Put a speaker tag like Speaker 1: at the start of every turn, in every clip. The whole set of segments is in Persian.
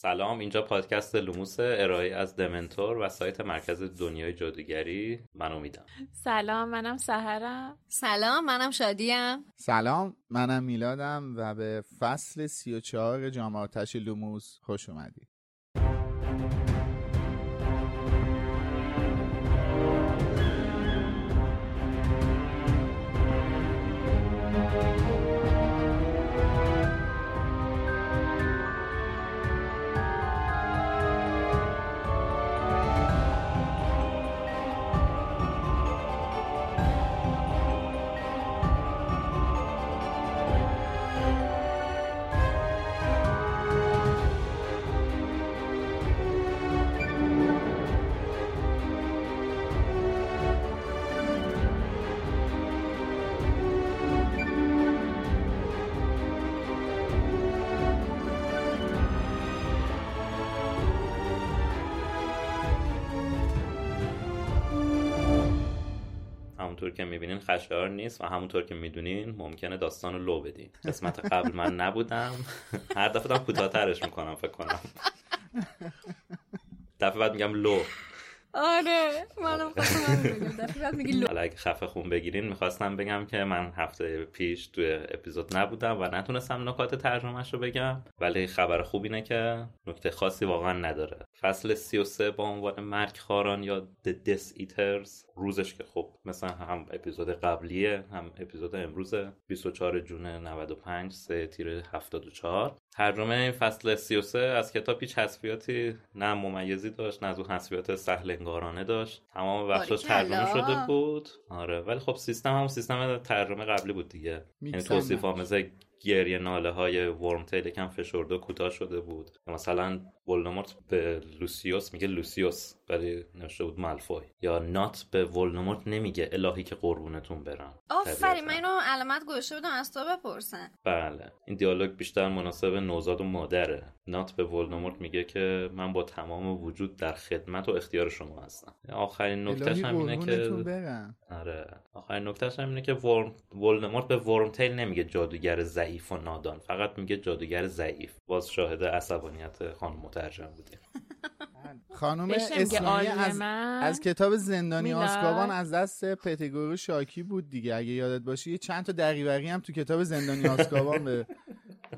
Speaker 1: سلام اینجا پادکست لوموس ارائه از دمنتور و سایت مرکز دنیای جادوگری. من امیدم.
Speaker 2: سلام منم سهرم.
Speaker 3: سلام منم شادیم.
Speaker 4: سلام منم میلادم و به فصل سی و چهار جامعه آتش لوموس خوش اومدید
Speaker 1: خشایار نیست و همونطور که می‌دونین ممکنه داستان رو لو بدین. قسمت قبل من نبودم. هر دفعه دارم کوتاه‌ترش می‌کنم فکر کنم. دفعه بعد میگم لو.
Speaker 3: آره منم خواستم بگم. دفعه بعد میگی لو.
Speaker 1: اگه خفه خون بگیرین می‌خواستم بگم که من هفته پیش توی اپیزود نبودم و نتونستم نکات ترجمهش رو بگم. ولی خبر خوب اینه که نکته خاصی واقعا نداره. فصل 33 با عنوان مرگ خاران یا The Death Eaters. روزش که خب مثلا هم اپیزود قبلیه هم اپیزود امروز 24 جون 95 3 تیر 74 ترجمه این فصل 33 از کتاب هیچ حذفیاتی نه ممیزی داشت نه از اون حذفیات سهل انگارانه داشت. تمام بخشش ترجمه شده بود. آره ولی خب سیستم هم سیستم ترجمه قبلی بود دیگه. یعنی توصیف آمزه گریه ناله های ورم تیل یکم فشرده کوتاه شده بود. مثلا ولدمورت به لوسیوس میگه لوسیوس. ولی نوشته بود مالفوی. یا نات به ولدمورت نمیگه الهی که قربونتون برم.
Speaker 3: آفرین من اینو علامت گوشه بودم از تو بپرسن.
Speaker 1: بله. این دیالوگ بیشتر مناسب نوزاد و مادره. نات به ولدمورت میگه که من با تمام وجود در خدمت و اختیار شما هستم. آخرین نکتهش هم اینه که آره. آخرین نکتهش هم اینه که ورم... ولدمورت به ورم تیل نمیگه جادوگر ضعیف و نادان. فقط میگه جادوگر ضعیف. باز شاهد عصبانیت خانم مترجم بودیم.
Speaker 4: خانم اسلامی از, از کتاب زندانی آسکابان از دست پتگورو شاکی بود دیگه اگه یادت باشه. یه چند تا دقیقی هم تو کتاب زندانی آسکابان به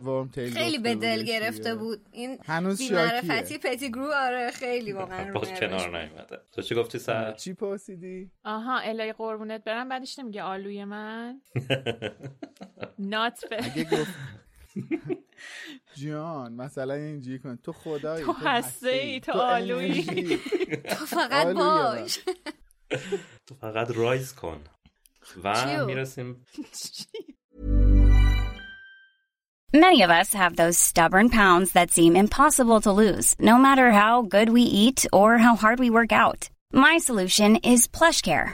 Speaker 4: ورم تیل
Speaker 3: خیلی به دل گرفته بود. این
Speaker 4: هنوز
Speaker 3: شاکیه. پتیگرو آره خیلی واقعا
Speaker 1: باز کنار نیومده. تو چی گفتی سر؟
Speaker 4: چی پرسیدی؟
Speaker 2: آها الهی قربونت برم بعدش نمیگه آلوی من. نات به
Speaker 4: اگه گفت جان مثلا اینجوری کن تو خدایی
Speaker 2: تو هسته ای تو آلویی
Speaker 3: تو فقط باش
Speaker 1: تو فقط رایز کن و میرسیم
Speaker 5: Many of us have those stubborn pounds that seem impossible to lose, no matter how good we eat or how hard we work out. My solution is PlushCare.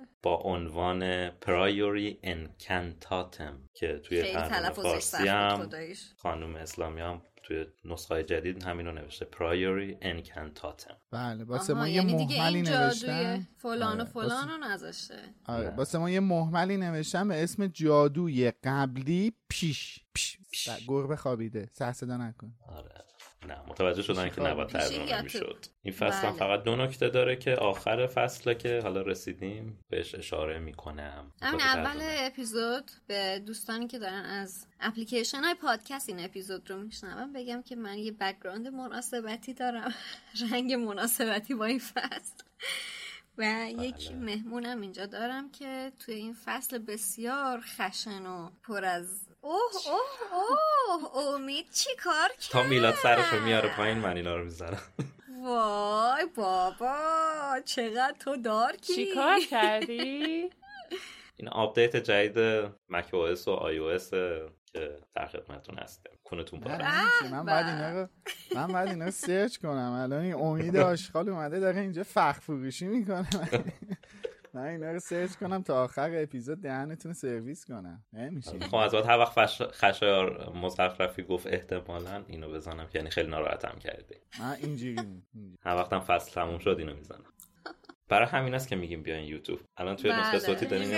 Speaker 1: با عنوان پرایوری انکنتاتم که توی ترجمه فارسی هم خانم اسلامی هم توی نسخه جدید همین رو نوشته. پرایوری انکنتاتم
Speaker 4: بله واسه ما یه یعنی محملی نوشتن.
Speaker 3: فلان و آره، فلان رو نذاشته.
Speaker 4: آره واسه ما یه مهملی نوشتن به اسم جادوی قبلی پیش. پیش. گربه خوابیده. سه صدا نکن.
Speaker 1: آره. نه متوجه شدن که نباید ترجمه می‌شد. این فصل هم بله. فقط دو نکته داره که آخر فصله که حالا رسیدیم بهش اشاره می‌کنم.
Speaker 3: همین اول اپیزود به دوستانی که دارن از اپلیکیشن های پادکست این اپیزود رو میشنون بگم که من یه background مناسبتی دارم. رنگ مناسبتی با این فصل. و یک بله. مهمونم اینجا دارم که توی این فصل بسیار خشن و پر از اوه اوه اوه امید چی کار کرد
Speaker 1: تا میلاد سرشو میاره پایین من اینا رو می‌زنم
Speaker 3: وای بابا چقدر تو دار
Speaker 2: چی کار کردی؟
Speaker 1: این آپدیت جدید macOS و iOS که در خدمتتون هستیم کنتون
Speaker 4: پاره من بعد اینا رو من بعد اینا رو سرچ کنم. الان این امید آشغال اومده داره اینجا فخ فروشی می‌کنه. من اینا رو سرچ کنم تا آخر اپیزود دهنتون سرویس کنم. نمیشه.
Speaker 1: خب از هر وقت فش... خشایار مزخرفی گفت احتمالا اینو بزنم که یعنی خیلی ناراحتم کردی.
Speaker 4: من اینجوری
Speaker 1: هر وقتم فصل تموم شد اینو می‌زنم. برای همین است که میگیم بیاین یوتیوب. الان توی نسخه صوتی داریم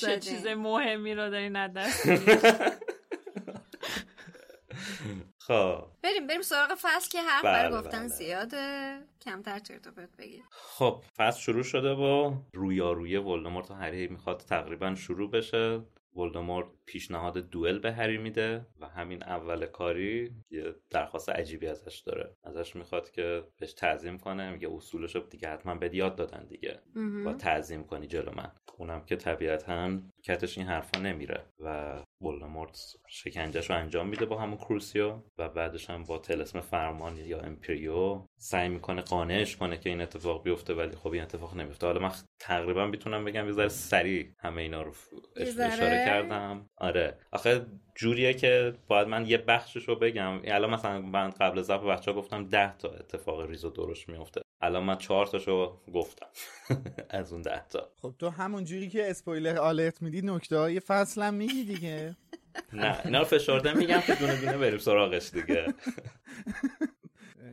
Speaker 2: چه چیز مهمی رو دارین از دست
Speaker 1: خب.
Speaker 3: بریم بریم سراغ فصل که حرف بله گفتن بله. زیاده. کمتر چرت و بگیر
Speaker 1: خب فصل شروع شده با رویارویی ولدمورت و هری می‌خواد تقریبا شروع بشه. ولدمورت پیشنهاد دوئل به هری میده و همین اول کاری یه درخواست عجیبی ازش داره. ازش می‌خواد که بهش تعظیم کنه میگه اصولش دیگه حتما به یاد دادن دیگه. با تعظیم کنی جلو من. اونم که طبیعتا کتش این حرفا نمیره و ولدمورت شکنجهش رو انجام میده با همون کروسیو و بعدش هم با تلسم فرمان یا امپریو سعی می‌کنه قانعش کنه که این اتفاق بیفته ولی خب این اتفاق نمیفته حالا من تقریبا می‌تونم بگم یه ذره سریع همه اینا رو اشاره کردم. آره. آخه جوریه که باید من یه بخشش رو بگم. الان مثلا من قبل از بچه ها گفتم ده تا اتفاق ریز و درشت میفته الان من چهار تاشو گفتم از اون ده تا.
Speaker 4: خب تو همون جوری که اسپویلر آلرت میدی نکته های فصل هم میگی دیگه.
Speaker 1: نه اینا فشارده میگم که دونه دونه بریم سراغش دیگه.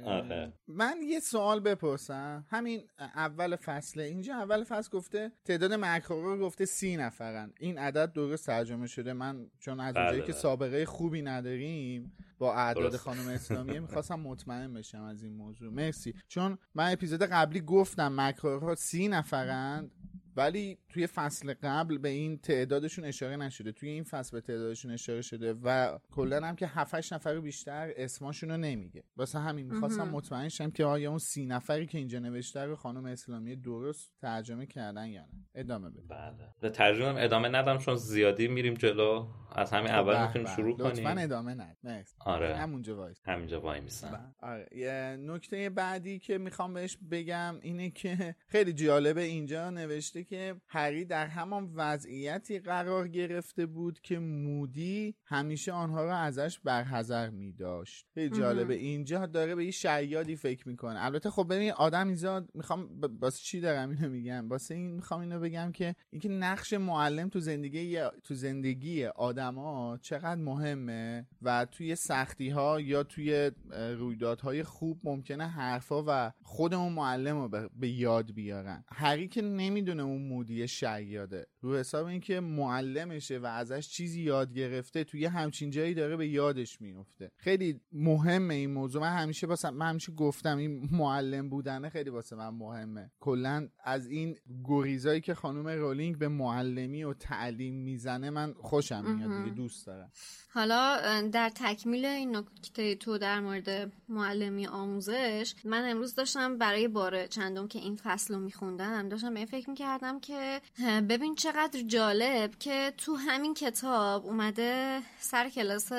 Speaker 4: آره. من یه سوال بپرسم. همین اول فصله اینجا اول فصل گفته تعداد مکروبا گفته سی نفرن. این عدد درست ترجمه شده. من چون از اونجایی بله، که بله. سابقه خوبی نداریم با اعداد خانم اسلامیه می‌خواستم مطمئن بشم از این موضوع. مرسی. چون من اپیزود قبلی گفتم مکروها سی نفرند ولی توی فصل قبل به این تعدادشون اشاره نشده. توی این فصل به تعدادشون اشاره شده و کلا هم که 7 نفر بیشتر اسماشون رو نمیگه. واسه همین می‌خواستم مطمئن شم که آیا اون سی نفری که اینجا نوشته رو خانم اسلامی درست ترجمه کردن یا نه. ادامه بده.
Speaker 1: بله. به ترجمه ادامه ندم چون زیادی میریم جلو. از همین خب اول می‌تونیم شروع کنیم.
Speaker 4: لطفا ادامه ند
Speaker 1: آره.
Speaker 4: همونجا وای
Speaker 1: همینجا وای میسن.
Speaker 4: بله. آره. یه نکته بعدی که می‌خوام بهش بگم اینه که خیلی جالبه اینجا نوشته نوشته که هری در همان وضعیتی قرار گرفته بود که مودی همیشه آنها را ازش برحذر می داشت خیلی جالبه اینجا داره به یه شیادی فکر می‌کنه. البته خب ببین آدم ایزا می‌خوام واسه چی دارم اینو میگم؟ واسه این می‌خوام اینو بگم که اینکه نقش معلم تو زندگی تو زندگی آدما چقدر مهمه و توی سختی ها یا توی رویدادهای خوب ممکنه حرفا و خودمون معلم رو به یاد بیارن. هری که نمی‌دونه اون مودی شیاده. رو حساب اینکه معلمشه و ازش چیزی یاد گرفته توی همچین جایی داره به یادش میفته. خیلی مهمه این موضوع. من همیشه واسه من همیشه گفتم این معلم بودنه خیلی واسه من مهمه. کلا از این گریزایی که خانم رولینگ به معلمی و تعلیم می‌زنه من خوشم میاد دیگه دوست دارم.
Speaker 3: حالا در تکمیل این نکته تو در مورد معلمی آموزش من امروز داشتم برای بار چندم که این فصل رو میخوندم داشتم به این فکر می‌کردم که ببین چقدر جالب که تو همین کتاب اومده سر کلاس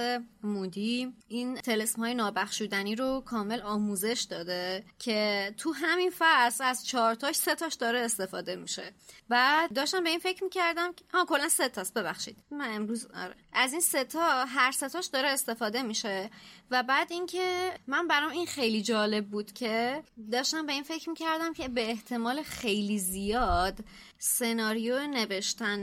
Speaker 3: مودی این تلسم های نابخشودنی رو کامل آموزش داده که تو همین فصل از چهارتاش سه تاش داره استفاده میشه. و داشتم به این فکر می‌کردم که کلا سه تاست ببخشید. من امروز آره. از این سه تا هر سه داره استفاده میشه. و بعد اینکه من برام این خیلی جالب بود که داشتم به این فکر می‌کردم که به احتمال خیلی زیاد سناریو نوشتن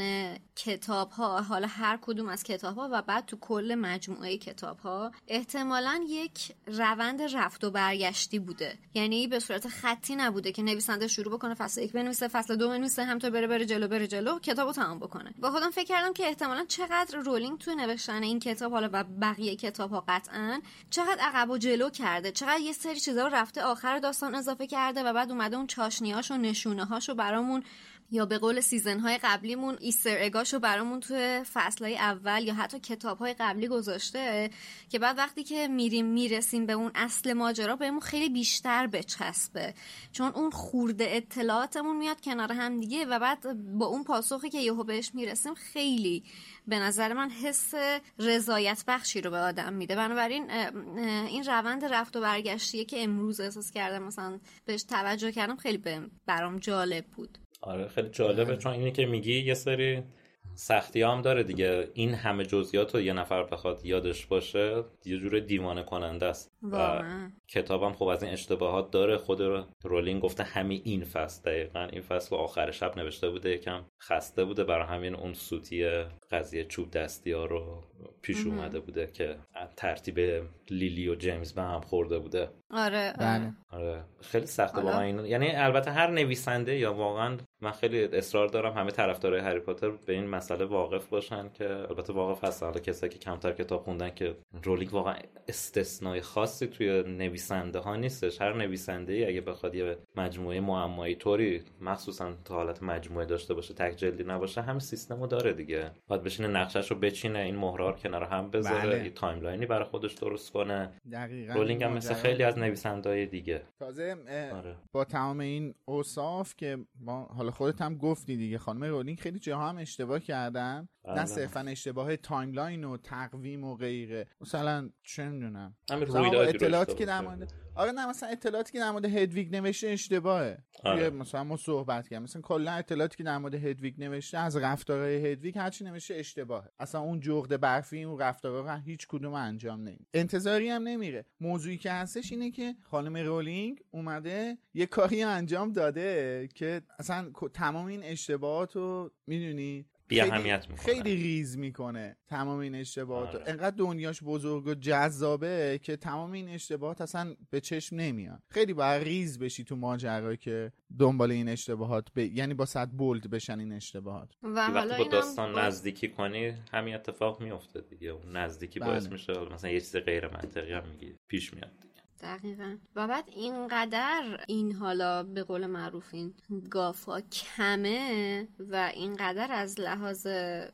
Speaker 3: کتاب ها حالا هر کدوم از کتاب ها و بعد تو کل مجموعه کتاب ها احتمالا یک روند رفت و برگشتی بوده. یعنی به صورت خطی نبوده که نویسنده شروع بکنه فصل یک بنویسه فصل دو بنویسه همطور بره بره جلو بره جلو کتابو تمام بکنه. با خودم فکر کردم که احتمالا چقدر رولینگ تو نوشتن این کتاب حالا و بقیه کتاب ها قطعا چقدر عقب و جلو کرده چقدر یه سری چیزا رفته آخر داستان اضافه کرده و بعد اومده اون چاشنیاش و نشونه هاشو برامون یا به قول season های قبلیمون Easter egg اشو برامون توی فصل های اول یا حتی کتاب های قبلی گذاشته که بعد وقتی که میریم می‌رسیم به اون اصل ماجرا بهمون خیلی بیشتر بچسبه. چون اون خورده اطلاعاتمون میاد کنار هم دیگه و بعد با اون پاسخی که یهو بهش می‌رسیم خیلی به نظر من حس رضایت بخشی رو به آدم میده. بنابراین این روند رفت و برگشتیه که امروز احساس کردم مثلا بهش توجه کردم خیلی برام جالب بود.
Speaker 1: آره خیلی جالبه چون اینی که میگی یه سری سختی هم داره دیگه. این همه جزئیات رو یه نفر بخواد یادش باشه یه جور دیوانه کننده است. و کتابم خب از این اشتباهات داره. خود رولینگ گفته همین این فصل. دقیقا این فصل آخر شب نوشته بوده یکم خسته بوده. برای همین اون سوتی قضیه چوب دستی ها رو پیش اومده بوده که ترتیب لیلی و جیمز به هم خورده بوده.
Speaker 3: آره
Speaker 4: بله
Speaker 1: آره. خیلی سخته واقعا این یعنی البته هر نویسنده یا واقعا من خیلی اصرار دارم همه طرفدارای هری پاتر به این مسئله واقف باشن که البته واقف هستن. حالا کسایی که کمتر کتاب خوندن که رولینگ واقعا استثنای خاصی توی نویسنده ها نیستش. هر نویسنده ای اگه بخواد یه مجموعه معمایی طوری مخصوصا تا حالت مجموعه داشته باشه تک جلدی نباشه هم سیستمو داره دیگه. باید بشینه نقشش رو بچینه این مهرار کنار هم بذاره بله. timeline ی برای خودش درست کنه.
Speaker 4: دقیقاً
Speaker 1: رولینگ هم مثل خیلی از نویسندهای دیگه.
Speaker 4: تازه آره. با تمام این اوصاف که ما حالا خودت هم گفتی دیگه. خانم رولینگ خیلی جاها هم اشتباه کردن. نه. صرفا اشتباه timeline و تقویم و غیره. مثلا چه می‌دونم. اطلاعاتی که در مورد آره نه مثلا اطلاعاتی که در مورد هدویگ نوشته اشتباهه. آره. مثلا ما صحبت کردیم. مثلا کلا اطلاعاتی که در مورد هدویگ نوشته از رفتارهای هدویگ هرچی نوشته اشتباهه. اصلا اون جغد برفی اون رفتارها هیچ کدوم انجام نمیده. انتظاری هم نمیره. موضوعی که هستش اینه که خانم رولینگ اومده یه کاری انجام داده که اصلا تمام این اشتباهات رو می‌دونی؟
Speaker 1: بی می‌کنه
Speaker 4: خیلی ریز می‌کنه تمام این اشتباهات. آره. انقدر دنیاش بزرگ و جذابه که تمام این اشتباهات اصلا به چشم نمیاد. خیلی باید ریز بشی تو ماجرا که دنبال این اشتباهات ب... یعنی با صد بولد بشن این اشتباهات.
Speaker 1: و حالا با داستان نزدیکی کنی همین اتفاق میفته دیگه. اون نزدیکی باعث بله. میشه مثلا یه چیز غیر منطقی هم میگی پیش میاد.
Speaker 3: دقیقا. و بعد اینقدر این حالا به قول معروف این گافا کمه و اینقدر از لحاظ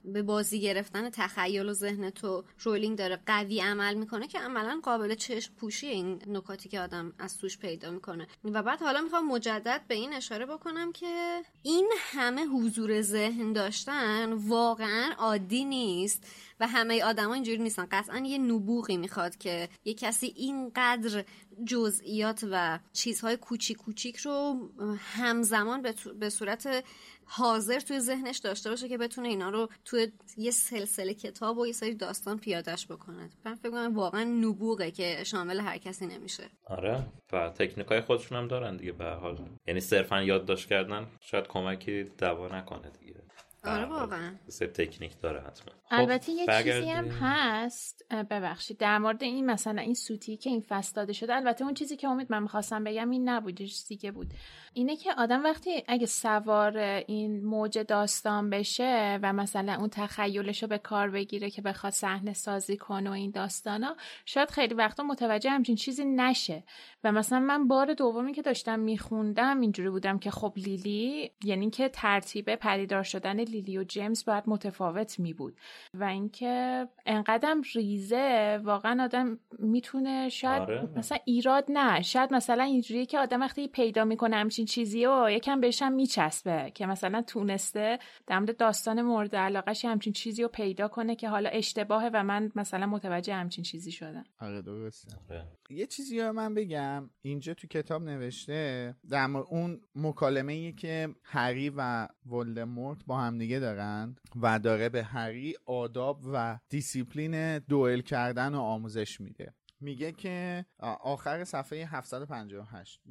Speaker 3: به بازی گرفتن تخیل و ذهن تو رولینگ داره قوی عمل می‌کنه که عملا قابل چشم پوشی این نکاتی که آدم از توش پیدا می‌کنه. و بعد حالا می‌خوام مجدد به این اشاره بکنم که این همه حضور ذهن داشتن واقعا عادی نیست و همه آدما اینجوری نیستن. قطعا یه نبوغی می‌خواد که یه کسی اینقدر جزئیات و چیزهای کوچیک کوچیک رو همزمان به صورت حاضر توی ذهنش داشته باشه که بتونه اینا رو توی یه سلسله کتاب و یه سری داستان پیادش بکنه. من فکر کنم واقعا نبوغه که شامل هر کسی نمیشه.
Speaker 1: آره و تکنیک های خودشون هم دارن دیگه به حال. یعنی صرفا یادداشت کردن شاید کمکی دوا نکنه دیگه.
Speaker 3: آره واقعا.
Speaker 1: تکنیک داره حتما.
Speaker 2: خب، البته یه چیزی هم هست. ببخشید. در مورد این مثلا این سوتی که این فصل داده شده البته اون چیزی که امید من می‌خواستم بگم این نبود دیگه بود. اینه که آدم وقتی اگه سوار این موج داستان بشه و مثلا اون تخیلش رو به کار بگیره که بخواد صحنه سازی کنه و این داستانا شاید خیلی وقتا متوجه همچین چیزی نشه. و مثلا من بار دومی که داشتم میخوندم اینجوری بودم که خب لیلی یعنی که ترتیب پدیدار شدن لیلی و جیمز باید متفاوت می بود و اینکه انقدرم ریزه واقعا آدم می‌تونه شاید آره. مثلا ایراد نه. شاید مثلا اینجوریه که آدم وقتی پیدا می‌کنه همچین چیزی و یکم بهشم میچسبه که مثلا تونسته در مورد داستان مورد علاقش همچین چیزی رو پیدا کنه که حالا اشتباهه و من مثلا متوجه همچین چیزی شدم.
Speaker 4: آره درسته. آره. یه چیزی رو من بگم اینجا تو کتاب نوشته در اون مکالمه که هری و ولدمورت با همدیگه دارن و داره به هری آداب و دیسیپلین دوئل کردن و آموزش میده. میگه که آخر صفحه 758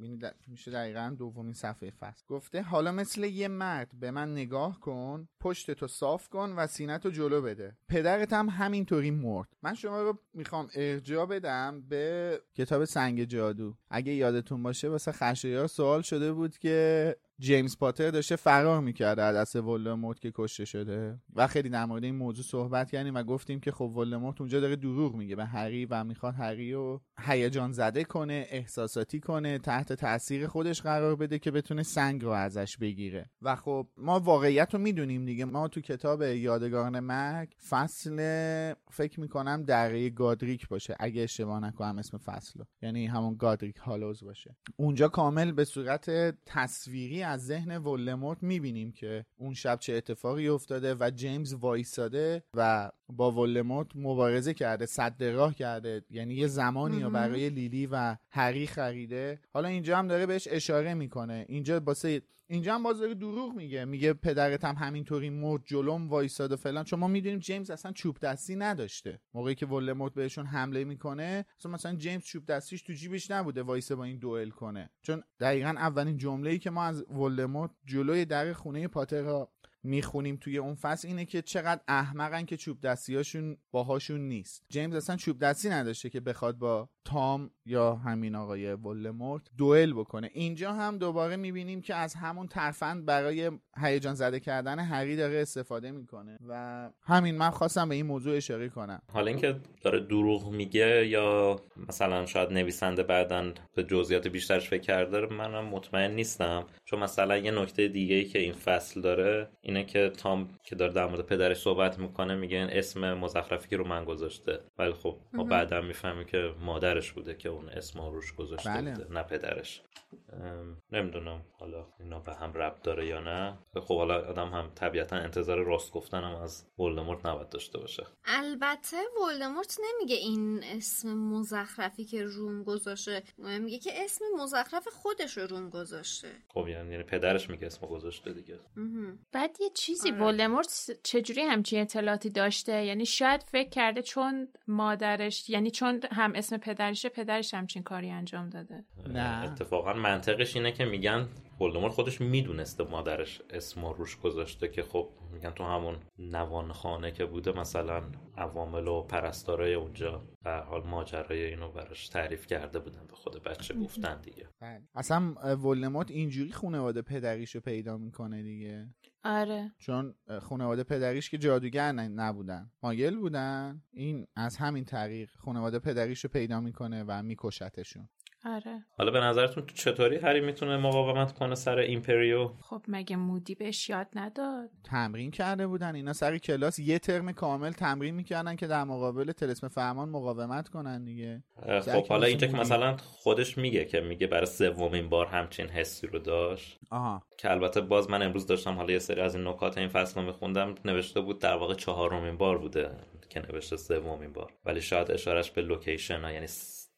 Speaker 4: میشه دقیقا دومین صفحه فصل. گفته حالا مثل یه مرد به من نگاه کن پشت تو صاف کن و سینت رو جلو بده. پدرت هم همینطوری مرد. من شما رو می‌خوام ارجاع بدم به کتاب سنگ جادو. اگه یادتون باشه واسه خشایار سوال شده بود که جیمز پاتر داشته فرار می‌کرده از دست ولدمورت که کشته شده. و خیلی در مورد این موضوع صحبت کردیم و گفتیم که خب ولدمورت اونجا داره دروغ میگه به هری و می‌خواد هری رو هیجان زده کنه احساساتی کنه تحت تاثیر خودش قرار بده که بتونه سنگ رو ازش بگیره. و خب ما واقعیت رو می‌دونیم دیگه. ما تو کتاب یادگاران مرگ فصل فکر می‌کنم دره گادریک باشه. اگه اشتباه نکنم اسم فصل یعنی همون گادریک هالوز باشه. اونجا کامل به صورت تصویری از ذهن ولدمورت می‌بینیم که اون شب چه اتفاقی افتاده و جیمز وایساده و با ولدمورت مبارزه کرده صد راه کرده یعنی یه زمانی رو برای لیلی و هری خریده. حالا اینجا هم داره بهش اشاره می‌کنه. اینجا باسه اینجا هم باز داره دروغ میگه. میگه پدرت هم همینطوری مرد جلوم وایساد و فلان. چون ما می‌دونیم جیمز اصلا چوب دستی نداشته. موقعی که ولدمورت بهشون حمله می‌کنه اصلا مثلا جیمز چوب دستیش تو جیبش نبوده وایسه با این دوئل کنه. چون دقیقا اولین جمله ای که ما از ولدمورت جلوی در خونه پاتر می‌خونیم توی اون فصل اینه که چقدر احمقن که چوب دستیاشون باهاشون نیست. جیمز اصلا چوب دستی نداشته که بخواد با تام یا همین آقای ولدمورت دوئل بکنه. اینجا هم دوباره می‌بینیم که از همون ترفند برای هیجان زده کردن هری داره استفاده می‌کنه و همین من خواستم به این موضوع اشاره کنم.
Speaker 1: حالا اینکه داره دروغ میگه یا مثلا شاید نویسنده بعدا به جزئیات بیشترش فکر کرده منم مطمئن نیستم. چون مثلا یه نکته دیگه ای که این فصل داره اینه که تام که داره در مورد پدرش صحبت می‌کنه میگه این اسم مزخرفی که رو من گذاشته. ولی خب ما بعدا می‌فهمیم که مادرش بوده که اون اسم روش گذاشته بله. بوده نه پدرش. نمی‌دونم حالا اینا به هم ربط داره یا نه. خب حالا آدم هم طبیعتا انتظار راست گفتن هم از ولدمورت نباید داشته باشه.
Speaker 3: البته ولدمورت نمیگه این اسم مزخرفی که روم گذاشته میگه که اسم مزخرف خودش رو روم گذاشته.
Speaker 1: خب یعنی, یعنی پدرش میگه اسم گذاشته دیگه.
Speaker 2: بعد یه چیزی آره. ولدمورت چجوری همچین اطلاعاتی داشته؟ یعنی شاید فکر کرده چون مادرش یعنی چون هم اسم پدرشه پدرش همچین کاری انجام داده.
Speaker 1: نه. اتفاقا منطقش اینه که میگن ولدمورت خودش می‌دونسته مادرش اسم روش گذاشته که خب میگن تو همون نوان خانه که بوده مثلا عوامل و پرستارای اونجا به حال ماجرای اینو براش تعریف کرده بودن به خود بچه گفتن دیگه.
Speaker 4: بله. اصلا ولدمورت اینجوری خانواده پدریشو پیدا می‌کنه دیگه.
Speaker 2: آره.
Speaker 4: چون خانواده پدریش که جادوگر نبودن. مایل بودن. این از همین طریق خانواده پدریشو پیدا می‌کنه و میکشتشون.
Speaker 2: آره.
Speaker 1: حالا به نظرتون چطوری هری می‌تونه مقاومت کنه سر ایمپریو؟
Speaker 2: خب مگه مودی بهش یاد نداد؟
Speaker 4: تمرین کرده بودن. اینا سر کلاس یه ترم کامل تمرین می‌کردن که در مقابل تلسم فرمان مقاومت کنن دیگه.
Speaker 1: خب حالا اینجا که مثلا خودش میگه که میگه برای سومین بار همچین حسی رو داشت.
Speaker 4: آها.
Speaker 1: که البته باز من امروز داشتم حالا یه سری از این نکات این فصل رو میخوندم نوشته بود در واقع چهارمین بار بوده که نوشته سومین بار. ولی شاید اشارش به location ها یعنی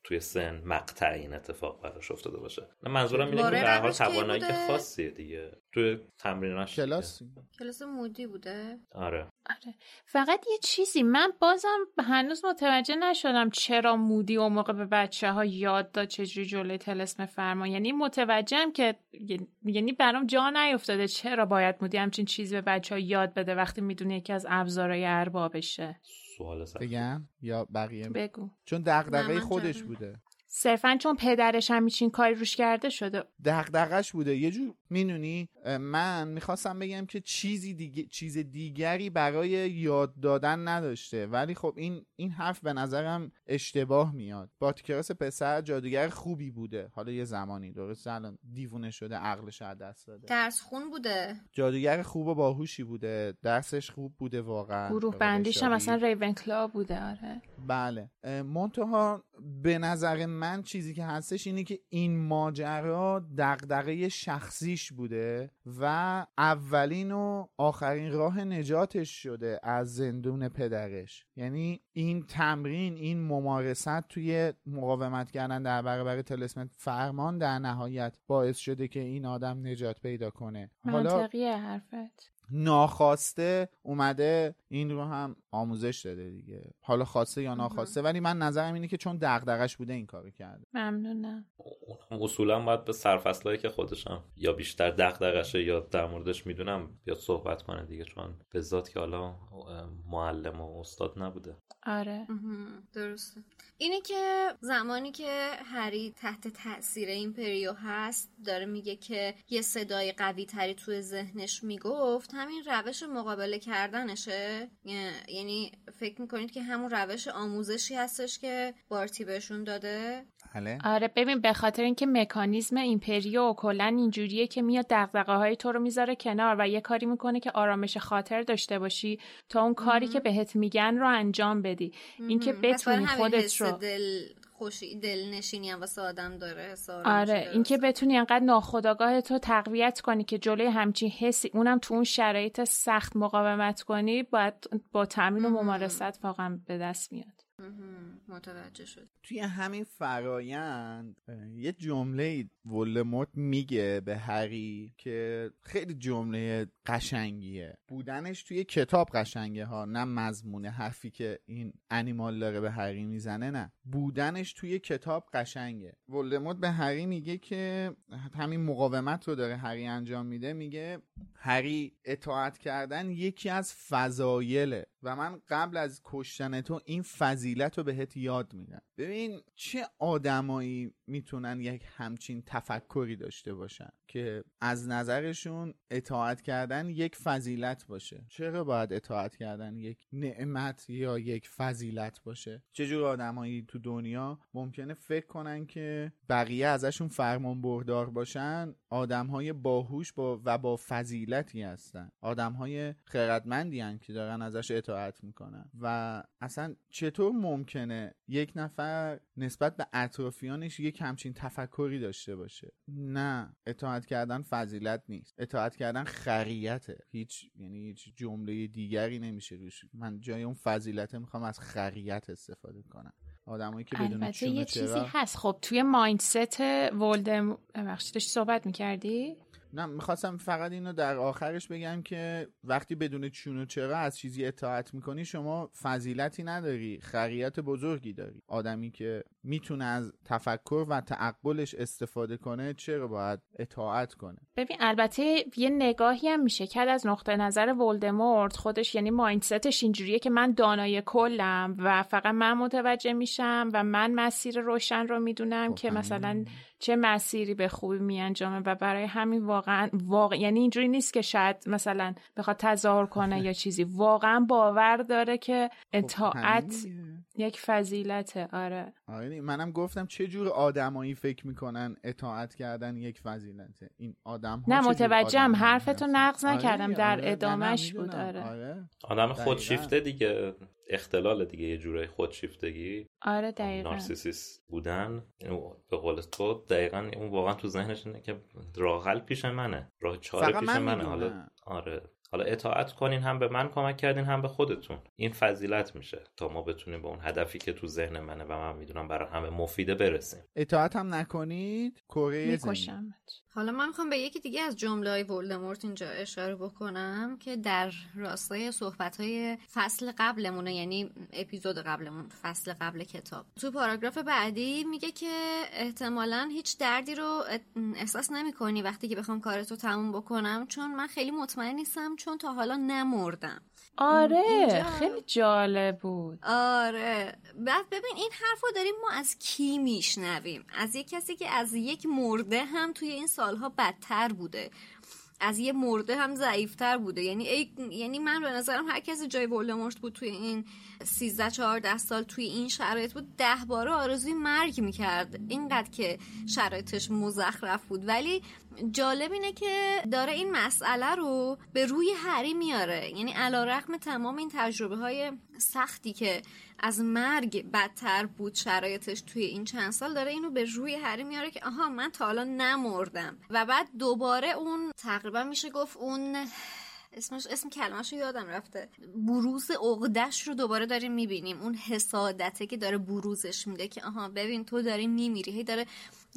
Speaker 1: توی سن مقطع این اتفاق براش افتاده باشه. منظورم اینه که به حال توانایی خاصیه دیگه. توی تمریناش
Speaker 4: کلاس؟
Speaker 3: کلاس مودی بوده؟
Speaker 1: آره.
Speaker 2: آره. فقط یه چیزی من بازم هنوز متوجه نشدم چرا مودی اون موقع به بچه ها یاد داد چجوری جلوی تلسم فرما یعنی متوجهم که یعنی برام جا نیفتاده چرا باید مودی همچین چیزی به بچه ها یاد بده وقتی می‌دونه یکی از ابزارهای اربابشه.
Speaker 1: سوال
Speaker 4: بگم یا بقیه؟
Speaker 2: بگو.
Speaker 4: چون دغدغه خودش بوده.
Speaker 2: صرفا چون پدرش هم میچین کاری روش کرده شده.
Speaker 4: دغدغش بوده. یه جور می‌دونی؟ من می‌خواستم بگم که چیزی دیگه چیز دیگری برای یاد دادن نداشته. ولی خب این این حرف به نظرم اشتباه میاد. باتیکراس پسر جادوگر خوبی بوده. حالا یه زمانی درست الان دیوونه شده عقلش از دست داده.
Speaker 3: درس خون بوده.
Speaker 4: جادوگر خوب و باهوشی بوده. درسش خوب بوده واقعا.
Speaker 2: گروه بندیش هم اصلا ریون بوده آره.
Speaker 4: بله. منتها به نظر من چیزی که هستش اینه که این ماجرا دغدغه شخصیش بوده و اولین و آخرین راه نجاتش شده از زندون پدرش. یعنی این تمرین این ممارست توی مقاومت کردن در برابر تلسمت فرمان در نهایت باعث شده که این آدم نجات پیدا کنه.
Speaker 2: منطقیه حرفت.
Speaker 4: ناخواسته اومده این رو هم آموزش داده دیگه. حالا خواسته یا ناخواسته. ولی من نظرم اینه که چون دغدغش بوده این کارو کرده.
Speaker 2: ممنونم.
Speaker 1: اصولا باید به سرفصلایی که خودشم یا بیشتر دغدغشه یا در موردش می‌دونم بیاد صحبت کنه دیگه چون به ذات که حالا معلم و استاد نبوده.
Speaker 2: آره.
Speaker 3: درسته. اینه که زمانی که هری تحت تاثیر این پریو هست داره میگه که یه صدای قوی تری توی ذهنش می‌گفت همین روش مقابله کردنشه. یعنی فکر می‌کنید که همون روش آموزشی هستش که بارتی بهشون داده؟
Speaker 4: بله.
Speaker 2: آره ببین به خاطر اینکه مکانیزم ایمپریو کلا اینجوریه که میاد دغدغه های تو رو می‌ذاره کنار و یه کاری می‌کنه که آرامش خاطر داشته باشی تا اون کاری که بهت میگن رو انجام بدی. اینکه بتونی خودت رو
Speaker 3: دل خوشی دلنشینی هم واسه آدم داره
Speaker 2: آره اینکه بتونی انقدر ناخداگاه تو تقویت کنی که جلوی همچین حسی اونم تو اون شرایط سخت مقاومت کنی باید با تمرین و ممارست واقعا به دست میاد.
Speaker 3: متوجه شد
Speaker 4: توی همین فرایند یه جمله ولموت میگه به هری که خیلی جمله قشنگیه. بودنش توی کتاب قشنگه ها نه مضمون حرفی که این انیمال داره به هری می‌زنه نه. بودنش توی کتاب قشنگه. ولدمورت به هری میگه که همین مقاومت رو داره هری انجام میده میگه هری اطاعت کردن یکی از فضایله و من قبل از کشتن تو این فضیلت رو بهت یاد میدم. ببین چه آدمایی می‌تونن یک همچین تفکری داشته باشن که از نظرشون اطاعت کردن یک فضیلت باشه؟ چرا باید اطاعت کردن یک نعمت یا یک فضیلت باشه؟ چجور آدمایی تو دنیا ممکنه فکر کنن که بقیه ازشون فرمان بردار باشن؟ آدمهای باهوش با و با فضیلتی هستن. آدمهای خیرتمندی هن که دارن ازش اطاعت می‌کنن. و اصلا چطور ممکنه یک نفر نسبت به اطرافیانش یک همچین تفکری داشته باشه؟ نه اطاعت کردن فضیلت نیست. اطاعت کردن خریته. هیچ یعنی هیچ جمله دیگری نمیشه روش. من جای اون فضیلت می‌خوام از خریت استفاده کنم. آدمایی که بدون چون
Speaker 2: یه چیزی هست. خب توی مایندست ولدم بخشیدش صحبت می‌کردی؟
Speaker 4: نه می‌خواستم فقط اینو در آخرش بگم که وقتی بدون چون و چرا از چیزی اطاعت می‌کنی شما فضیلتی نداری خریت بزرگی داری. آدمی که می‌تونه از تفکر و تعقلش استفاده کنه چرا باید اطاعت کنه؟
Speaker 2: ببین البته یه نگاهی هم میشه کرد از نقطه نظر ولدمورت. خودش یعنی مایندستش اینجوریه که من دانای کلم و فقط من متوجه میشم و من مسیر روشن رو می‌دونم که مثلا چه مسیری به خوبی میانجامه و برای همین واقعا واقع یعنی اینجوری نیست که شاید مثلا بخواد تظاهر کنه یا چیزی. واقعا باور داره که خب اطاعت یک فضیلته آره.
Speaker 4: آره منم گفتم چه جور آدمایی فکر می‌کنن اطاعت کردن یک فضیلته؟ این آدم
Speaker 2: نه متوجهم. حرفتو نقض آره نکردم. در آره ادامهش بود آره.
Speaker 4: آره.
Speaker 1: آدم خودشیفته دیگه. اختلال دیگه یه جورای خودشیفتگی.
Speaker 2: آره دقیقا.
Speaker 1: نارسیسیس بودن. به قول تو دقیقا اون واقعا تو ذهنش اینه که راه حل پیش منه. راه چاره پیش منه. حالا آره. حالا اطاعت کنین هم به من کمک کردین هم به خودتون. این فضیلت میشه تا ما بتونیم به اون هدفی که تو ذهن منه و من می‌دونم برای همه مفیده برسیم.
Speaker 4: اطاعت هم نکنید کره
Speaker 3: حالا من می‌خوام به یکی دیگه از جمله های ولدمورت اینجا اشاره بکنم که در راستای صحبت های فصل قبلمونه یعنی اپیزود قبلمون فصل قبل کتاب. تو پاراگراف بعدی میگه که احتمالا هیچ دردی رو احساس نمی کنی وقتی که بخوام کارتو تموم بکنم چون من خیلی مطمئن نیستم چون تا حالا نمردم.
Speaker 2: آره خیلی جالب بود.
Speaker 3: آره. بعد ببین این حرف رو داریم ما از کی میشنویم؟ از یک کسی که از یک مرده هم توی این سالها بدتر بوده. از یه مرده هم ضعیفتر بوده. یعنی ای... یعنی من به نظرم هر کسی جای ولدمورت بود توی این 13 14 سال توی این شرایط بود ده باره آرزوی مرگ می‌کرد. اینقدر که شرایطش مزخرف بود. ولی جالب اینه که داره این مسئله رو به روی هری میاره. یعنی علا رقم تمام این تجربه های سختی که از مرگ بدتر بود شرایطش توی این چند سال داره اینو به روی هری میاره که آها من تا حالا نمردم. و بعد دوباره اون تقریبا میشه گفت اون اسمش اسم کلمش رو یادم رفته. بروز عقدش رو دوباره داریم می‌بینیم. اون حسادته که داره بروزش میده که آها ببین تو داری میمیری. هی داره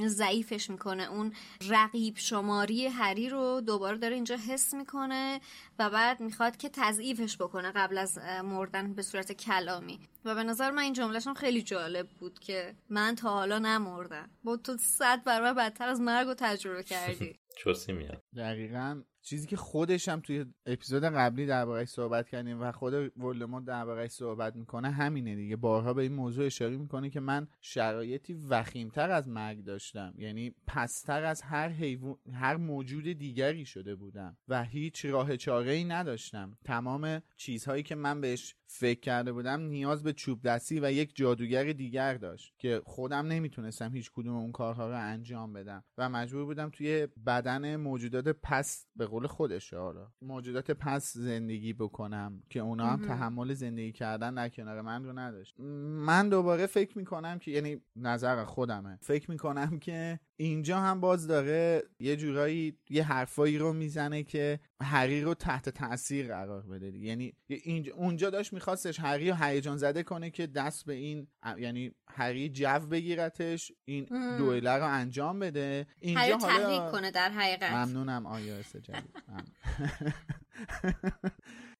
Speaker 3: ضعیفش می‌کنه. اون رقیب شماری هری رو دوباره داره اینجا حس می‌کنه و بعد می‌خواد که تضعیفش بکنه قبل از مردن به صورت کلامی. و به نظر من این جملهشون خیلی جالب بود که من تا حالا نمردم. با تو صد برابر بدتر از مرگ رو تجربه کردی.
Speaker 1: چوسی میاد.
Speaker 4: دقیقا چیزی که خودش هم توی اپیزود قبلی دربارهش صحبت کردیم و خود ولدمورت دربارهش صحبت می‌کنه همینه دیگه. بارها به این موضوع اشاره می‌کنه که من شرایطی وخیمتر از مرگ داشتم. یعنی پستر از هر حیوان هر موجود دیگری شده بودم و هیچ راه چاره ای نداشتم. تمام چیزهایی که من بهش فکر کرده بودم نیاز به چوب دستی و یک جادوگر دیگر داشت که خودم نمی‌تونستم هیچ کدوم اون کارها رو انجام بدم و مجبور بودم توی بدن موجودات پس به خودش حالا موجودات پس زندگی بکنم که اونا هم تحمل زندگی کردن در کنار من رو نداشت. من دوباره فکر می‌کنم که یعنی نظر خودمه. فکر می‌کنم که اینجا هم باز داره یه جورایی یه حرفایی رو می‌زنه که هری رو تحت تاثیر قرار بده یعنی اینجا اونجا داشت میخواستش هری رو هیجان زده کنه که دست به این یعنی هری جو بگیرتش این دوئله رو انجام بده. اینجا
Speaker 3: هری تحریک کنه در حقیقت.
Speaker 4: ممنونم آیا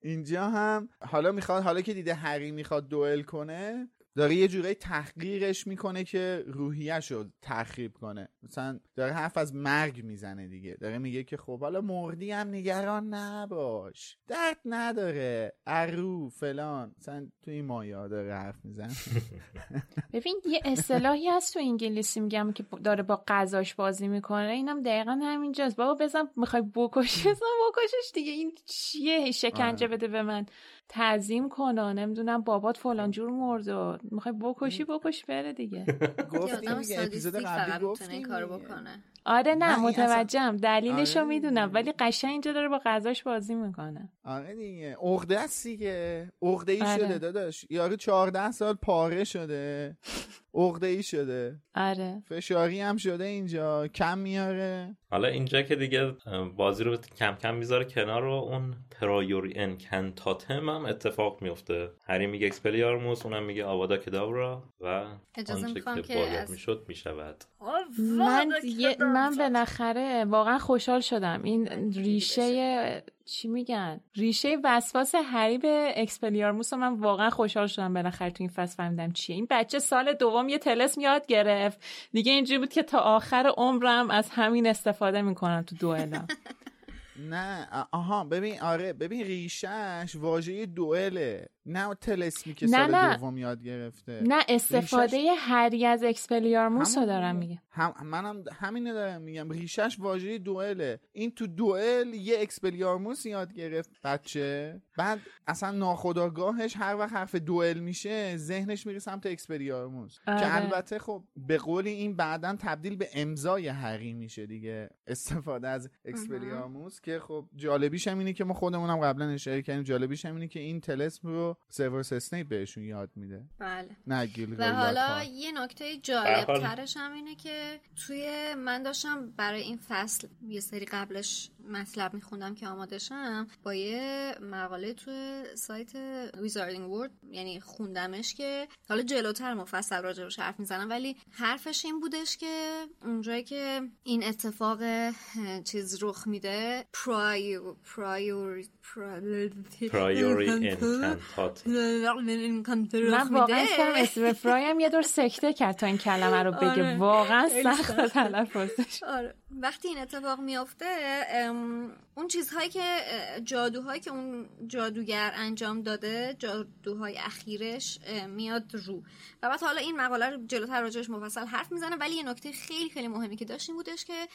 Speaker 4: اینجا هم حالا می‌خواد حالا که دیده هری می‌خواد دوئل کنه داره یه جورایی تحقیرش می‌کنه که روحیش رو تخریب کنه. مثلا داره حرف از مرگ می‌زنه دیگه. داره میگه که خب حالا مردی هم نگران نباش. درد نداره. ارو فلان. مثلا تو این مایا داره حرف می‌زنه.
Speaker 2: ببین یه اصطلاحی هست تو انگلیسی میگم که داره با قضاش بازی می‌کنه. اینم دقیقا همینجاست. بابا بزن می‌خوای بکشی؟ بزن بکشش دیگه. این چیه؟ شکنجه آره. بده به من. تعظیم کن نمی‌دونم بابات فلان جور مرد و می‌خوای بکشی بکش بره دیگه.
Speaker 4: گفتیم دیگه اپیزود قبلی گفتیم
Speaker 3: کارو بکنه.
Speaker 2: آره نه, نه متوجهم. دلیلشو آره. می‌دونم ولی قشنگ اینجا داره با غذاش بازی می‌کنه.
Speaker 4: آره دیگه. عقده است دیگه. عقده ای آره. شده داداش. یارو 14 سال پاره شده. عقده ای شده.
Speaker 2: آره.
Speaker 4: فشاری هم شده اینجا. کم میاره.
Speaker 1: حالا اینجا که دیگه بازی رو کم کم می‌ذاره کنار رو اون پرایوری انکنتاتم هم اتفاق میفته. هری میگه اکسپلیارموس اونم میگه آوادا کدابرا و آنچه که باید از... می‌شد می‌شود.
Speaker 2: من, من بالاخره واقعا خوشحال شدم. این ریشه چی میگن؟ ریشه وسواس هری به اکسپلیارموس من واقعا خوشحال شدم بالاخره تو این فصل فهمیدم چیه. این بچه سال دوم یه تلسم یاد گرفت. دیگه اینجوری بود که تا آخر عمرم از همین استفاده می‌کنم تو دوئلا
Speaker 4: نه آها ببین آره ببین ریشش واژه دوئله. نه تلسمی که سال نه. دوم یاد گرفته.
Speaker 2: نه استفاده ریشش... هری از اکسپلیارموس رو دارم میگه.
Speaker 4: هم منم همین دارم میگم. ریشش واژه دوئله. این تو دوئل یه اکسپلیارموس یاد گرفت. بچه. بعد اصلا ناخداگاهش هر وقت حرف دوئل میشه ذهنش میره سمت اکسپلیارموس. آره. که البته خب به قولی این بعدا تبدیل به امضای هری میشه دیگه. استفاده از اکسپلیارموس که خب جالبیش هم اینه که ما خودمونم قبلا اشاره کردیم. جالبیش هم اینه که این تلسم رو سیورس اسنیپ بهشون یاد میده.
Speaker 3: بله.
Speaker 4: نه گیل
Speaker 3: و حالا یه نکته جالب ترش هم اینه که توی من داشتم برای این فصل یه سری قبلش مطلب میخوندم که آمادشم با یه مقاله تو سایت Wizarding World یعنی خوندمش که حالا جلوتر مفصل راجبش حرف می‌زنم ولی حرفش این بودش که اونجایی که این اتفاق چیز رخ میده Prio Prior
Speaker 1: Priori Incantat
Speaker 2: من واقعا اسم فرایم یه دور سکته کرد تا این کلمه رو بگه. آره. واقعا سخت تلفظش.
Speaker 3: آره. وقتی این اتفاق میافته اون چیزهایی که جادوهایی که اون جادوگر انجام داده جادوهای اخیرش میاد رو. و بعد حالا این مقاله رو جلوتر راجعش مفصل حرف می‌زنه ولی یه نکته خیلی خیلی مهمی که داشتیم بودش که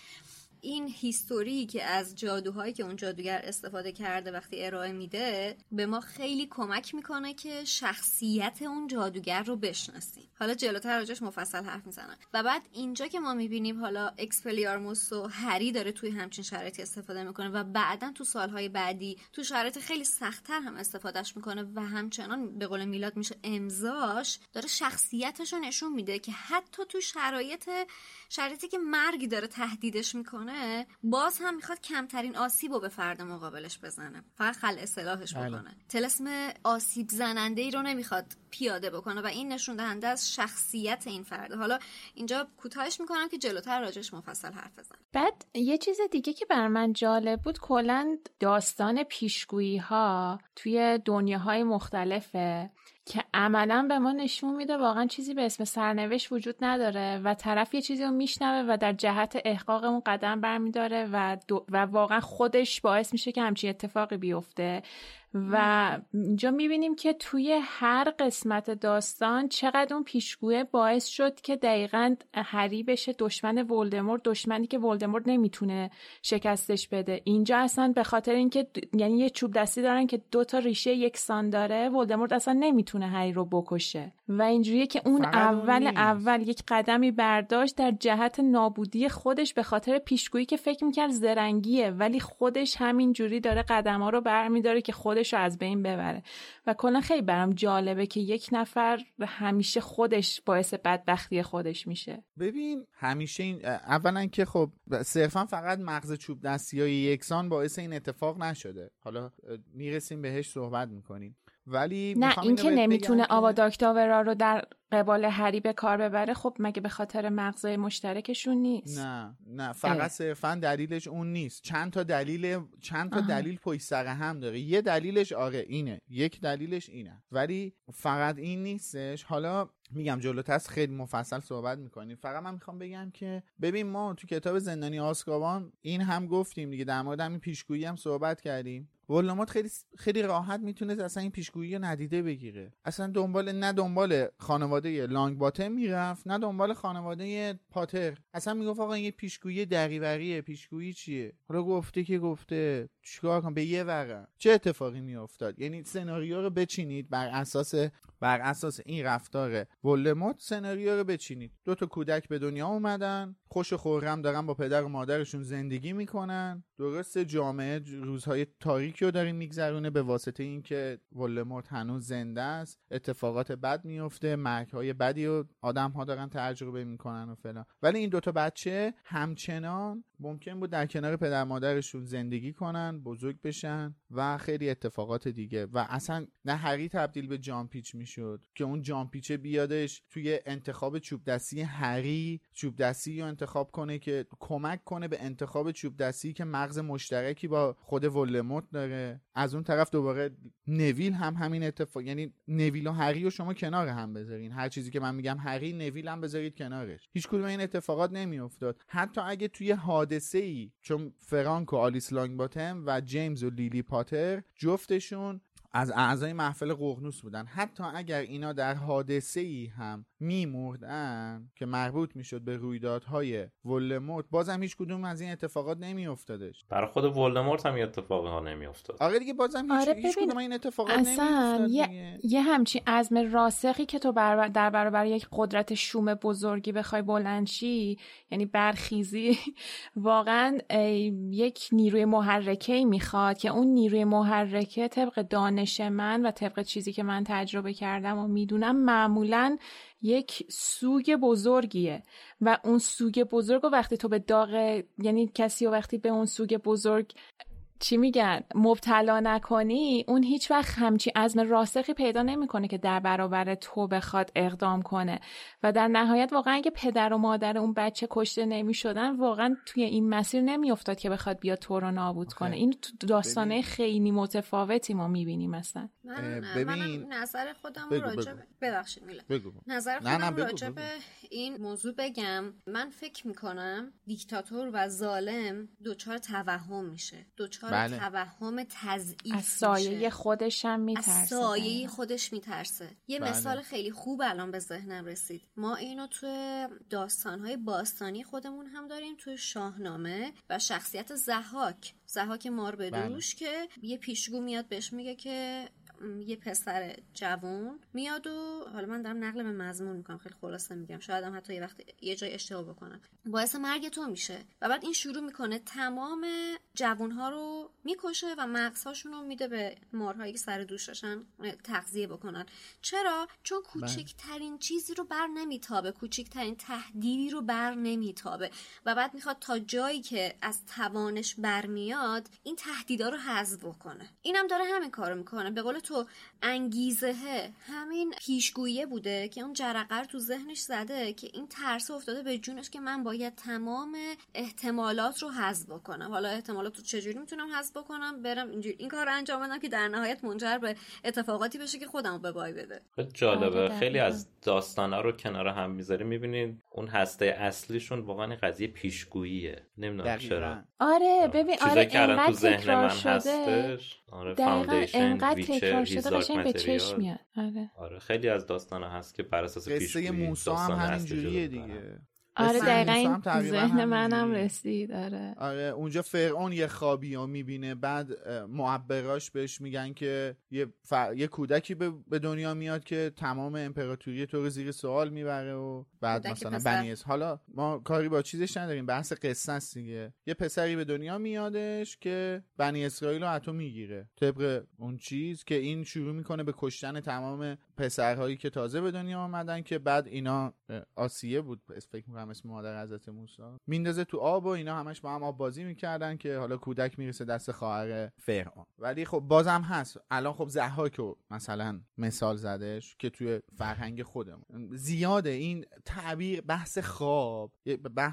Speaker 3: این هیستوری که از جادوهایی که اون جادوگر استفاده کرده وقتی ارائه میده به ما خیلی کمک می‌کنه که شخصیت اون جادوگر رو بشناسیم. حالا جلوتر راجعش مفصل حرف می‌زنم. و بعد اینجا که ما می‌بینیم حالا اکسپلیارموس و هری داره توی همچین شرایطی استفاده می‌کنه و بعدا تو سالهای بعدی تو شرایط خیلی سختتر هم استفادهش می‌کنه و همچنان به قول میلاد میشه امضاش داره شخصیتش رو نشون میده که حتی تو شرایط شرایطی که مرگ داره تهدیدش می‌کنه باز هم می‌خواد کمترین آسیب رو به فرد مقابلش بزنه. فقط خل اصلاحش بله. بکنه. تلسم آسیب زننده ای رو نمی‌خواد پیاده بکنه و این نشون دهنده از شخصیت این فرد. حالا اینجا کوتاهش می‌کنم که جلوتر راجش مفصل حرف بزنم
Speaker 2: بعد یه چیز دیگه که بر من جالب بود کلا داستان پیشگویی ها توی دنیاهای مختلفه. که عملا به ما نشون میده واقعا چیزی به اسم سرنوشت وجود نداره و طرف یه چیزی رو میشنوه و در جهت احقاق اون قدم برمیداره و, و واقعا خودش باعث میشه که همچین اتفاقی بیفته. و اینجا می‌بینیم که توی هر قسمت داستان چقدر اون پیشگوه باعث شد که دقیقا هری بشه دشمن ولدمورت دشمنی که ولدمورت نمی‌تونه شکستش بده. اینجا اصلا به خاطر اینکه یعنی یه چوب دستی دارن که دو تا ریشه یکسان داره ولدمورت اصلا نمی‌تونه هری رو بکشه. و اینجوریه که اون اول اول یک قدمی برداشت در جهت نابودی خودش به خاطر پیشگویی که فکر می‌کرد زرنگیه ولی خودش همینجوری داره قدم ها رو برمیداره که خودش رو از بین ببره. و کلا خیلی برام جالبه که یک نفر همیشه خودش باعث بدبختی خودش میشه.
Speaker 4: ببین همیشه این اولا که خب صرفا فقط مغز چوب دستی های یکسان باعث این اتفاق نشده. حالا می‌رسیم بهش صحبت می‌کنیم. ولی
Speaker 2: نه این که نمی‌تونه آوا داکتاورا رو در قبال هری به کار ببره خب مگه به خاطر مغزای مشترکشون نیست؟
Speaker 4: نه نه فقط صرفا دلیلش اون نیست. چند تا دلیل چند تا دلیل پشت سر هم داره. یه دلیلش آره اینه. یک دلیلش اینه. ولی فقط این نیستش. حالا میگم جلوتر خیلی مفصل صحبت می‌کنیم. فقط من می‌خوام بگم که ببین ما تو کتاب زندانی آسکابان این هم گفتیم دیگه. در مورد همین پیشگویی هم صحبت کردیم. ولدمورت خیلی خیلی راحت می‌تونه اصلا این پیشگویی رو ندیده بگیره. اصلا دنبال نه دنبال خانواده لانگ باتم می‌رفت نه دنبال خانواده پاتر. اصلا می‌گفت آقا این پیشگویی دریوریه پیشگویی چیه؟ حالا گفته که گفته. چیکار کنم؟ به یه ورقه. چه اتفاقی میافتاد؟ یعنی سناریو رو بچینید. بر اساس بر اساس این رفتار ولدمورت سناریو رو بچینید. دو تا کودک به دنیا اومدن. خوش و خورم دارن با پدر و مادرشون زندگی می‌کنن. درسته جامعه روزهای تاریکی رو دارین میگذرونه به واسطه اینکه ولدمورت هنوز زنده است. اتفاقات بد میفته مرگ های بدی رو آدم ها دارن تجربه می‌کنن و فلان. ولی این دوتا بچه همچنان ممکن بود در کنار پدر مادرشون زندگی کنن بزرگ بشن و خیلی اتفاقات دیگه. و اصلا نه هری تبدیل به جامپیچ می‌شد که اون جامپیچه بیادش توی انتخاب چوب دستی هری چوب دستی رو انتخاب کنه که کمک کنه به انتخاب چوب دستی که مغز مشترکی با خود ولدمورت داره. از اون طرف دوباره نویل هم همین اتفاق یعنی نویل و هری رو شما کنار هم بذارین. هر چیزی که من میگم هری نویل هم بذارید کنارش. هیچ کدوم این اتفاقات نمیافتاد. حتی اگه توی حادثه ای چون فرانک و آلیس لانگ باتم و جیمز و لیلی پاتر جفتشون از اعضای محفل قغنوس بودن. حتی اگر اینا در حادثه ای هم میمردن که مربوط می‌شد به رویدادهای ولدمورت بازم هیچ کدوم از این اتفاقات نمیافتادش.
Speaker 1: برای خود ولدمورت هم اتفاقی ها نمیافتاد.
Speaker 4: آره دیگه بازم هیچ, آره هیچ کدوم این اتفاقات اصلا
Speaker 2: یه, یه همچین عزم راسخی که تو بر... در برابر یک قدرت شوم بزرگی بخوای بلنشی یعنی برخیزی واقعا یک نیروی محرکه می‌خواد که اون نیروی محرکه طبق دانش دانش من و طبق چیزی که من تجربه کردم و می‌دونم معمولا یک سوگ بزرگیه و اون سوگ بزرگ و وقتی تو به داغ یعنی کسی و وقتی به اون سوگ بزرگ چی میگن مبتلا نکنی اون هیچ وقت همچی عزم راسخی پیدا نمی‌کنه که در برابر تو بخواد اقدام کنه. و در نهایت واقعا اگه پدر و مادر اون بچه کشته نمی‌شدن واقعا توی این مسیر نمیافتاد که بخواد بیاد تو رو نابود کنه. این داستانه خیلی متفاوتی ما می‌بینیم مثلا
Speaker 3: من, ببین نظر خودم راجع ببخشید نظر خودم راجع به این موضوع بگم. من فکر می‌کنم دیکتاتور و ظالم دچار توهم میشه. دچار بله. توهم تضعیف از
Speaker 2: سایه خودش هم میترسه از
Speaker 3: سایه خودش میترسه یه بله. مثال خیلی خوب الان به ذهنم رسید ما اینو توی داستانهای باستانی خودمون هم داریم توی شاهنامه و شخصیت زهاک زهاک مار بدوش بله. که یه پیشگو میاد بهش میگه که یه پسر جوون میاد و حالا من دارم نقل به مضمون می‌کنم خیلی خلاصه میگم. شاید هم حتی یه وقت یه جای اشتباه بکنم. باعث مرگ تو میشه. و بعد این شروع می‌کنه تمام جوانها رو می‌کشه و مغزهاشون رو میده به مارهایی که سر دوش داشتن تغذیه بکنن. چرا؟ چون بله. کوچکترین چیزی رو بر نمیتابه. کوچکترین تهدیدی رو بر نمیتابه. و بعد می‌خواد تا جایی که از توانش برمیاد این تهدیدا رو حذف بکنه. اینم داره همین کارو می‌کنه. به قول تو انگیزه همین پیشگویی بوده که اون جرقه تو ذهنش زده که این ترس افتاده به جونش که من باید تمام احتمالات رو حذف بکنم. حالا احتمالات رو چجوری می‌تونم حذف بکنم؟ برم اینجوری. این کار انجام بدم که در نهایت منجر به اتفاقاتی بشه که خودم به بای بده.
Speaker 1: جالبه. آره، خیلی از داستانا رو کنار هم می‌ذاریم می‌بینید اون هسته اصلیشون واقعا قضیه پیشگوییه. نمی‌دونم چرا.
Speaker 2: آره ببین آره
Speaker 1: اینقدر تو ذهن من هستش.
Speaker 2: آره فاوندیشن تکرار شده قشنگ به چشم میاد. آره.
Speaker 1: آره خیلی از داستان ها هست که بر اساس قصه
Speaker 4: موسی هم همینجوریه دیگه.
Speaker 2: آره دقیقا این ذهن منم رسید. آره.
Speaker 4: آره اونجا فرعون یه خوابی رو می‌بینه بعد معبراش بهش میگن که یه, یه کودکی به دنیا میاد که تمام امپراتوری تو رو زیر سوال می‌بره و بعد مثلا بنی حالا ما کاری با چیزش نداریم بحث قصه است دیگه. یه پسری به دنیا میادش که بنی اسرائیل رو حتی می‌گیره. طبق اون چیز که این شروع می‌کنه به کشتن تمام پسرهایی که تازه به دنیا آمدن که بعد اینا آسیه بود. فکر می‌کنم اسم مادر حضرت موسی. میندازه تو آب و اینا همش با هم آب بازی می‌کردن که حالا کودک می‌رسه دست خواهر فرعون. ولی خب بازم هست. الان خب زحاک رو مثلا مثال زدش که توی فرهنگ خودمون. زیاده. این تعبیر بحث خواب.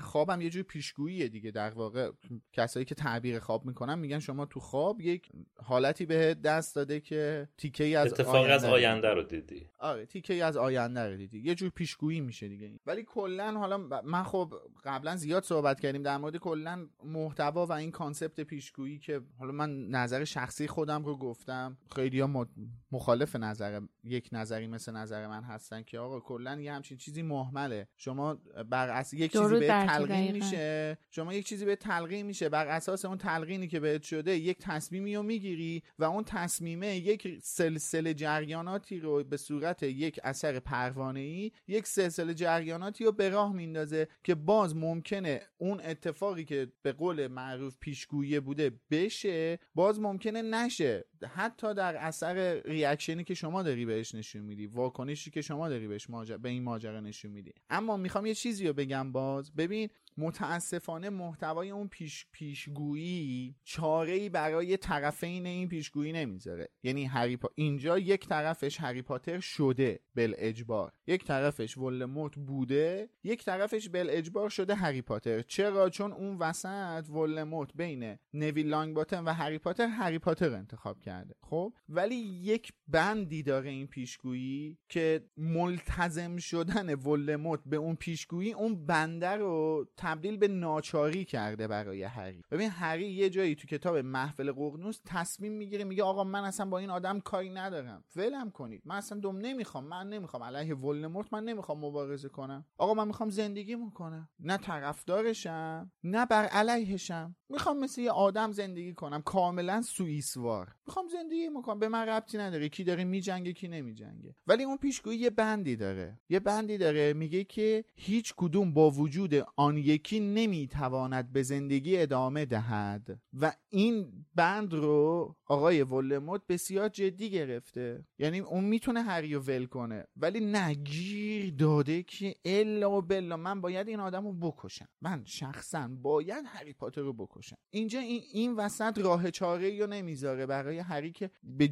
Speaker 4: خوابم یه جور پیشگوییه دیگه. در واقع کسایی که تعبیر خواب می‌کنن میگن شما تو خواب یک حالتی به دست داده که تیکه ای از
Speaker 1: اتفاق آینده از آینده. رو دیدی.
Speaker 4: آره تیکه ای از آینده رو دیدی. یه جور پیشگویی میشه دیگه ولی کلا حالا من خب قبلا زیاد صحبت کردیم در مورد کلا محتوا و این کانسپت پیشگویی که حالا من نظر شخصی خودم رو گفتم. خیلی ها مخالف نظر یک نظری مثل نظر من هستن که آقا کلا یه همچین چیزی محمله. شما بر یک چیزی به تلقین میشه. شما یک چیزی به تلقین میشه. بر اساس اون تلقینی که بهت شده یک تصمیمی رو می‌گیری و اون تصمیمه یک سلسله جریاناتی رو به صورت یک اثر پروانه ای یک سلسله جریاناتی رو به راه میندازه که باز ممکنه اون اتفاقی که به قول معروف پیشگویی بوده بشه باز ممکنه نشه. حتی در اثر ریاکشنی که شما داری بهش نشون میدی واکنشی که شما داری بهش به این ماجرا نشون میدی. اما می‌خوام یه چیزی رو بگم باز. ببین متاسفانه محتوای اون پیش پیشگویی چاره ای برای طرفین این پیشگویی نمی‌ذاره. یعنی هری اینجا یک طرفش هری پاتر شده بل اجبار یک طرفش ولموت بوده یک طرفش بل اجبار شده هری پاتر. چرا؟ چون اون وسط ولموت بین نویل لانگ باتن و هری پاتر هری پاتر انتخاب کرده. خب؟ ولی یک بندی داره این پیشگویی که ملتزم شدن ولموت به اون پیشگویی اون بنده رو تبدیل به ناچاری کرده برای هری. ببین هری یه جایی تو کتاب محفل ققنوس تصمیم می‌گیره میگه آقا من اصلا با این آدم کاری ندارم. ولم کنید. من اصلا دم نمی‌خوام. من نمی‌خوام. علیه ولدمورت من نمی‌خوام مبارزه کنم. آقا من می‌خوام زندگی کنم. نه طرفدارشم نه بر علیهشم. می‌خوام مثل یه آدم زندگی کنم. کاملا سوئیسوار. می‌خوام زندگی می‌کنم به من ربطی نداره کی داره میجنگه کی نمیجنگه. ولی اون پیشگویی یه بندی داره. یه بندی داره. میگه که هیچ کدوم با وجود آن یکی نمی‌تواند به زندگی ادامه دهد. و این بند رو آقای ولموت بسیار جدی گرفته. یعنی اون می‌تونه هری رو ول کنه. ولی نگیر داده که الا و بلا من باید این آدم رو بکشم. من شخصا باید هری پاتر رو بکشم. اینجا این, این وسط راه چاره رو نمی‌ذاره. برای هری که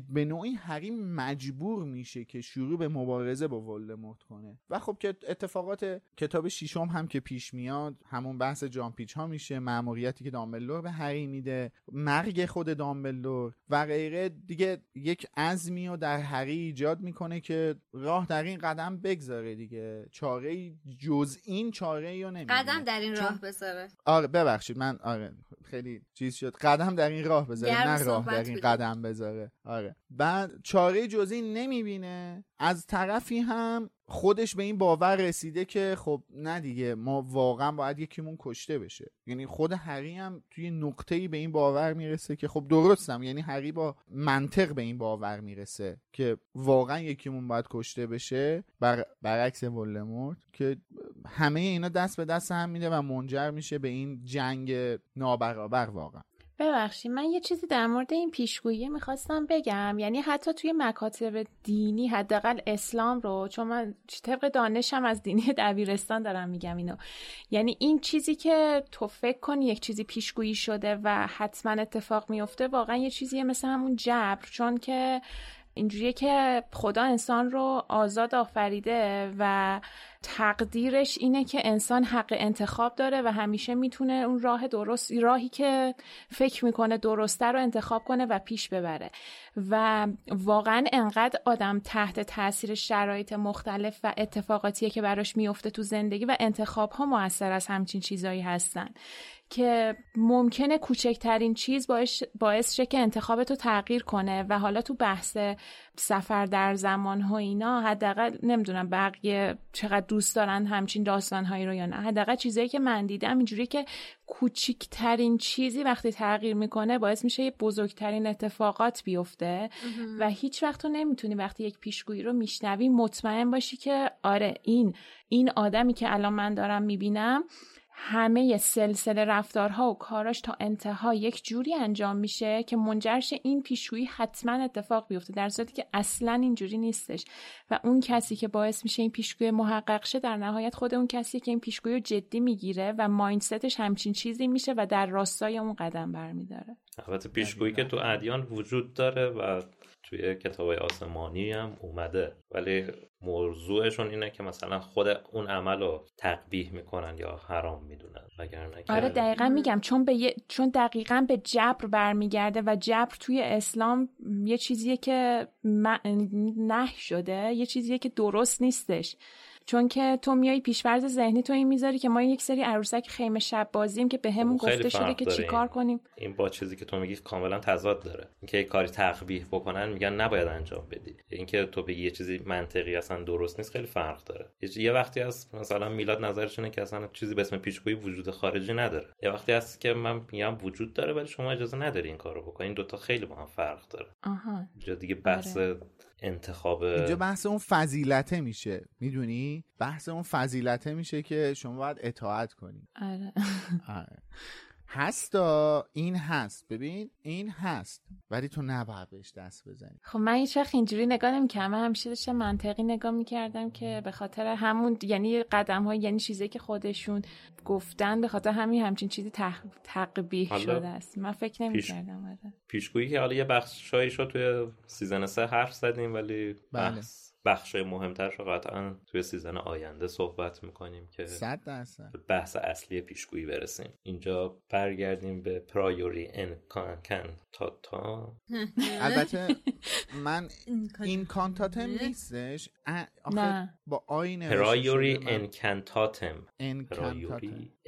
Speaker 4: به نوعی هری مجبور میشه که شروع به مبارزه با ولدمورت کنه. و خب که اتفاقات کتاب شیشم هم که پیش میاد همون بحث جامپیچ ها میشه مأموریتی که دامبلدور به هری میده مرگ خود دامبلدور و غیره. دیگه یک عزمی رو در هری ایجاد می‌کنه که راه در این قدم بگذاره دیگه. چاره جز این چاره ای نمیده
Speaker 3: قدم در این راه بذاره.
Speaker 4: آره ببخشید من آره خیلی چیز شد. قدم در این راه بذاره نه راه در این قدم بذاره. آره. بعد چاره جزی نمی‌بینه. از طرفی هم خودش به این باور رسیده که خب نه دیگه ما واقعا باید یکیمون کشته بشه. یعنی خود هری هم توی نقطه ای به این باور می‌رسه که خب درستم یعنی هری با منطق به این باور می‌رسه که واقعا یکیمون باید کشته بشه بر برعکس ولدمورت که همه اینا دست به دست هم میده و منجر میشه به این جنگ نابرابر واقعا.
Speaker 2: ببخشید من یه چیزی در مورد این پیشگویی می‌خواستم بگم. یعنی حتی توی مکاتب دینی حداقل اسلام رو چون من طبق دانشم از دینی دبیرستان دارم میگم اینو. یعنی این چیزی که تو فکر کنی یک چیزی پیشگویی شده و حتما اتفاق میفته واقعا یه چیزیه مثل همون جبر. چون که اینجوریه که خدا انسان رو آزاد آفریده و تقدیرش اینه که انسان حق انتخاب داره و همیشه می‌تونه اون راه درست راهی که فکر می‌کنه درسته رو انتخاب کنه و پیش ببره. و واقعا انقدر آدم تحت تاثیر شرایط مختلف و اتفاقاتیه که براش میفته تو زندگی و انتخاب ها موثر از همچین چیزایی هستن که ممکنه کوچکترین چیز باعث, باعث شه که انتخابتو تغییر کنه و حالا تو بحث سفر در زمان ها اینا حداقل نمی‌دونم بقیه چقدر دوست دارن همچین داستان هایی رو یا نه. حداقل چیزایی که من دیدم اینجوری که کوچیکترین چیزی وقتی تغییر می‌کنه باعث میشه یه بزرگترین اتفاقات بیفته و هیچ وقت تو نمی‌تونی وقتی یک پیشگویی رو میشنوی مطمئن باشی که آره این این آدمی که الان من دارم می‌بینم همه سلسله رفتارها و کاراش تا انتها یک جوری انجام میشه که منجرش این پیشگویی حتما اتفاق بیفته در صورتی که اصلا اینجوری نیستش و اون کسی که باعث میشه این پیشگویی محقق شه در نهایت خود اون کسی که این پیشگویی رو جدی می‌گیره و مایندستش همچین چیزی میشه و در راستای اون قدم برمیداره.
Speaker 1: البته پیشگویی که تو ادیان وجود داره و توی کتاب آسمانی هم اومده. ولی موضوعشون اینه که مثلا خود اون عمل رو تقبیح می‌کنن یا حرام می‌دونن. وگرنه
Speaker 2: آره دقیقا میگم چون به چون دقیقا به جبر برمیگرده و جبر توی اسلام یه چیزیه که نه شده یه چیزیه که درست نیستش. چون که تو میای پیشورز ذهنی تو این می‌ذاری که ما یک سری عروسک خیمه شب بازیم که به گفته شده که چیکار کنیم.
Speaker 1: این با چیزی که تو میگی کاملا تضاد داره. اینکه یه کاری تقبیح بکنن میگن نباید انجام بدی. اینکه تو بگی یه چیزی منطقی اصلا درست نیست خیلی فرق داره. یه وقتی هست مثلا میلاد نظرشونه که اصلا چیزی به اسم پیشگویی وجود خارجی نداره. یه وقتی هست که من میگم وجود داره ولی شما اجازه نداری این کارو بکنی. این دوتا خیلی با هم فرق داره.
Speaker 2: آها.
Speaker 1: دیگه بحث آره. انتخاب
Speaker 4: اینجا بحث اون فضیلته میشه می‌دونی؟ بحث اون فضیلته میشه که شما باید اطاعت کنی.
Speaker 2: آره,
Speaker 4: آره. هستا این هست. ببین این هست. ولی تو نباید بهش دست بزنی.
Speaker 2: خب من هیچ وقت اینجوری نگاه نمی‌کردم. من همیشه داشتم منطقی نگاه می‌کردم که به خاطر همون یعنی قدم های یعنی چیزی که خودشون گفتن به خاطر همین همچین چیزی تق... تقبیح شده است. من فکر نمی‌کردم پیش... آره.
Speaker 1: پیشگویی که حالا یه بخشایی شد توی season سه حرف زدیم ولی
Speaker 4: بله.
Speaker 1: بخش مهمتر رو قطعا توی season آینده صحبت می‌کنیم که
Speaker 4: صد درصد.
Speaker 1: بحث اصلی پیشگویی برسیم. اینجا برگردیم به Priori Incanta
Speaker 4: البته من این cantatem نیستش.
Speaker 2: نه.
Speaker 4: با آین
Speaker 1: Priori Incantatem
Speaker 2: سخت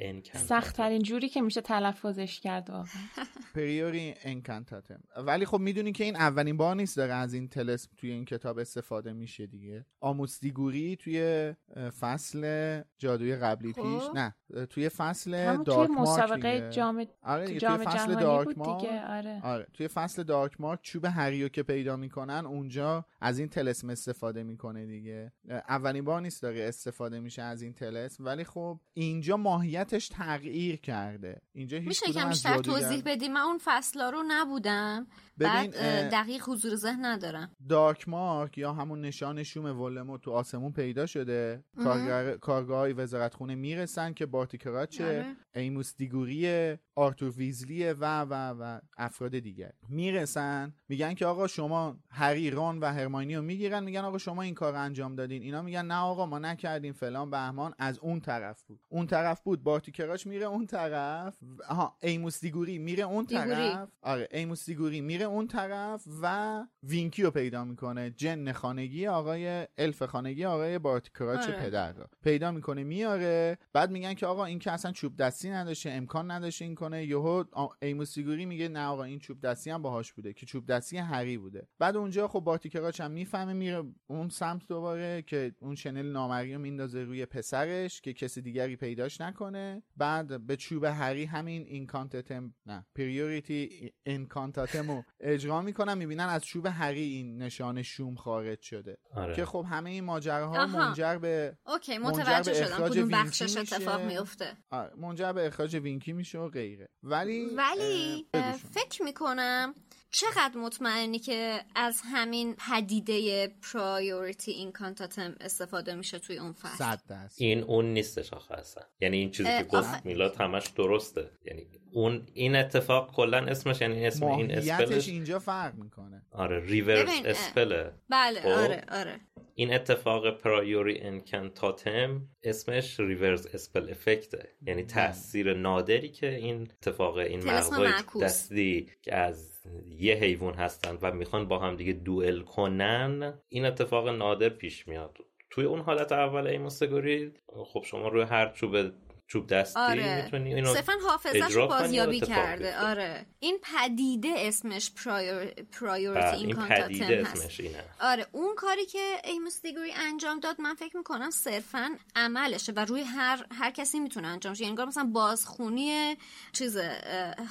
Speaker 2: ترین جوری که میشه تلفظش کرد
Speaker 4: پریوری انکانتاتم ولی خب می‌دونی که این اولین بار نیست داره از این تلسم توی این کتاب استفاده میشه دیگه. آموسدیگوری توی فصل جادوی قبلی خب. پیش. نه توی فصل دارک توی
Speaker 2: مسابقه جام
Speaker 4: آره
Speaker 2: توی
Speaker 4: فصل
Speaker 2: دارک دیگه. آره.
Speaker 4: آره. توی فصل دارک مارک چوب هریو که پیدا می‌کنن اونجا از این تلسم استفاده می‌کنه دیگه. اولین بار نیست داره استفاده میشه از این تلسم. ولی خب اینجا ماهیت ماهیتش تغییر کرده. اینجا هیچ
Speaker 3: میشه کم بیشتر توضیح بدی؟ من اون فصلا رو نبودم. بعد دقیق حضور ذهن ندارم.
Speaker 4: دارک مارک یا همون نشان شوم ولمو تو آسمون پیدا شده. کارگاه های وزارت خونه می‌رسن که بارتی کراچه آره. ایموس دیگوریه آرتور ویزلیه و و و افراد دیگر. می‌رسن میگن که آقا شما هری ران و هرماینی رو می‌گیرن میگن آقا شما این کار انجام دادین. اینا میگن نه آقا ما نکردیم فلان بهمان از اون طرف بود. اون طرف بود بارتی کراچ میره اون طرف آها ایموس دیگوری میره اون طرف. آره ایموس دیگوری میره اون طرف و وینکی رو پیدا می‌کنه جن خانگی آقای الف خانگی آقای بارتی کراوچ آره. پدر رو. پیدا می‌کنه میاره. بعد میگن که آقا این که اصلا چوب دستی نداشته امکان نداشته این کنه. یهو ایموس دیگوری میگه نه آقا این چوب دستی هم باهاش بوده. که چوب دستی هری بوده. بعد اونجا خب بارتی کراوچ هم می‌فهمه میره اون سمت دوباره که اون شنل نامرئی رو میندازه روی پسرش که کسی دیگری پیداش نکنه. بعد به چوب هری همین Incantatem نه Priori Incantatem و اجرا می‌کنن می‌بینن از چوب هری این نشان شوم خارج شده. آره. که خب همه این ماجراها منجر به
Speaker 3: okay متوجه شدم. کدوم بخشش اتفاق میفته؟
Speaker 4: آره. منجر به اخراج وینکی میشه و غیره. ولی
Speaker 3: ولی فکر می‌کنم چقدر مطمئنی که از همین پدیده Priori Incantatem استفاده میشه توی اون فصل؟
Speaker 4: صد دست
Speaker 1: این اون نیستش آخه اصلا. یعنی این چیزی که گفت میلاد همش درسته. یعنی اون این اتفاق کلا اسمش یعنی اسم این spell ش
Speaker 4: اینجا فرق می‌کنه.
Speaker 1: آره reverse spell ه.
Speaker 3: بله خب؟ آره آره.
Speaker 1: این اتفاق Priori Incantatem اسمش reverse spell effect ه. یعنی تاثیر نادری که این اتفاق این مغزای دستی که از یه حیوان هستن و می‌خوان با هم دیگه دوئل کنن این اتفاق نادر پیش میاد. توی اون حالت اول ایموس دیگوری خب شما روی هر چوب چوب دستی آره. می‌تونی اینو صرفا
Speaker 3: حافظش رو بازیابی کرده. آره. این پدیده اسمش Prior... Priori
Speaker 1: بله، این پدیده اسمش اینه.
Speaker 3: آره اون کاری که ایموس دیگری انجام داد من فکر می‌کنم صرفا عملشه و روی هر هر کسی می‌تونه انجام شه یعنی مثلا بازخونی چیز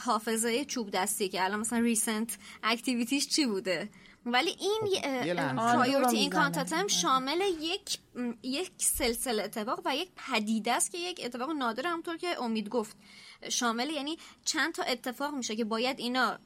Speaker 3: حافظه چوب دستی که الان مثلا recent activity ش چی بوده؟ ولی این Priori Incantatem شامل یک یک سلسله اتفاق و یک پدیده است که یک اتفاق نادر همونطور که امید گفت. شامل یعنی چند تا اتفاق میشه که باید اینا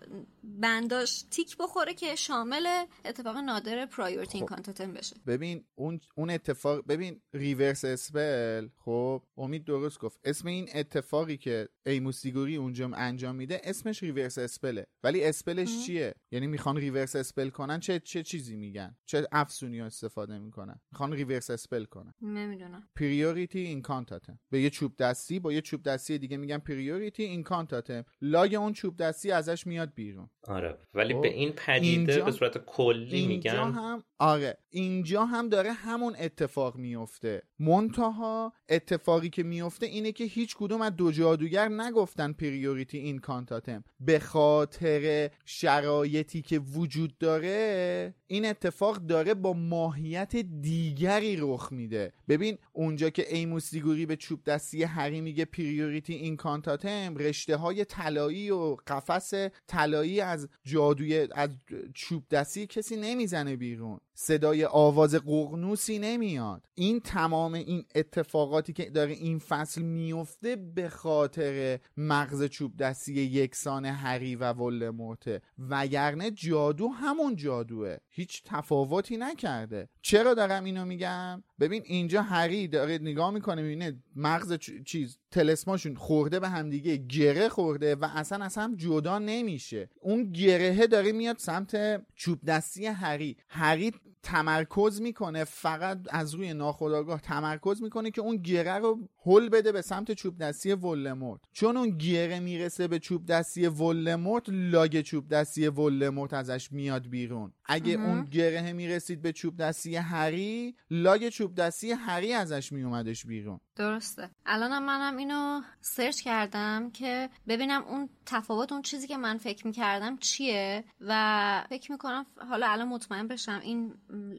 Speaker 3: بنداش تیک بخوره که شامل اتفاق نادر Priori Incantatem بشه.
Speaker 4: ببین اون اون اتفاق ببین reverse spell خب امید درست گفت. اسم این اتفاقی که ایموس دیگوری اونجا انجام میده اسمش reverse spell ه. ولی spell ش چیه؟ یعنی می‌خوان reverse spell کنن چه چه چیزی میگن؟ چه افسونی استفاده می‌کنن؟ می‌خوان reverse spell کنن.
Speaker 3: نمی‌دونم.
Speaker 4: Priori Incantatem به یه چوب دستی با یه چوب دستی دیگه میگن Priori Incantatem log اون چوب دستی ازش میاد بیرون.
Speaker 1: آره. ولی به خب، این پدیده به صورت کلی میگن
Speaker 4: هم آره. اینجا هم داره همون اتفاق میفته. منتها اتفاقی که میفته اینه که هیچ کدوم از دو جادوگر نگفتن Priori Incantatem. به خاطر شرایطی که وجود داره این اتفاق داره با ماهیت دیگری رخ میده. ببین اونجا که ایموس دیگوری به چوب دستی هری میگه Priori Incantatem رشته های طلایی و قفس طلایی از جادوی از چوب دستی کسی نمی‌زنه بیرون. صدای آواز قغنوسی نمیاد. این تمام این اتفاقاتی که داره این فصل میفته به خاطر مغز چوب دستی یکسان هری و ولدمورت. وگرنه جادو همون جادوه. هیچ تفاوتی نکرده. چرا دارم اینو میگم؟ ببین اینجا هری داره نگاه می‌کنه می‌بینه مغز چیز تلسماشون خورده به همدیگه گره خورده و اصلا اصلا هم جدا نمیشه. اون گرهه داره میاد سمت چوب دستی هری هری تمرکز می‌کنه فقط از روی ناخودآگاه تمرکز می‌کنه که اون گره رو هل بده به سمت چوب دستی ولمورت چون اون گره می‌رسه به چوب دستی ولمورت لاگ چوب دستی ولمورت ازش میاد بیرون. اگه اون گره می‌رسید به چوب دستی هری لاگ چوب دستی هری ازش میومدش بیرون.
Speaker 3: درسته. الانم منم اینو search کردم که ببینم اون تفاوت اون چیزی که من فکر می‌کردم چیه و فکر می‌کنم حالا الان مطمئن بشم این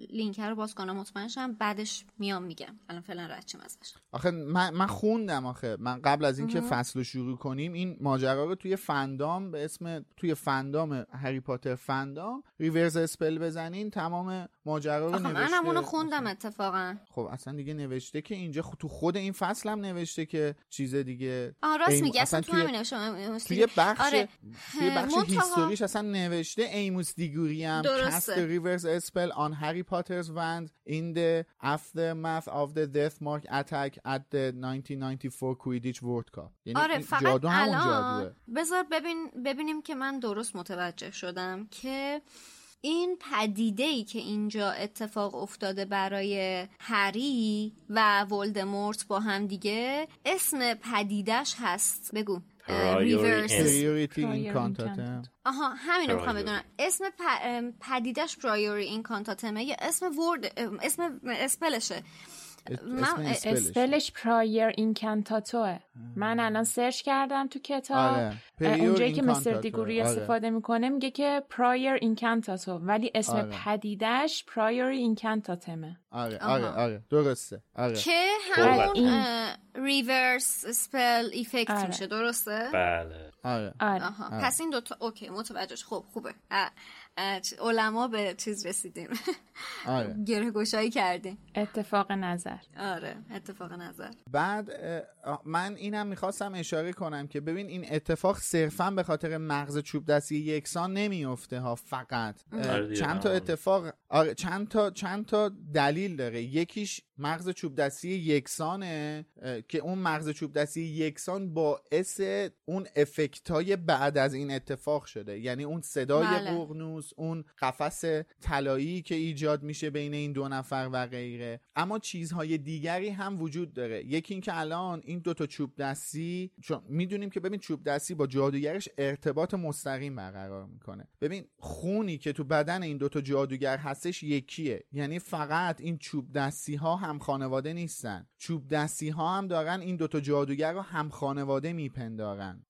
Speaker 3: لینک رو باز کنم مطمئن شم بعدش میام میگم. الان فعلا رد ازش.
Speaker 4: آخه من, من خوندم آخه. من قبل از اینکه فصل رو شروع کنیم این ماجرا رو توی fandom به اسم توی fandom هری پاتر fandom reverse spell بزنین تمام ماجرا رو نوشته. من
Speaker 3: همونو خوندم اتفاقا.
Speaker 4: خب اصلا دیگه نوشته که اینجا تو خود این فصل هم نوشته که چیز دیگه.
Speaker 3: آه راست میگه اصلا تو همین
Speaker 4: توی بخش آره. توی بخش هیستوریش اصلا نوشته ایموس دیگوری هم. cast the reverse spell on Harry Potter's wand in the aftermath of the mark attack at the 1994 Quidditch World Cup.
Speaker 3: یعنی آره فقط جادو همون جادوه. بذار ببین ببینیم که من درست متوجه شدم که این پدیده ای که اینجا اتفاق افتاده برای هری و ولدمورت با هم دیگه اسم پدیدش هست. بگو.
Speaker 4: reverse
Speaker 3: آها همین رو بدونم. اسم پدیدش Priori Incantatem ه یا اسم ورد اسم spell شه؟
Speaker 2: من spell ش Prior Incantato ه. من الان search کردم تو کتاب. آره. اونجایی که Mister دیگوری آره. استفاده می‌کنه میگه که Prior Incantato ولی اسم آره. پدیدش Prior Incantatem ه
Speaker 4: آره آره آره. درسته. آره.
Speaker 3: که همون reverse spell effect میشه. درسته؟
Speaker 1: بله.
Speaker 4: آره.
Speaker 3: آره. پس این دوتا okay متوجه خب خوبه. علما به چیز رسیدیم. آره. گره گشایی کردیم.
Speaker 2: اتفاق نظر.
Speaker 3: آره اتفاق نظر.
Speaker 4: بعد من اینم می‌خواستم اشاره کنم که ببین این اتفاق صرفا به خاطر مغز چوب دستی یکسان نمیفته ها فقط. آره چند تا اتفاق آره چند تا چند تا دلیل داره. یکیش مغز چوب دستی یکسانه که اون مغز چوب دستی یکسان باعث اون افکت های بعد از این اتفاق شده. یعنی اون صدای بله. قرنوس اون قفس طلایی که ایجاد میشه بین این دو نفر و غیره. اما چیزهای دیگری هم وجود داره. یکی اینکه الان این دوتا چوب دستی چون می‌دونیم که ببین چوب دستی با جادوگرش ارتباط مستقیم برقرار می‌کنه. ببین خونی که تو بدن این دوتا جادوگر هستش یکیه. یعنی فقط این چوب دستی ها هم خانواده نیستن. چوب دستی ها هم دارن این دوتا جادوگر رو هم خانواده میپندارن.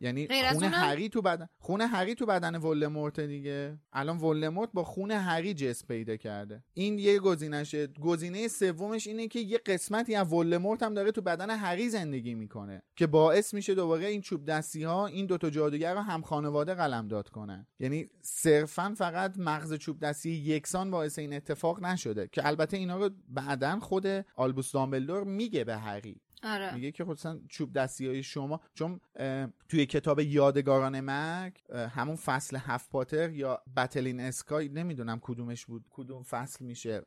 Speaker 4: یعنی خون هری تو بدن خون هری تو بدن ولدمورت دیگه. الان ولدمورت با خون هری جس پیدا کرده. این یه گزینشه گزینه سومش اینه که یه قسمتی از ولدمورت هم داره تو بدن هری زندگی می‌کنه که باعث میشه دوباره این چوب دستی ها این دوتا جادوگر رو هم خانواده قلمداد کنن. یعنی صرفا فقط مغز چوب دستی یکسان باعث این اتفاق نشده که البته اینا رو بعدا خود آلبوس دامبلدور میگه به هری
Speaker 3: آره.
Speaker 4: میگه که خصوصا چوب دستی های شما چون توی کتاب یادگاران مرگ همون فصل هفت پاتر یا بتلین اسکای نمی‌دونم کدومش بود کدوم فصل میشه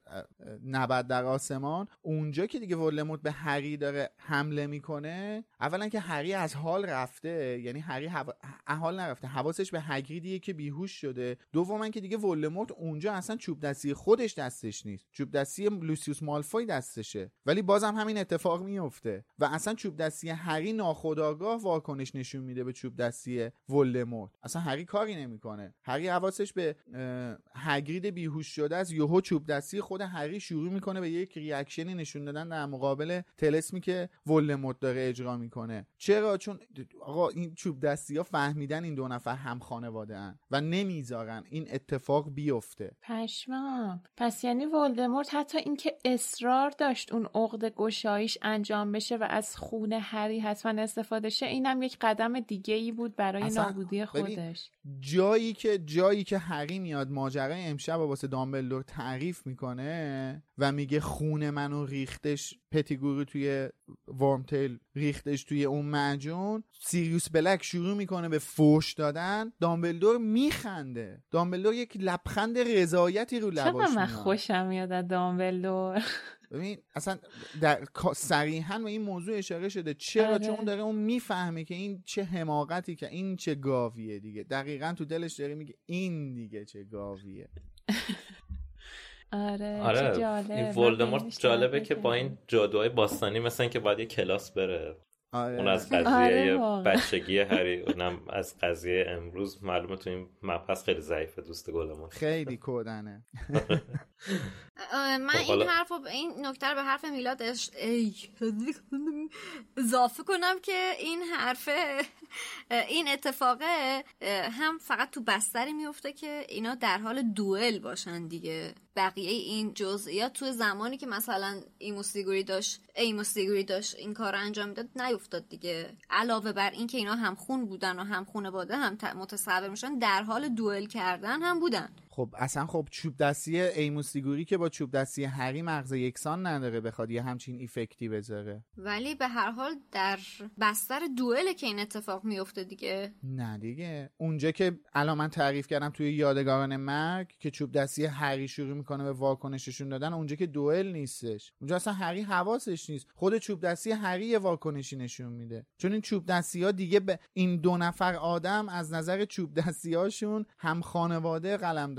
Speaker 4: نبد در آسمان. اونجا که دیگه ولموت به هری داره حمله می‌کنه اولا که هری از حال رفته یعنی هری حو... حال نرفته حواسش به هگریدیه که بیهوش شده. دوما که دیگه ولموت اونجا اصلا چوب دستی خودش دستش نیست چوب دستی لوسیوس مالفوی دستشه. ولی بازم همین اتفاق میفته و اصلا چوب دستی هری ناخداگاه واکنش نشون میده به چوب دستی ولدمورت. اصلا هری کاری نمی‌کنه. هری حواسش به هگرید بیهوش شده از یهو چوب دستی خود هری شروع می‌کنه به یک ریاکشنی نشون دادن در مقابل تلسمی که ولدمورت داره اجرا می‌کنه. چرا؟ چون آقا این چوب دستی ها فهمیدن این دو نفر هم خانواده ان و نمی‌ذارن این اتفاق بیفته.
Speaker 2: پشما پس یعنی ولدمورت حتی اینکه اصرار داشت اون عقد گشایش انجام بشه و از خون هری حتما استفاده شه اینم یک قدم دیگه ای بود برای نابودی خودش.
Speaker 4: جایی که جایی که هری میاد ماجرای امشب واسه دامبلدور تعریف می‌کنه و میگه خون منو ریختش پتیگورو توی ورمتیل ریختش توی اون معجون سیریوس بلک شروع می‌کنه به فوش دادن دامبلدور میخنده. دامبلدور یک لبخند رضایتی رو لباش
Speaker 2: من خوشم میاد از دامبلدور.
Speaker 4: ببین اصلا در صریحا به این موضوع اشاره شده چرا آره. چون داره اون می‌فهمه که این چه حماقتی که این چه گاویه دیگه دقیقا تو دلش داره میگه این دیگه چه گاویه
Speaker 2: آره, آره. جالب.
Speaker 1: این ولدمورت جالبه که با این جادوهای باستانی مثلا که باید یه کلاس بره آره. اون از قضیه آره بچگی هری اونم از قضیه امروز. معلومه تو این مبحث خیلی ضعیفه دوست گلمون.
Speaker 4: خیلی کودنه.
Speaker 3: من خب، این حرف این نکته به حرف میلاد اضافه کنم که این حرف این اتفاقه هم فقط تو بستری میفته که اینا در حال دوئل باشن دیگه. بقیه این جزئیات تو زمانی که مثلا ایموس دیگوری داشت ایموس دیگوری داشت این کار انجام می‌داد نیفتاد دیگه. علاوه بر این که اینا هم خون بودن و هم خونه باده هم متصور میشن در حال دوئل کردن هم بودن.
Speaker 4: خب اصلا خب چوب دستی ایموس دیگوری که با چوب دستی هری مغز یکسان نداره بخواد یه همچین effect ی بذاره.
Speaker 3: ولی به هر حال در بستر دوئل که این اتفاق میفته دیگه.
Speaker 4: نه دیگه. اونجا که الان من تعریف کردم توی یادگاران مرگ که چوب دستی هری شروع می‌کنه به واکنششون دادن اونجا که دوئل نیستش. اونجا اصلا هری حواسش نیست. خود چوب دستی هری یه واکنشی نشون میده. چون این چوب دستی ها دیگه به این دو نفر آدم از نظر چوب دستی هاشون هم خانواده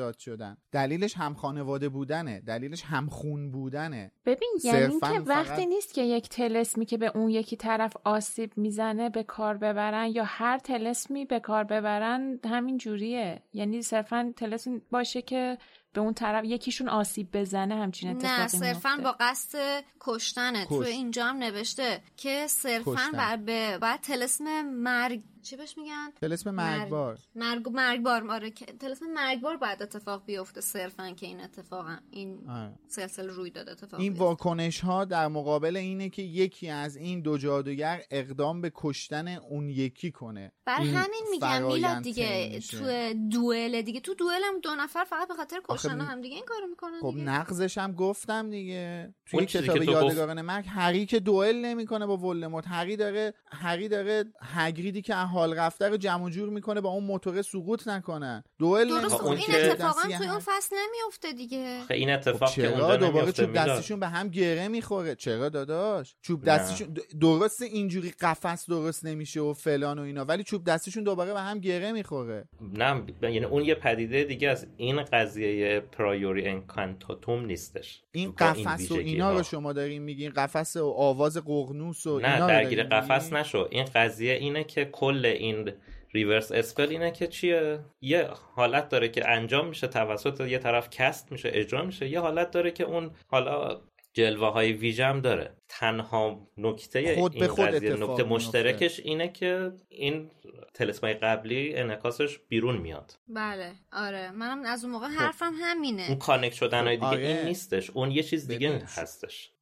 Speaker 4: قلمداد شدن. دلیلش هم خانواده بودنه. دلیلش هم خون بودنه.
Speaker 2: ببین یعنی که وقتی نیست که یک تلسمی که به اون یکی طرف آسیب می‌زنه به کار ببرن یا هر تلسمی به کار ببرن همین جوریه. یعنی صرفا تلسم باشه که به اون طرف یکیشون آسیب بزنه همچین اتفاقی
Speaker 3: نه صرفا با قصد کشتنه. کش. تو اینجا هم نوشته که صرفا بر به بعد تلسم مرگ چی بهش میگن؟
Speaker 4: تلسم مرگبار.
Speaker 3: مرگ. مرگبار آره. تلسم مرگبار بعد اتفاق بیفته صرفا که این اتفاق این آره. سلسله روی داده اتفاق
Speaker 4: این واکنش ها در مقابل اینه که یکی از این دو جادوگر اقدام به کشتن اون یکی کنه.
Speaker 3: بر همین میگم میلاد دیگه تو دوئل دیگه. تو دوئل هم دو نفر فقط به خاطر کشتن هم دیگه این کارو می‌کنن
Speaker 4: خب نقضش هم گفتم دیگه. توی کتاب یادگاران مرگ هری که دوئل نمی‌کنه با ولدمورت. هری داره هری داره هگریدی که حال رفته رو جمع جور می‌کنه با اون موتور سقوط نکنن دوئل
Speaker 3: درست. این اتفاقا توی اون فصل نمیفته دیگه.
Speaker 1: این اتفاق
Speaker 4: خب چرا؟ دوباره چوب دستشون به هم گره می‌خوره. چرا داداش؟ چوب دستشون درست اینجوری قفس درست نمیشه و فلان و اینا ولی چوب دستشون دوباره به هم گره می‌خوره.
Speaker 1: نه یعنی اون یه پدیده دیگه از این قضیه پرایوری انکانتاتوم نیستش.
Speaker 4: این قفس و اینا رو شما دارین میگین؟ قفس و آواز ققنوس و
Speaker 1: نه
Speaker 4: اینا
Speaker 1: درگیر قفس نشو. این قضیه اینه که کل این reverse spell اینه که چیه؟ یه حالت داره که انجام میشه توسط یه طرف cast میشه اجرا میشه. یه حالت داره که اون حالا جلوه های ویژم داره. تنها نکته
Speaker 4: خود
Speaker 1: این
Speaker 4: خود
Speaker 1: قضیه نکته مشترکش اینه که این طلسمای قبلی انعکاسش بیرون میاد.
Speaker 3: بله آره. منم از اون موقع خب. حرفم همینه.
Speaker 1: اون connect شدن های دیگه آره. این نیستش. اون یه چیز دیگه هستش.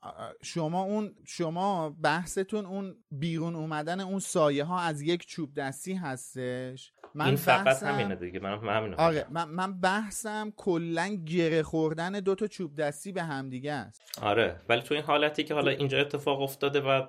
Speaker 4: شما اون شما بحثتون اون بیرون اومدن اون سایه ها از یک چوب دستی هستش؟
Speaker 1: من این فقط بحثم... همینه دیگه. من همینه
Speaker 4: آره من, من بحثم کلا گره خوردن دو تا چوب دستی به هم دیگه است.
Speaker 1: آره ولی تو این حالتی که حالا اینجا اتفاق افتاده و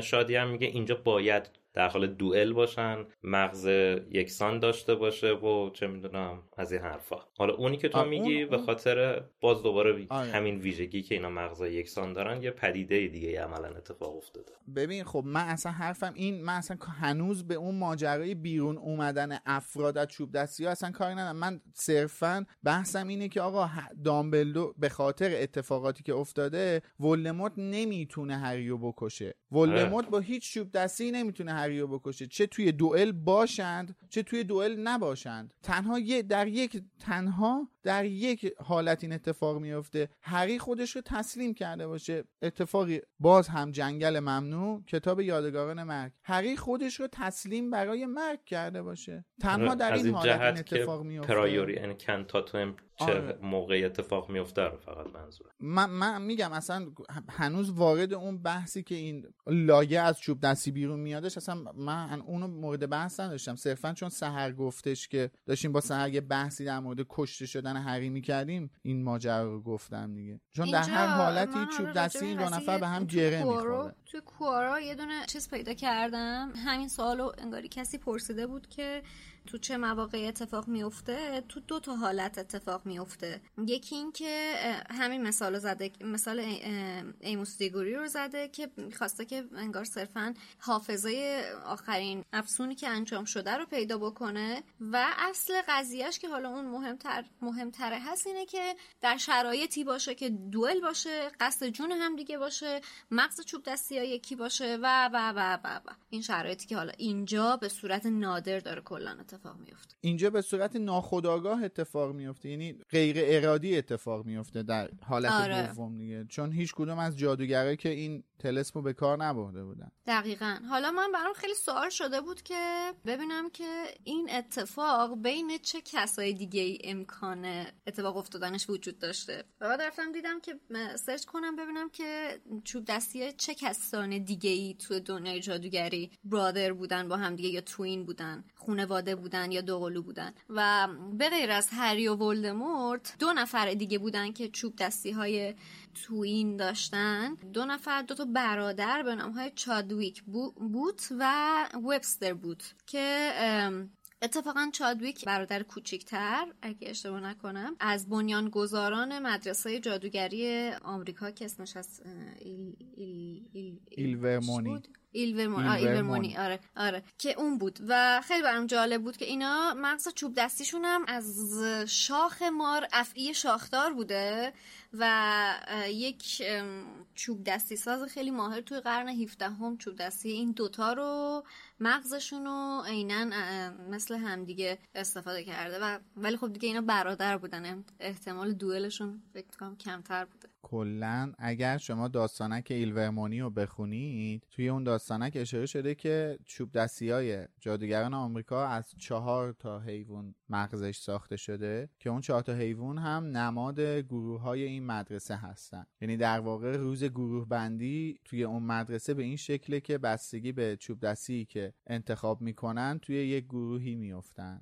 Speaker 1: شادی هم میگه اینجا باید در حال دوئل باشن مغز یکسان داشته باشه و چه می‌دونم از این حرفا. حالا اونی که تو میگی به خاطر باز دوباره آره. همین ویژگی که اینا مغز یکسان دارن یه پدیده دیگه عملا اتفاق افتاده.
Speaker 4: ببین خب من اصلا حرفم این من اصلا هنوز به اون ماجرای بیرون اومدن افراد از چوب دستی ها اصلا کاری ندارم. من صرفا بحثم اینه که آقا دامبلدو به خاطر اتفاقاتی که افتاده ولدمورت نمی‌تونه هریو بکشه. ولدمورت با هیچ چوب دستی نمی‌تونه هریو بکشه. چه توی دوئل باشند چه توی دوئل نباشند. تنها یه در یک تنها در یک حالت این اتفاق میفته هری خودش رو تسلیم کرده باشه. اتفاقی باز هم جنگل ممنوع کتاب یادگاران مرگ. هری خودش رو تسلیم برای مرگ کرده باشه. تنها آره، در این, حالت این اتفاق میفته
Speaker 1: پرایوری چه آره. موقعی اتفاق میفته رو فقط منظور
Speaker 4: من, من میگم اصلا هنوز وارد اون بحثی که این لایه از چوب دستی بیرون میادش اصلا من اونو مورد بحث نداشتم. صرفا چون سهر گفتش که داشتیم با سهر یه بحثی در مورد کشته شدن هری می‌کردیم این ماجرا رو گفتم دیگه. چون در هر حالتی چوب دستی این دو نفر به هم گره می‌خوره.
Speaker 3: تو کوارا یه دونه چیز پیدا کردم. همین سوالو انگاری کسی پرسیده بود که تو چه مواقع اتفاق میفته تو دو تا حالت اتفاق میفته یکی این که همین مثال زده مثال ایموس دیگوری رو زده که خواسته که انگار صرفا حافظه آخرین افسونی که انجام شده رو پیدا بکنه و اصل قضیهش که حالا اون مهمتر مهمتره هست اینه که در شرایطی باشه که دوئل باشه قصد جون هم دیگه باشه مغز چوب دستی ها یکی باشه و و و و, و. این شرایطی که حالا اینجا به صورت نادر داره کلا اتفاق میفته
Speaker 4: اینجا به صورت ناخودآگاه اتفاق میفته یعنی غیر ارادی اتفاق میفته در حالت آره. دوم دیگه. چون هیچ کدوم از جادوگرایی که این تلسمو به کار نبرده بودن.
Speaker 3: دقیقا. حالا من برام خیلی سوال شده بود که ببینم که این اتفاق بین چه کسای دیگه ای امکان اتفاق افتادنش وجود داشته؟ و بعد رفتم دیدم که سرچ کنم ببینم که چوب دستی چه کسان دیگه ای تو دنیای جادوگری برادر بودن با هم دیگه یا توین بودن خانواده بودن یا دوقلو بودن. و به غیر از هری و ولدمورت دو نفر دیگه بودن که چوب دستی های twin داشتن. دو نفر دو تا برادر به نام های چادویک بوت و وبستر بوت که اتفاقا چادویک برادر کوچیکتر اگه اشتباه نکنم از بنیانگذاران مدرسه جادوگری آمریکا که اسمش از ایل ایل ایل
Speaker 4: ایلورمونی
Speaker 3: ایلورمونی آره آره. که اون بود. و خیلی برام جالب بود که اینا مغز چوب دستیشون هم از شاخ مار افعی شاخدار بوده و یک چوب دستی ساز خیلی ماهر توی قرن 17 هم چوب دستی این دوتا رو مغزشون رو عینا مثل همدیگه استفاده کرده. و ولی خب دیگه اینا برادر بودن احتمال دوئلشون فکر کنم کمتر بوده.
Speaker 4: کلا اگر شما داستانک ایلورمونی رو بخونید توی اون داستانک اشاره شده که چوب دستی های جادوگران آمریکا از چهار تا حیوان مغزش ساخته شده که اون چهار تا حیوان هم نماد گروه های این مدرسه هستن. یعنی در واقع روز گروه بندی توی اون مدرسه به این شکله که بستگی به چوب دستی که انتخاب می‌کنن توی یک گروهی میفتن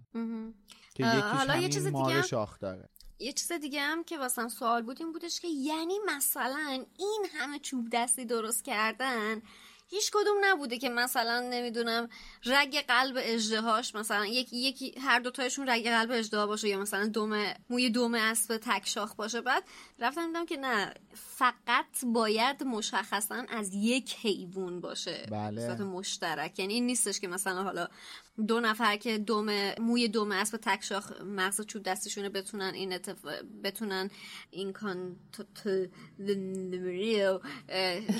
Speaker 4: که یکیش همین چیز مار شاخ داره.
Speaker 3: یه چیز دیگه هم که واسم سوال بود این بودش که یعنی مثلا این همه چوب دستی درست کردن هیچ کدوم نبوده که مثلا نمی‌دونم رگ قلب اجدهاش مثلا یکی یکی هر دو تایشون رگ قلب اجده باشه یا مثلا دوم موی دوم اسب تک شاخ باشه. بعد رفتم دیدم که نه فقط باید مشخصا از یک حیوان باشه.
Speaker 4: بله.
Speaker 3: مشترک. یعنی این نیستش که مثلا حالا دو نفر که دوم موی دوم اسب تک شاخ مغز چوب دستشونه بتونن این اتف... بتونن این کان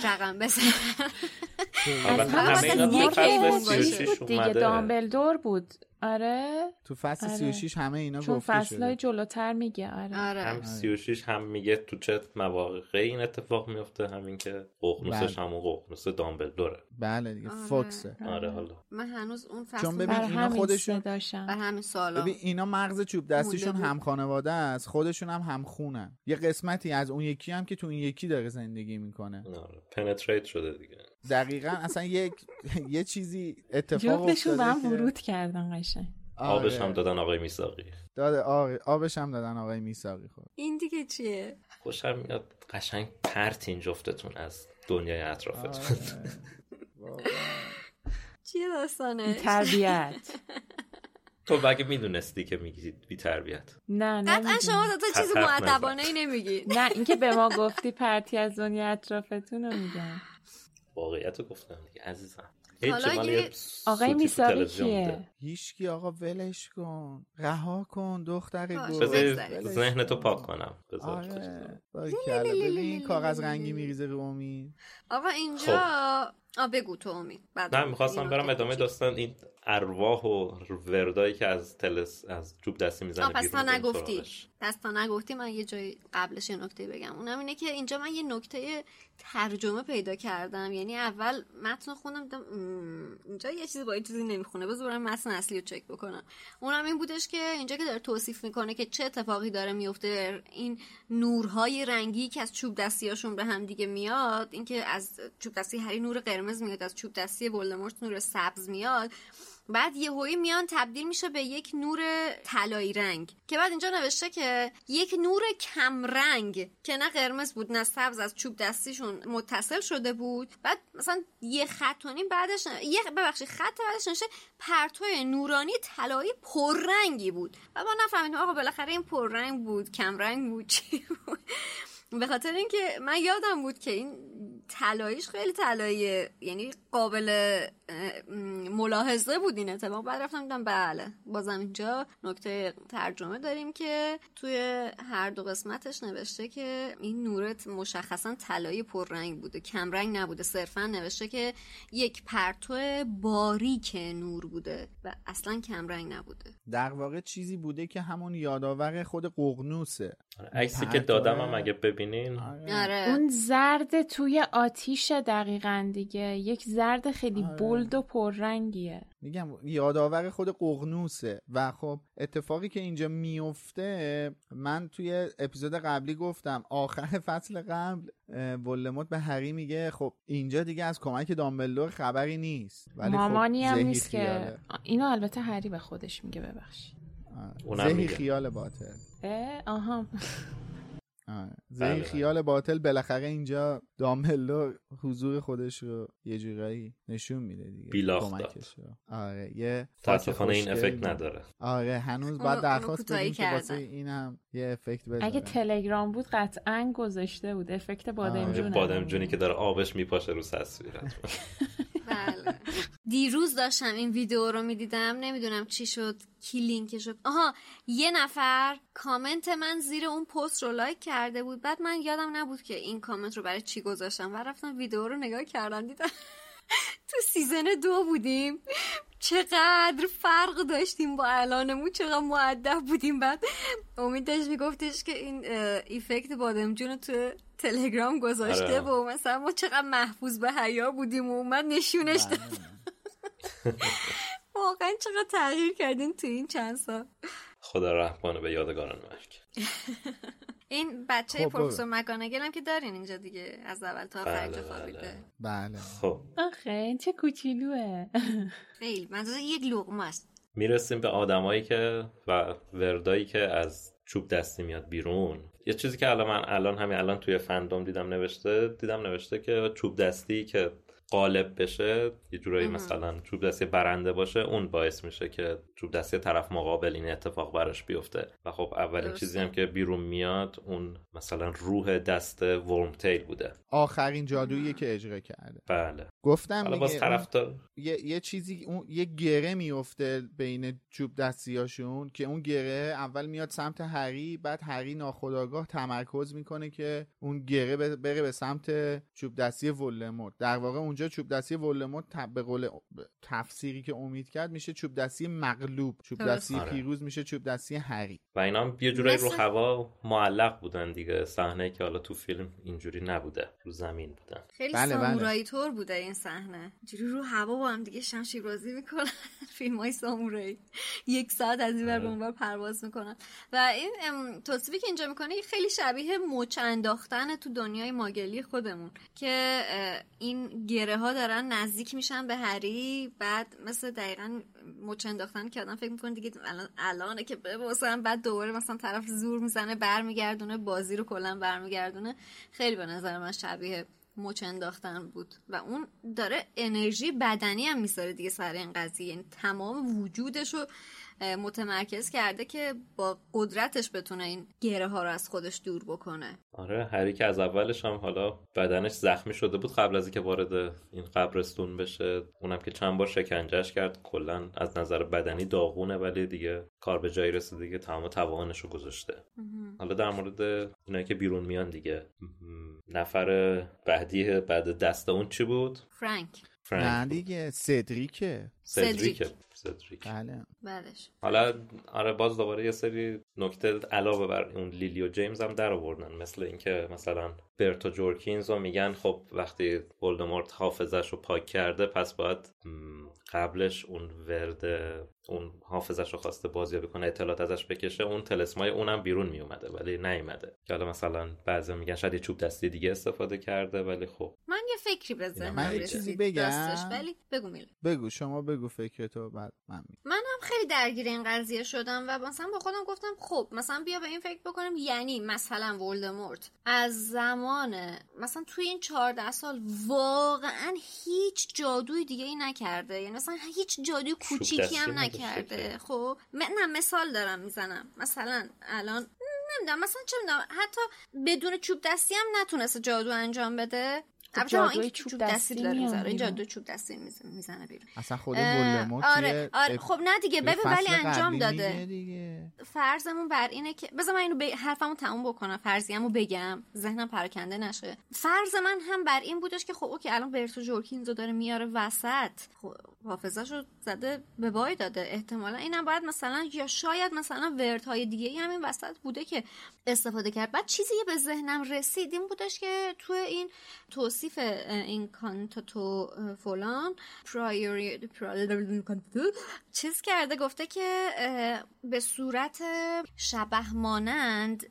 Speaker 3: رقم بزنن.
Speaker 2: دیگه دامبلدور بود. آره.
Speaker 4: تو فصل آره. 36 همه اینا
Speaker 2: چون گفته فصلای جلوتر میگه آره.
Speaker 3: آره.
Speaker 1: هم 36 هم میگه تو چه مواقع این اتفاق میفته همین که ققنوسش بله. همون ققنوس دامبلدوره.
Speaker 4: بله دیگه آره. فوکسه
Speaker 1: آره. حالا.
Speaker 3: من هنوز اون فصل
Speaker 4: چون ببین اینا خودشون
Speaker 3: بر همین سوالا.
Speaker 4: ببین اینا مغز چوب دستیشون هم خانواده است خودشون هم هم خونن. یه قسمتی از اون یکی هم که تو این یکی داره زندگی می‌کنه.
Speaker 1: آره پنتریت شده دیگه.
Speaker 4: دقیقا اصلا یک یه چیزی اتفاق افتاده
Speaker 2: به هم ورود کردن قشنگ.
Speaker 1: آبش هم دادن آقای میساقی
Speaker 4: داده آبش هم دادن آقای میساقی خود
Speaker 3: این دیگه چیه؟
Speaker 1: خوشم میاد قشنگ پرتین جفتتون از دنیای اطرافتون.
Speaker 3: چیه داستانه
Speaker 2: تربیت
Speaker 1: تو بگه می‌دونستی که میگی بی تربیت
Speaker 2: نه نه
Speaker 3: قطعا شما تا چیز معتبانه ای نمیگی.
Speaker 2: نه اینکه به ما گفتی پرتی از دنیا اطرافتون رو میگم.
Speaker 1: واقعیت رو گفتم دیگه عزیزم.
Speaker 2: آقای میساقی کیه؟
Speaker 4: هیچکی آقا ولش کن. رها کن دختر گل
Speaker 1: ذهن تو پاک کنم.
Speaker 4: آره. ببین کاغذ رنگی میریزه رو امید.
Speaker 3: آقا اینجا خب. آ بگو تو امید.
Speaker 1: نه می‌خواستم برم ادامه داستان این ارواح و وردایی که از تلس از چوب دستی می‌زنه
Speaker 3: پس تا نگفتی. پس تا نگفتی من یه جای قبلش یه نکته بگم. اونم اینه که اینجا من یه نکته ترجمه پیدا کردم. یعنی اول متن خوندم اینجا یه چیزی با یه چیزی نمی‌خونه. بذار برم متن اصلی رو چک بکنم. اونم این بودش که اینجا که داره توصیف می‌کنه که چه اتفاقی داره میفته این نورهای رنگی که از چوب دستیاشون به هم دیگه میاد اینکه از چوب دستی هری نور قرمز میاد از چوب دستی ولدمورت نور سبز میاد. بعد یهویی میان تبدیل میشه به یک نور طلایی رنگ. که بعد اینجا نوشته که یک نور کم رنگ که نه قرمز بود نه سبز از چوب دستیشون متصل شده بود. بعد مثلا یه خط و نیم بعدش یه ببخشید خط بعدش نشه پرتو نورانی طلایی پررنگی بود. و ما نفهمیدیم آقا بالاخره این پررنگ بود کم رنگ بود چی بود؟ به خاطر اینکه من یادم بود که این طلاییش خیلی طلاییه یعنی قابل ملاحظه بود این اتفاق. بعد رفتم دیدم بله بازم اینجا نکته ترجمه داریم که توی هر دو قسمتش نوشته که این نورت مشخصا طلایی پررنگ بوده کمرنگ نبوده صرفا نوشته که یک پرتو باریک نور بوده و اصلا کمرنگ نبوده.
Speaker 4: در واقع چیزی بوده که همون یادآور خود ققنوسه
Speaker 1: عکسی که دادم هم اگه ببینین.
Speaker 3: آره.
Speaker 2: اون زرد توی آتیش دقیقا دیگه. یک زرد خیلی آره. بولد و پررنگیه.
Speaker 4: میگم یادآور خود قغنوسه. و خب اتفاقی که اینجا میفته من توی اپیزود قبلی گفتم آخر فصل قبل ولدمورت به هری میگه خب اینجا دیگه از کمک دامبلدور خبری نیست.
Speaker 2: ولی خب مامانی هم نیست که اینو البته هری به خودش میگه ببخشید.
Speaker 4: زهی خیال باطل.
Speaker 2: آها.
Speaker 4: زهی بله، خیال بله. باطل بالاخره اینجا داملو حضور خودش رو یه جورایی نشون میده دیگه
Speaker 1: بیلاخ
Speaker 4: آره یه
Speaker 1: تاسفانه این افکت نداره.
Speaker 4: آره هنوز باید درخواست بدیم که واسه این هم یه افکت بذاره
Speaker 2: اگه تلگرام بود قطعا گذاشته بود. افکت بادمجون آره.
Speaker 1: بادمجونی که داره آبش میپاشه رو تصویر
Speaker 3: بله. دیروز داشتم این ویدیو رو می‌دیدم نمی‌دونم چی شد کی لینک شد آها یه نفر کامنت من زیر اون پست رو لایک کرده بود. بعد من یادم نبود که این کامنت رو برای چی گذاشتم. و رفتم ویدیو رو نگاه کردم دیدم تو season دو بودیم. چقدر فرق داشتیم با الانمون چقدر مؤدب بودیم. بعد امید داشت میگفتش که این effect بادمجون تو تلگرام گذاشته آره. و مثلا ما چقدر مأخوذ به حیا بودیم و اومد نشونش بله. داد واقعا چقدر تغییر کردین تو این چند سال.
Speaker 1: خدا رحمانه به یادگاران مرگ.
Speaker 3: این بچه خب پروفسور مکانگل هم که دارین اینجا دیگه از اول تا آخر بله خوابیده.
Speaker 4: بله.
Speaker 1: خب.
Speaker 2: آخه این چه کوچیلوه
Speaker 3: خیلی منظور یک لغمه است.
Speaker 1: می‌رسیم به آدمایی که و وردایی که از چوب دستی میاد بیرون. یه چیزی که الان من الان همین الان توی فندوم دیدم نوشته دیدم نوشته که چوب دستی که قالب بشه یه جورایی مثلا چوب دستی برنده باشه اون باعث میشه که چوب دستی طرف مقابل این اتفاق براش بیفته. و خب اولین چیزی هم که بیرون میاد اون مثلا روح دست ورم تیل بوده.
Speaker 4: آخرین جادویی که اجرا کرده.
Speaker 1: بله.
Speaker 4: گفتم
Speaker 1: حالا باز طرفدار
Speaker 4: یه،, یه چیزی اون یه گره میفته بین چوب دستیاشون که اون گره اول میاد سمت هری بعد هری ناخداگاه تمرکز می‌کنه که اون گره بره به سمت چوب دستی ولدمورت در واقع اونجا چوب دستی ولدمورت به قول تفسیری که امید کرد میشه چوب دستی مغلوب چوب دستی آره. پیروز میشه چوب دستی هری
Speaker 1: و اینا هم یه جورایی رو هوا معلق بودن دیگه. صحنه که حالا تو فیلم اینجوری نبوده. رو زمین بودن.
Speaker 3: خیلی بله سامورایی بله. طور بوده این صحنه. جوری رو هوا با هم دیگه شمشیر بازی می‌کنن. فیلم های سامورایی. یک ساعت از این به آره. اونور پرواز می‌کنن. و این توصیفی که اینجا می‌کنه خیلی شبیه مچ انداختن تو دنیای ماگلی خودمون. که این گره ها دارن نزدیک میشن به هری بعد مثل دقیقا مچ انداختن که آدم فکر می‌کنه دیگه الان الانه که ببوسن بعد دوباره مثلا طرف زور می‌زنه برمیگردونه بازی رو کلا برمیگردونه. خیلی به نظر من شبیه مچ انداختن بود. و اون داره انرژی بدنی هم می‌ذاره دیگه سر این قضیه. یعنی تمام وجودش رو متمرکز کرده که با قدرتش بتونه این گره ها رو از خودش دور بکنه.
Speaker 1: آره هری که از اولش هم حالا بدنش زخمی شده بود قبل از اینکه وارد این قبرستون بشه اونم که چند بار شکنجهش کرد. کلا از نظر بدنی داغونه ولی دیگه کار به جایی رسیده دیگه تمام توانش رو گذاشته. حالا در مورد اینایی که بیرون میان دیگه. نفر بعدی بعد دست اون چی بود؟
Speaker 3: فرانک.
Speaker 4: فرانک دیگه سدریکه.
Speaker 1: سدریکه.
Speaker 4: سدریک بله.
Speaker 3: بعدش.
Speaker 1: حالا آره باز دوباره یه سری نکته علاوه بر اون لیلی و جیمز هم در آوردن مثل اینکه مثلا برتو جورکینز رو میگن خب وقتی ولدمورت حافظش رو پاک کرده پس باید قبلش اون ورد اون حافظش رو خواسته بازیابی کنه اطلاعات ازش بکشه اون تلسمای اونم بیرون میومده ولی نیومده. که حالا مثلا بعضی میگن شاید یه چوب دستی دیگه استفاده کرده ولی خب.
Speaker 3: من یه فکری بزنم
Speaker 4: من یه چیزی بگم.
Speaker 3: ولی بگو میل
Speaker 4: بگو شما بگو فکرتو بعد من می.
Speaker 3: منم خیلی درگیر این قضیه شدم و مثلا با خودم گفتم خب مثلا بیا به این فکر بکنم یعنی مثلا ولدمورت. از زمان مثلا توی این 14 سال واقعا هیچ جادوی دیگه ای نکرده. یعنی مثلا هیچ جادوی کوچیکی هم نکرده. خب نه مثال دارم می‌زنم. مثلا الان نمی‌دونم مثلا چه می‌دونم حتی بدون چوب دستی هم نتونسته جادو انجام بده.
Speaker 2: خب جادوی چوب دستی داره می‌ذاره
Speaker 3: اینجا دو چوب دستی می‌زنه بیرون.
Speaker 4: اصلا خود
Speaker 3: آره آره. خب نه دیگه ببین ولی انجام داده. فرضمون بر اینه که بذار من اینو ب... حرفمو تموم بکنم فرضیه‌مو بگم. ذهنم پراکنده نشه. فرض من هم بر این بودش که خب اوکی الان برتو جورکینزو داره میاره وسط. خب حافظش رو زده به بای داده. احتمالا اینم باید مثلا یا شاید مثلا های دیگه همین وسط بوده که استفاده کرد. بعد چیزی به ذهنم رسید این بودش که تو این توصیف این کانتاتو فلان پرایوری چیز کرده گفته که به صورت شبه مانند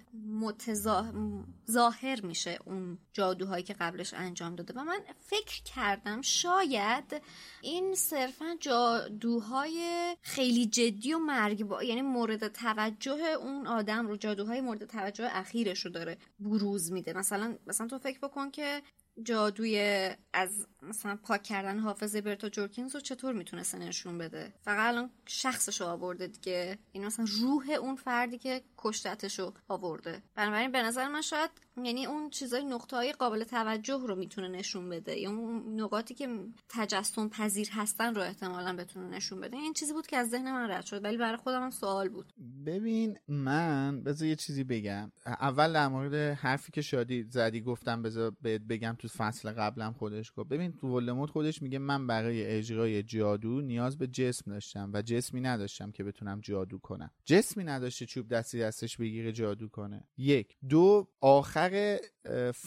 Speaker 3: ظاهر میشه اون جادوهایی که قبلش انجام داده. و من فکر کردم شاید این صرفا جادوهای خیلی جدی و مرگ یعنی مورد توجه اون آدم رو جادوهای مورد توجه اخیرش رو داره بروز میده. مثلا مثلا تو فکر بکن که جادوی از مثلا پاک کردن حافظه برتا جورکینز رو چطور می‌تونسته نشون بده؟ فقط الان شخصش رو آورده دیگه. این مثلا روح اون فردی که کشتتش رو آورده. بنابراین به نظر من شاید یعنی اون چیزای نقطه های قابل توجه رو می‌تونه نشون بده. یا اون نقاطی که تجسم پذیر هستن رو احتمالا بتونه نشون بده. این چیزی بود که از ذهن من رد شد ولی برای خودم هم سوال بود.
Speaker 4: ببین من بذار یه چیزی بگم. اول در مورد حرفی که شادی زدی گفتم بذار بگم تو فصل قبلم خودش گفت. ببین تو ولدمورت خودش میگه من برای اجرای جادو نیاز به جسم داشتم و جسمی نداشتم که بتونم جادو کنم. جسمی نداشته چوب دستی دستش بگیره جادو کنه. یک. دو آخر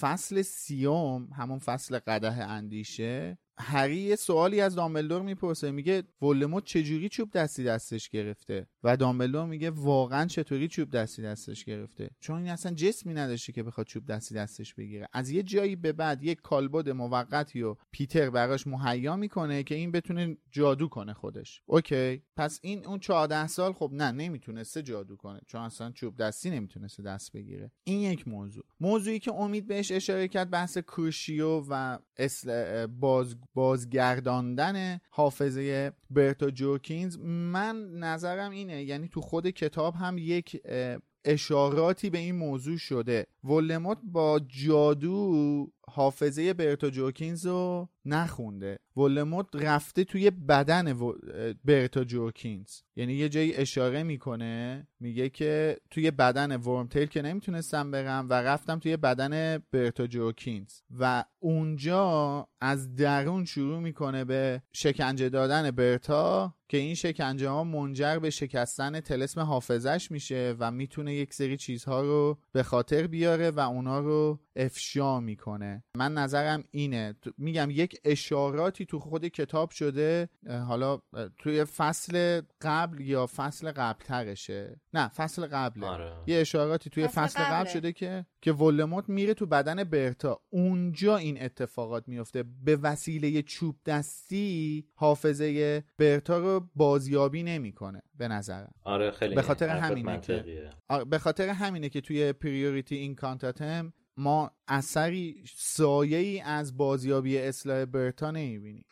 Speaker 4: فصل سیوم همون فصل قدح اندیشه هری یه سوالی از دامبلدور می‌پرسه میگه ولدمورت چجوری چوب دستی دستش گرفته؟ و دامبلدور میگه واقعا چطوری چوب دستی دستش گرفته؟ چون این اصلا جسمی نداشته که بخواد چوب دستی دستش بگیره. از یه جایی به بعد یک کالبد موقتی و پیتر براش مهیا می‌کنه که این بتونه جادو کنه خودش. OK پس این اون 14 سال خب نه نمی‌تونسته جادو کنه چون اصلا چوب دستی نمی‌تونسته دست بگیره. این یک موضوع. موضوعی که امید بهش اشاره کرد بحث کروشیو و باز بازگرداندن حافظه برتا جوکینز من نظرم اینه یعنی تو خود کتاب هم یک اشاراتی به این موضوع شده. ولموت با جادو حافظه برتا جوکینز رو نخونده ولموت رفته توی بدن. برتا جوکینز یعنی یه جایی اشاره می‌کنه میگه که توی بدن ورمتیل که نمی‌تونستم برم و رفتم توی بدن برتا جوکینز و اونجا از درون شروع می‌کنه به شکنجه دادن برتا که این شکنجه ها منجر به شکستن تلسم حافظش میشه و می‌تونه یک سری چیزها رو به خاطر بیاره و اونا رو افشا می‌کنه. من نظرم اینه. میگم یک اشاراتی تو خود کتاب شده حالا توی فصل قبل یا فصل قبل ترشه نه فصل قبله. آره. یه اشاراتی توی فصل, فصل قبل شده که که ولموت میره تو بدن برتا. اونجا این اتفاقات میفته به وسیله چوب دستی حافظه برتا رو بازیابی نمی‌کنه به نظرم.
Speaker 1: آره خیلی
Speaker 4: به خاطر همینه که به خاطر همینه که توی پریوریتی این کانتاتم ما اثری سایه ای از بازیابی اصلاح برتا نمی‌بینیم.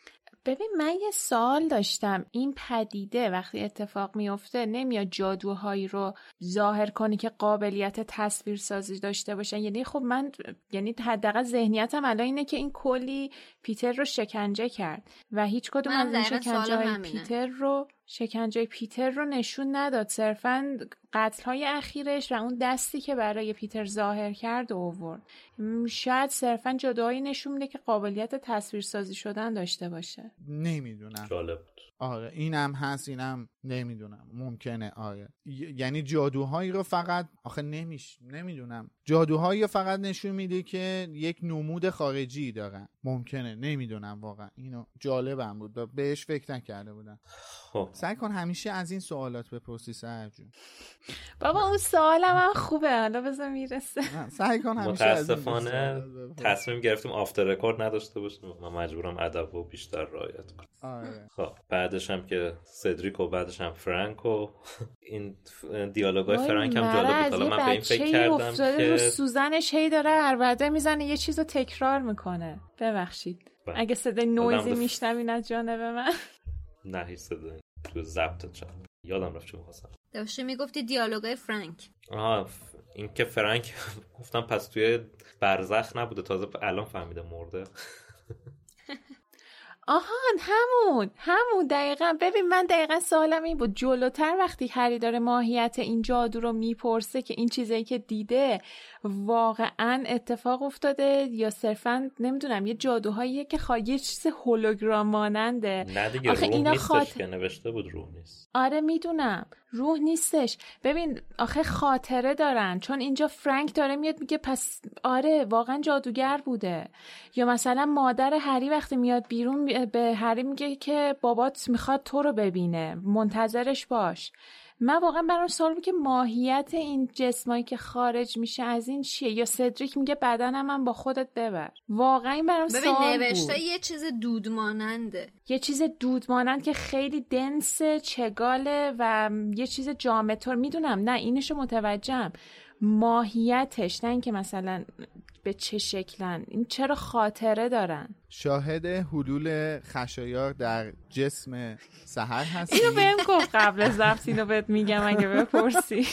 Speaker 2: ببین من یه سال داشتم. این پدیده وقتی اتفاق میفته نمیاد جادوهایی رو ظاهر کنی که قابلیت تصویر سازی داشته باشن؟ یعنی خب من یعنی حداقل ذهنیتم الان اینه که این کلی پیتر رو شکنجه کرد و هیچ کدوم از این شکنجه های پیتر رو شکنجه پیتر رو نشون نداد. صرفا قتل های اخیرش و اون دستی که برای پیتر ظاهر کرد اوورد شاید صرفا جدایی نشون میده که قابلیت تصویرسازی شدن داشته باشه.
Speaker 4: نمی‌دونم.
Speaker 1: جالب
Speaker 4: آره اینم هست اینم نمی‌دونم. ممکنه آره. یعنی جادوهایی رو فقط آخه نمیش نمی‌دونم. جادوهایی رو فقط نشون میده که یک نمود خارجی دارن. ممکنه نمی‌دونم واقعا. اینو جالبم بود. بهش فکر نکرده بودم. خب. سعی کن همیشه از این سوالات بپرسی سرجون
Speaker 2: بابا اون سوالم هم خوبه. حالا بذار می‌رسه.
Speaker 4: سعی کن همیشه
Speaker 1: متاسفانه تصمیم گرفتیم آفتر رکورد نداشته باشیم. من مجبورم ادب و بیشتر رعایت کنم.
Speaker 4: آره.
Speaker 1: خب بعدش هم که سدریک و بعدش هم فرانک و این دیالوگای فرانک هم جالب بود من به این فکر کردم که
Speaker 2: سوزنش هی داره عربده می‌زنه یه چیزو تکرار می‌کنه. ببخشید. بله. اگه صدای نویزی میشنوین از جانب من.
Speaker 1: نه هیچ صدای. تو ضبط چپ یادم رفت چه می‌خواستم.
Speaker 3: داشته می‌گفتی دیالوگای فرانک.
Speaker 1: آها این که فرانک گفتم پس توی برزخ نبوده تازه الان فهمیده مرده.
Speaker 2: آهان همون همون. دقیقا. ببین من دقیقا سوالم این بود. جلوتر وقتی هری داره ماهیت این جادو رو می‌پرسه که این چیزایی که دیده واقعا اتفاق افتاده یا صرفا نمی‌دونم یه جادوهاییه که خواهی یه چیز هولوگرام ماننده
Speaker 1: نه دیگه آخه اینا که نوشته بود روح نیست.
Speaker 2: آره می‌دونم. روح نیستش. ببین آخه خاطره دارن. چون اینجا فرانک داره میاد میگه پس آره واقعا جادوگر بوده. یا مثلا مادر هری وقتی میاد بیرون به هری میگه که بابات می‌خواد تو رو ببینه. منتظرش باش. من واقعا برام سوال بود که ماهیت این جسمایی که خارج میشه از این چیه؟ یا سدریک میگه بدنم من با خودت ببر. واقعا این برام سوال
Speaker 3: بود. نوشته یه چیز دود ماننده.
Speaker 2: یه چیز دود مانند که خیلی دنس چگاله و یه چیز جامع می‌دونم نه اینشو متوجهم. ماهیتش نه اینکه مثلا به چه شکلن؟ این چرا خاطره دارن؟
Speaker 4: شاهد حلول خشایار در جسم سهر هستی؟
Speaker 2: اینو بهم گفت قبل از اینو بهت میگم اگه بپرسی.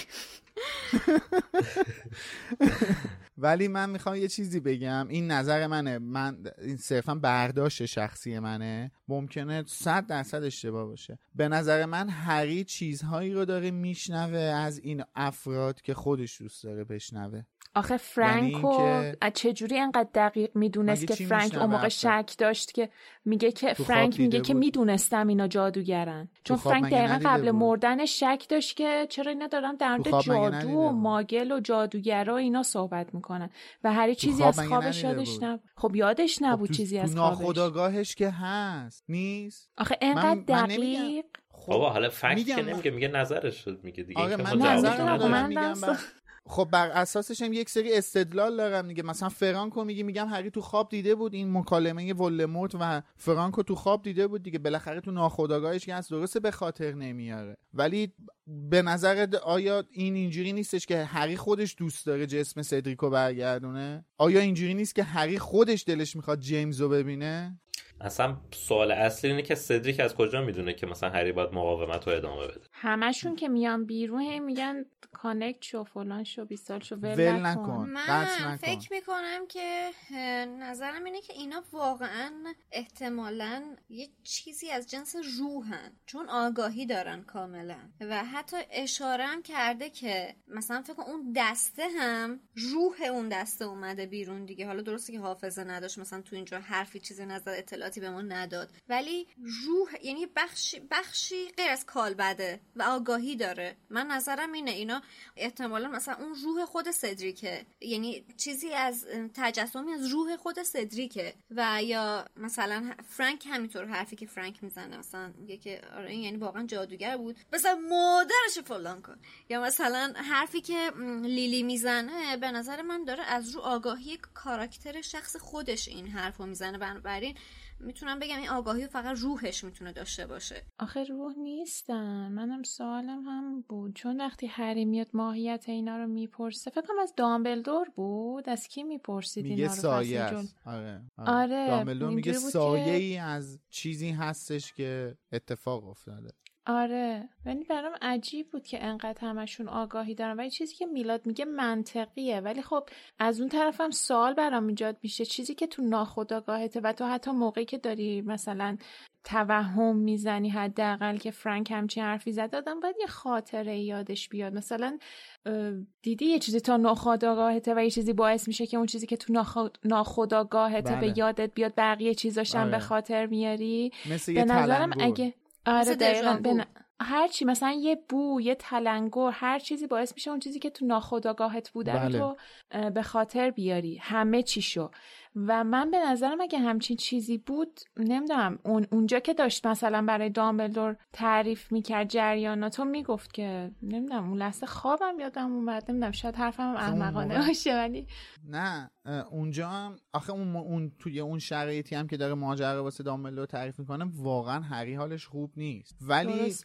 Speaker 4: ولی من می‌خوام یه چیزی بگم. این نظر منه. من این صرفا برداشت شخصی منه. ممکنه صد درصد اشتباه باشه. به نظر من هری چیزهایی رو داره میشنوه از این افراد که خودش دوست داره بشنوه.
Speaker 2: آخه فرانکو یعنی چجوری انقدر دقیق می‌دونست که فرانک اون موقع شک داشت که میگه که فرانک میگه که می‌دونستم اینا جادوگرن. چون فرانک دقیقا قبل مردن شک داشت که چرا اینا دارن در مورد جادو و ماگل و جادوگرا و اینا صحبت می‌کنن و هر چیزی از خوابش یادش نبود خب یادش خب نبود چیزی از خوابش.
Speaker 4: ناخداگاهش که هست نیست؟
Speaker 2: آخه انقدر دقیق؟
Speaker 1: خب حالا فکت که نمیگه میگه نظرش شد میگه دیگه.
Speaker 4: آره من نظر میگم خب بر اساسش هم یک سری استدلال دارم دیگه. مثلا فرانکو میگی میگم هری تو خواب دیده بود این مکالمه ولدمورت و فرانکو تو خواب دیده بود دیگه. بالاخره تو ناخودآگاهش که از درسته به خاطر نمیاره. ولی به نظر آیا این اینجوری نیستش که هری خودش دوست داره جسم سدریکو برگردونه؟ آیا اینجوری نیست که هری خودش دلش می‌خواد جیمز ببینه؟
Speaker 1: اصلا سوال اصلی اینه که سدریک از کجا می‌دونه که مثلا هری باید مقاومت رو ادامه بده؟
Speaker 2: همشون که میان بیرون میگن کانکت شو فلان شو بیسال شو ول, نکن.
Speaker 3: من فکر می‌کنم که نظرم اینه که اینا واقعا احتمالا یه چیزی از جنس روحن چون آگاهی دارن کاملا. و حتی اشاره هم کرده که مثلا فکر اون دسته هم روح اون دسته اومده بیرون دیگه. حالا درسته که حافظه نداشت مثلا تو اینجا حرفی چیزی نظر اطلاعاتی به ما نداد. ولی روح یعنی بخشی بخشی غیر از کالبده و آگاهی داره. من نظرم اینه اینا احتمالا مثلا اون روح خود سدریکه یعنی چیزی از تجسمی از روح خود سدریکه و یا مثلا فرانک همینطور حرفی که فرانک می‌زنه مثلا میگه که آره یعنی واقعا جادوگر بود. مثلا مادرش فلان کن. یا مثلا حرفی که لیلی می‌زنه به نظر من داره از رو آگاهی کاراکتر شخص خودش این حرفو می‌زنه. بنابراین می‌تونم بگم این آگاهی فقط روحش می‌تونه داشته باشه.
Speaker 2: آخه روح نیستن. منم سوالم هم بود. چون وقتی هری میاد ماهیت اینا رو می‌پرسه فکرم از دامبلدور بود؟ از کی می‌پرسید
Speaker 4: میگه سایه است. آره, آره. آره. دامبلدور میگه سایه ای از چیزی هستش که اتفاق افتاده.
Speaker 2: آره. ولی برام عجیب بود که انقدر همشون آگاهی دارن. ولی چیزی که میلاد میگه منطقیه. ولی خب از اون طرفم سوال برام ایجاد میشه. چیزی که تو ناخودآگاهته و تو حتی موقعی که داری مثلا توهم می‌زنی حداقل که فرانک همچین حرفی زد دادم باید یه خاطره یادش بیاد. مثلا دیدی یه چیزی تا ناخودآگاهته و یه چیزی باعث میشه که اون چیزی که تو ناخودآگاهته به بله. یادت بیاد بقیه چیزاشم به آره. خاطر میاری؟ به نظرم اگه آره دقیقا. هر چی مثلا یه بو یه تلنگر هر چیزی باعث میشه اون چیزی که تو ناخداگاهت بوده بله. تو به خاطر بیاری. همه چیشو و من به نظرم اگه همچین چیزی بود نمی‌دونم اون اونجا که داشت مثلا برای دامبلدور تعریف می‌کرد جریاناتو می‌گفت که نمی‌دونم اون لحظه خوابم یادم اومد نمی‌دونم شاید حرفم هم احمقانه باشه ولی
Speaker 4: نه اونجا هم آخه اون, اون توی اون شرایطی هم که داره ماجرا واسه دامبلدور تعریف می‌کنه واقعا هری حالش خوب نیست. ولی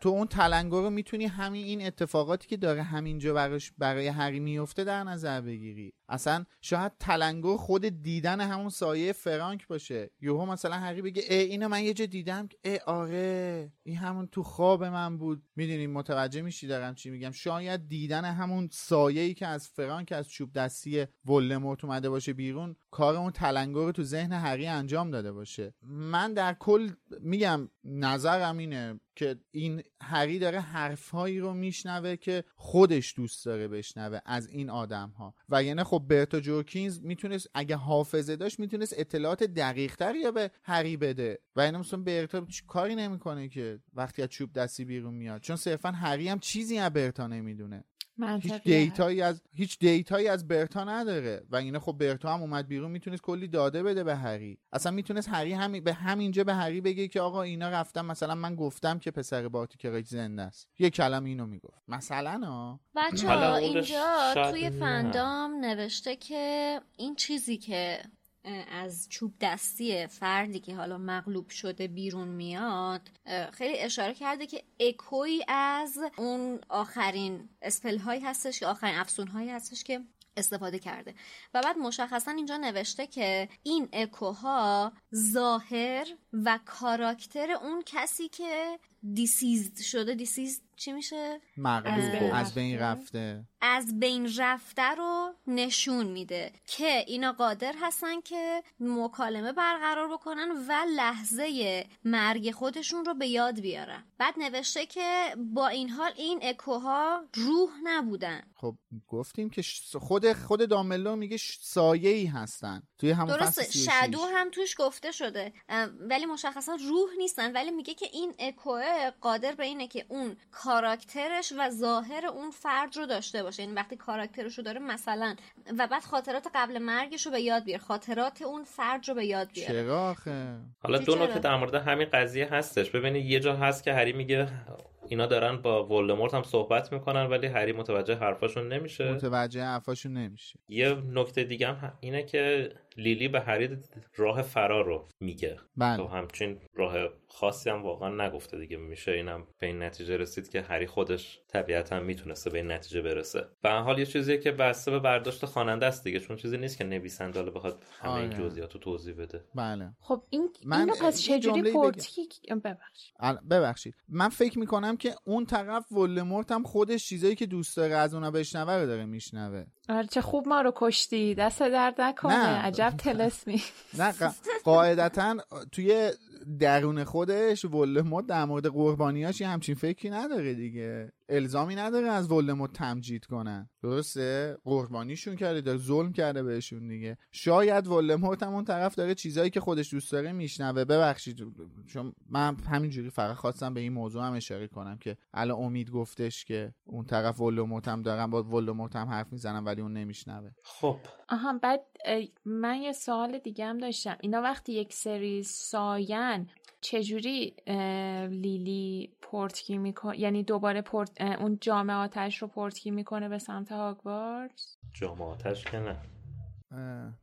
Speaker 4: تو اون تلنگر رو می‌تونی همین این اتفاقاتی که داره همینجا براش برای هری میفته در نظر بگیری. اصلا شاید تلنگر خود دیدن همون سایه فرانک باشه. یهو مثلا هری بگه ای اینو من یه جا دیدم ای آره این همون تو خواب من بود. می‌دونی متوجه میشی دارم چی میگم. شاید دیدن همون سایه ای که از فرانک از چوب دستی ولدمورت اومده باشه بیرون کار اون تلنگر رو تو ذهن هری انجام داده باشه. من در کل میگم نظرم اینه. که این هری داره حرفهایی رو میشنوه که خودش دوست داره بشنوه از این آدم ها و یعنی خب برتا جورکینز می‌تونست اگه حافظه داشت می‌تونست اطلاعات دقیق تری به هری بده. و یعنی مثلا برتا کاری نمی‌کنه که وقتی از چوب دستی بیرون میاد. چون صرفا هری هم چیزی از برتا نمی‌دونه. هیچ دیتایی از هیچ دیتایی از برتا نداره. و اینه خب برتا هم اومد بیرون می‌تونست کلی داده بده به هری. اصلا می‌تونست هری هم به همینجا به هری بگه که آقا اینا رفتم مثلا من گفتم که پسر باتی که زنده است. یه کلمه اینو می‌گفت. مثلا ها
Speaker 3: بچه اینجا توی فندام نوشته که این چیزی که از چوب دستی فردی که حالا مغلوب شده بیرون میاد خیلی اشاره کرده که اکوی از اون آخرین اسپل هایی هستش که آخرین افسون هایی هستش که استفاده کرده. و بعد مشخصا اینجا نوشته که این اکوها ظاهر و کاراکتر اون کسی که دیسیزد شده. دیسیزد چی میشه؟
Speaker 4: مغلوب. از بین رفته.
Speaker 3: از بین رفته رو نشون میده که اینا قادر هستن که مکالمه برقرار بکنن و لحظه مرگ خودشون رو به یاد بیارن. بعد نوشته که با این حال این اکوها روح نبودن.
Speaker 4: خب گفتیم که خود خود داملو میگه سایه ای هستن. توی همون
Speaker 3: درسته شادو هم توش گفته شده. ولی مشخصا روح نیستن. ولی میگه که این اکوه قادر به اینه که اون کاراکترش و ظاهر اون فرد رو داشته باشه. یعنی وقتی کاراکترش رو داره مثلا و بعد خاطرات قبل مرگش رو به یاد بیاره خاطرات اون فرد رو به یاد بیاره.
Speaker 4: چرا
Speaker 1: حالا دو نکته در مورد همین قضیه هستش. ببینید یه جا هست که هری میگه اینا دارن با ولدمورت هم صحبت می‌کنن ولی هری متوجه حرفاشون نمیشه.
Speaker 4: متوجه حرفاشون نمیشه.
Speaker 1: یه نکته دیگه هم اینه که لیلی به هری راه فرار رو میگه.
Speaker 4: بله.
Speaker 1: تو همچین راه خاصی هم واقعا نگفته دیگه. میشه اینم به این نتیجه رسید که هری خودش طبیعتا می‌تونسته به این نتیجه برسه. به حال یه چیزیه که بسته به برداشت خواننده است دیگه چون چیزی نیست که نویسنده حالا بخواد همه این آره. جزئیات رو توضیح بده.
Speaker 4: بله.
Speaker 2: خب این من اینو پس چجوری پورتی ببخشید.
Speaker 4: ببخشید. من فکر می‌کنم که اون طرف ولدمورت هم خودش چیزایی که دوست داره از اونا بشنوه رو داره میشنوه.
Speaker 2: آره چه خوب ما رو کشتی. دست درد نکنه. عجب. تلسمی
Speaker 4: نه قاعدتا توی درون خودش ولدمورت در مورد قربانیاش همچین فکری نداره دیگه. الزامی نداره از ولدمورت تمجید کنن. درسته؟ قربانیشون کرده داره ظلم کرده بهشون دیگه. شاید ولدمورت هم اون طرف داره چیزایی که خودش دوست داره میشنوه. ببخشید چون من همینجوری فقط خواستم به این موضوع هم اشاره کنم که الان امید گفتش که اون طرف ولدمورت هم دارن با ولدمورت هم حرف می‌زنن ولی اون نمیشنوه.
Speaker 1: خب.
Speaker 2: آها بعد من یه سوال دیگه هم داشتم. اینا وقتی یک سری ساین چجوری لیلی پورتکی می‌کنه یعنی دوباره پورت اون جام آتش رو پورتکی می‌کنه به سمت هاگوارتس؟
Speaker 1: جام آتش که نه.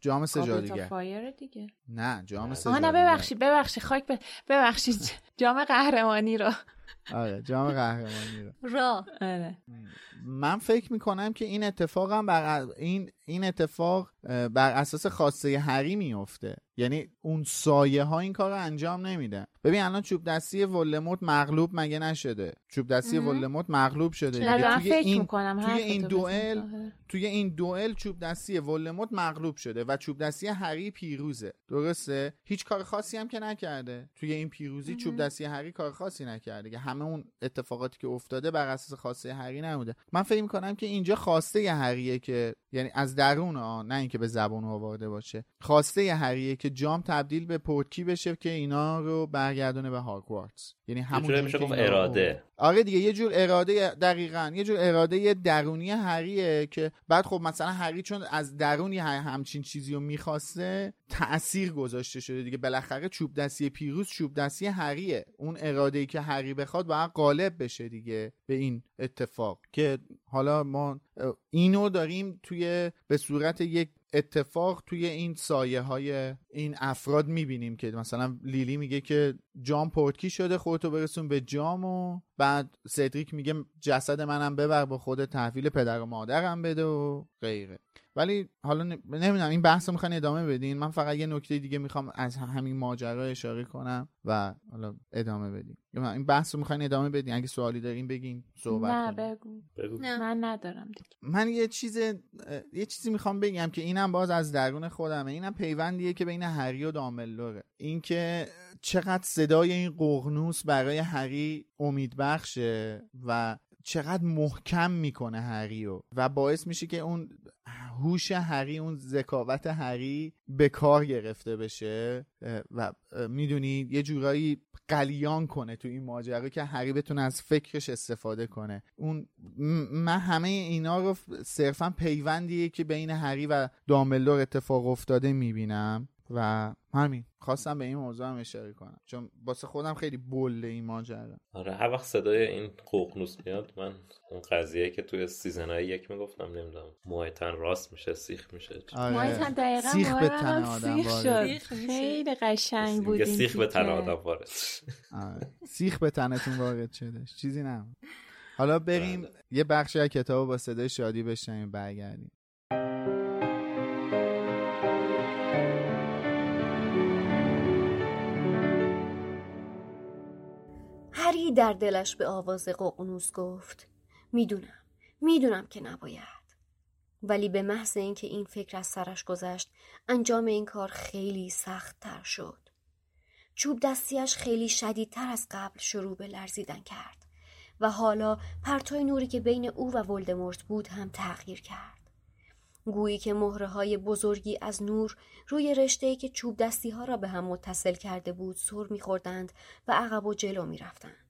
Speaker 4: جام سجادیگر
Speaker 2: فایر دیگه.
Speaker 4: نه جام
Speaker 2: سجادیگر نه ببخشید ببخشید خاک ببخشید. جام قهرمانی رو.
Speaker 4: آره جام قهرمانی رو.
Speaker 3: را
Speaker 2: آره.
Speaker 4: من فکر می‌کنم که این اتفاقم بر این این اتفاق بر اساس خواسته هری میفته یعنی اون سایه ها این کار رو انجام نمیده. ببین الان چوب دستی ولدمورت مغلوب مگه نشده؟ چوب دستی ولدمورت مغلوب شده
Speaker 2: توی این
Speaker 4: توی این دوئل توی این دوئل چوب دستی ولدمورت مغلوب شده و چوب دستی هری پیروزه. درسته؟ هیچ کار خاصی هم که نکرده. توی این پیروزی چوب دستی هری کار خاصی نکرده. که همه اون اتفاقاتی که افتاده بر اساس خواسته هری نبوده. من فکر می‌کنم که اینجا خواسته هریه که یعنی از درون آن نه اینکه به زبان آورده باشه. خواسته هریه که جام تبدیل به پورتکی بشه که اینا رو برگردونه به هاگوارتس یعنی همون
Speaker 1: میشه گفت اراده.
Speaker 4: آره دیگه یه جور اراده دقیقا یه جور اراده درونی هریه که بعد خب مثلا هری چون از درونی همچین چیزی رو می‌خواسته تاثیر گذاشته شده دیگه. بالاخره چوب دستی پیروز چوب دستی هریه. اون اراده ای که هری بخواد باید غالب بشه دیگه به این اتفاق که حالا ما اینو داریم توی به صورت یک اتفاق توی این سایه های این افراد می‌بینیم که مثلا لیلی میگه که جام پورتکی شده خودتو برسون به جام و بعد سدریک میگه جسد منم ببر با خود تحویل پدر و مادرم بده و غیره. ولی حالا نمی‌دونم این بحث رو می‌خوان ادامه بدین من فقط یه نکته دیگه می‌خوام از همین ماجرا اشاره کنم و حالا ادامه بدیم این بحث رو می‌خواین ادامه بدین اگه سوالی دارین بگین صحبت
Speaker 2: نه بگو. بگو. نه. من ندارم دیگه.
Speaker 4: من یه چیز یه چیزی می‌خوام بگم که اینم باز از درون خودمه اینم پیوندیه که بین هری و داملوره اینکه چقدر صدای این قغنوس برای هری امید بخشه و چقدر محکم می‌کنه هریو و باعث میشه که اون هوش هری اون ذکاوت هری به کار گرفته بشه. و می‌دونی یه جورایی قلیان کنه تو این ماجرا که هری بتونه از فکرش استفاده کنه. اون من همه اینا رو صرفا پیوندیه که بین هری و داملور اتفاق افتاده می‌بینم. و همین. خواستم به این موضوع هم اشاره کنم. چون واسه خودم خیلی بله این ماجرا.
Speaker 1: آره هر وقت صدای این ققنوس میاد من اون قضیه که توی سیزن های یک می‌گفتم نمی‌دونم موهتن راست میشه سیخ میشه
Speaker 2: آره. دقیقا سیخ به تن آدم وارد. خیلی قشنگ بود
Speaker 1: سیخ به تن آدم وارد
Speaker 4: آره. سیخ به تنتون وارد شده چیزی نه حالا بریم بله. یه بخشی از کتاب با صدای شادی بشنیم برگردیم.
Speaker 6: هری در دلش به آواز ققنوس گفت می‌دونم می‌دونم که نباید. ولی به محض اینکه این فکر از سرش گذشت انجام این کار خیلی سخت تر شد. چوب دستیش خیلی شدیدتر از قبل شروع به لرزیدن کرد و حالا پرتوی نوری که بین او و ولدمورت بود هم تغییر کرد. گویی که مهره های بزرگی از نور روی رشته که چوب دستی ها را به هم متصل کرده بود سر میخوردند و عقب و جلو می‌رفتند.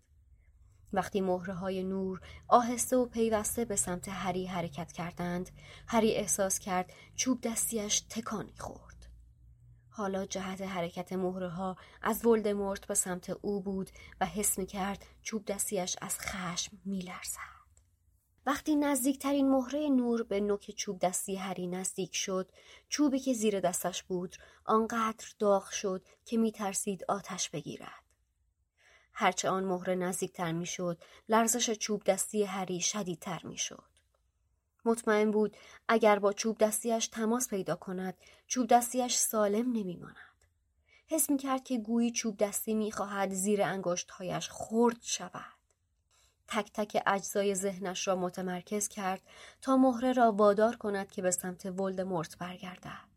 Speaker 6: وقتی مهره های نور آهسته و پیوسته به سمت هری حرکت کردند هری احساس کرد چوب دستیش تکانی خورد حالا جهت حرکت مهره ها از ولدمورت به سمت او بود و حس می کرد چوب دستیش از خشم می لرزد. وقتی نزدیکترین مهره نور به نوک چوب دستی هری نزدیک شد چوبی که زیر دستش بود آنقدر داغ شد که می ترسید آتش بگیرد هرچه آن مهره نزدیکتر می شد لرزش چوب دستی هری شدیدتر می شد مطمئن بود اگر با چوب دستیش تماس پیدا کند چوب دستیش سالم نمی ماند. حس می کرد که گویی چوب دستی می خواهد زیر انگشتهایش خرد شود. تک تک اجزای ذهنش را متمرکز کرد تا مهره را وادار کند که به سمت ولدمورت برگردد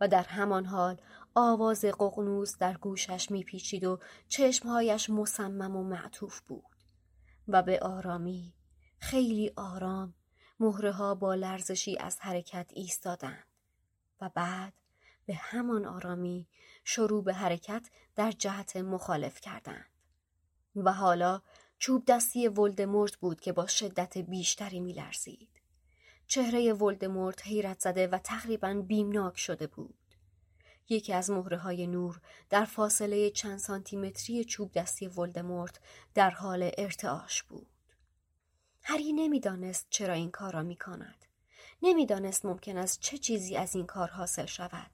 Speaker 6: و در همان حال آواز ققنوس در گوشش میپیچید و چشمهایش مصمم و معطوف بود و به آرامی خیلی آرام مهره ها با لرزشی از حرکت ایستادند و بعد به همان آرامی شروع به حرکت در جهت مخالف کردند و حالا چوب دستی ولدمورت بود که با شدت بیشتری میلرزید. چهره ولدمورت حیرت زده و تقریبا بیمناک شده بود. یکی از مهره های نور در فاصله چند سانتیمتری چوب دستی ولدمورت در حال ارتعاش بود. هری نمی‌دانست چرا این کار را می کند. نمی‌دانست ممکن است چه چیزی از این کار حاصل شود.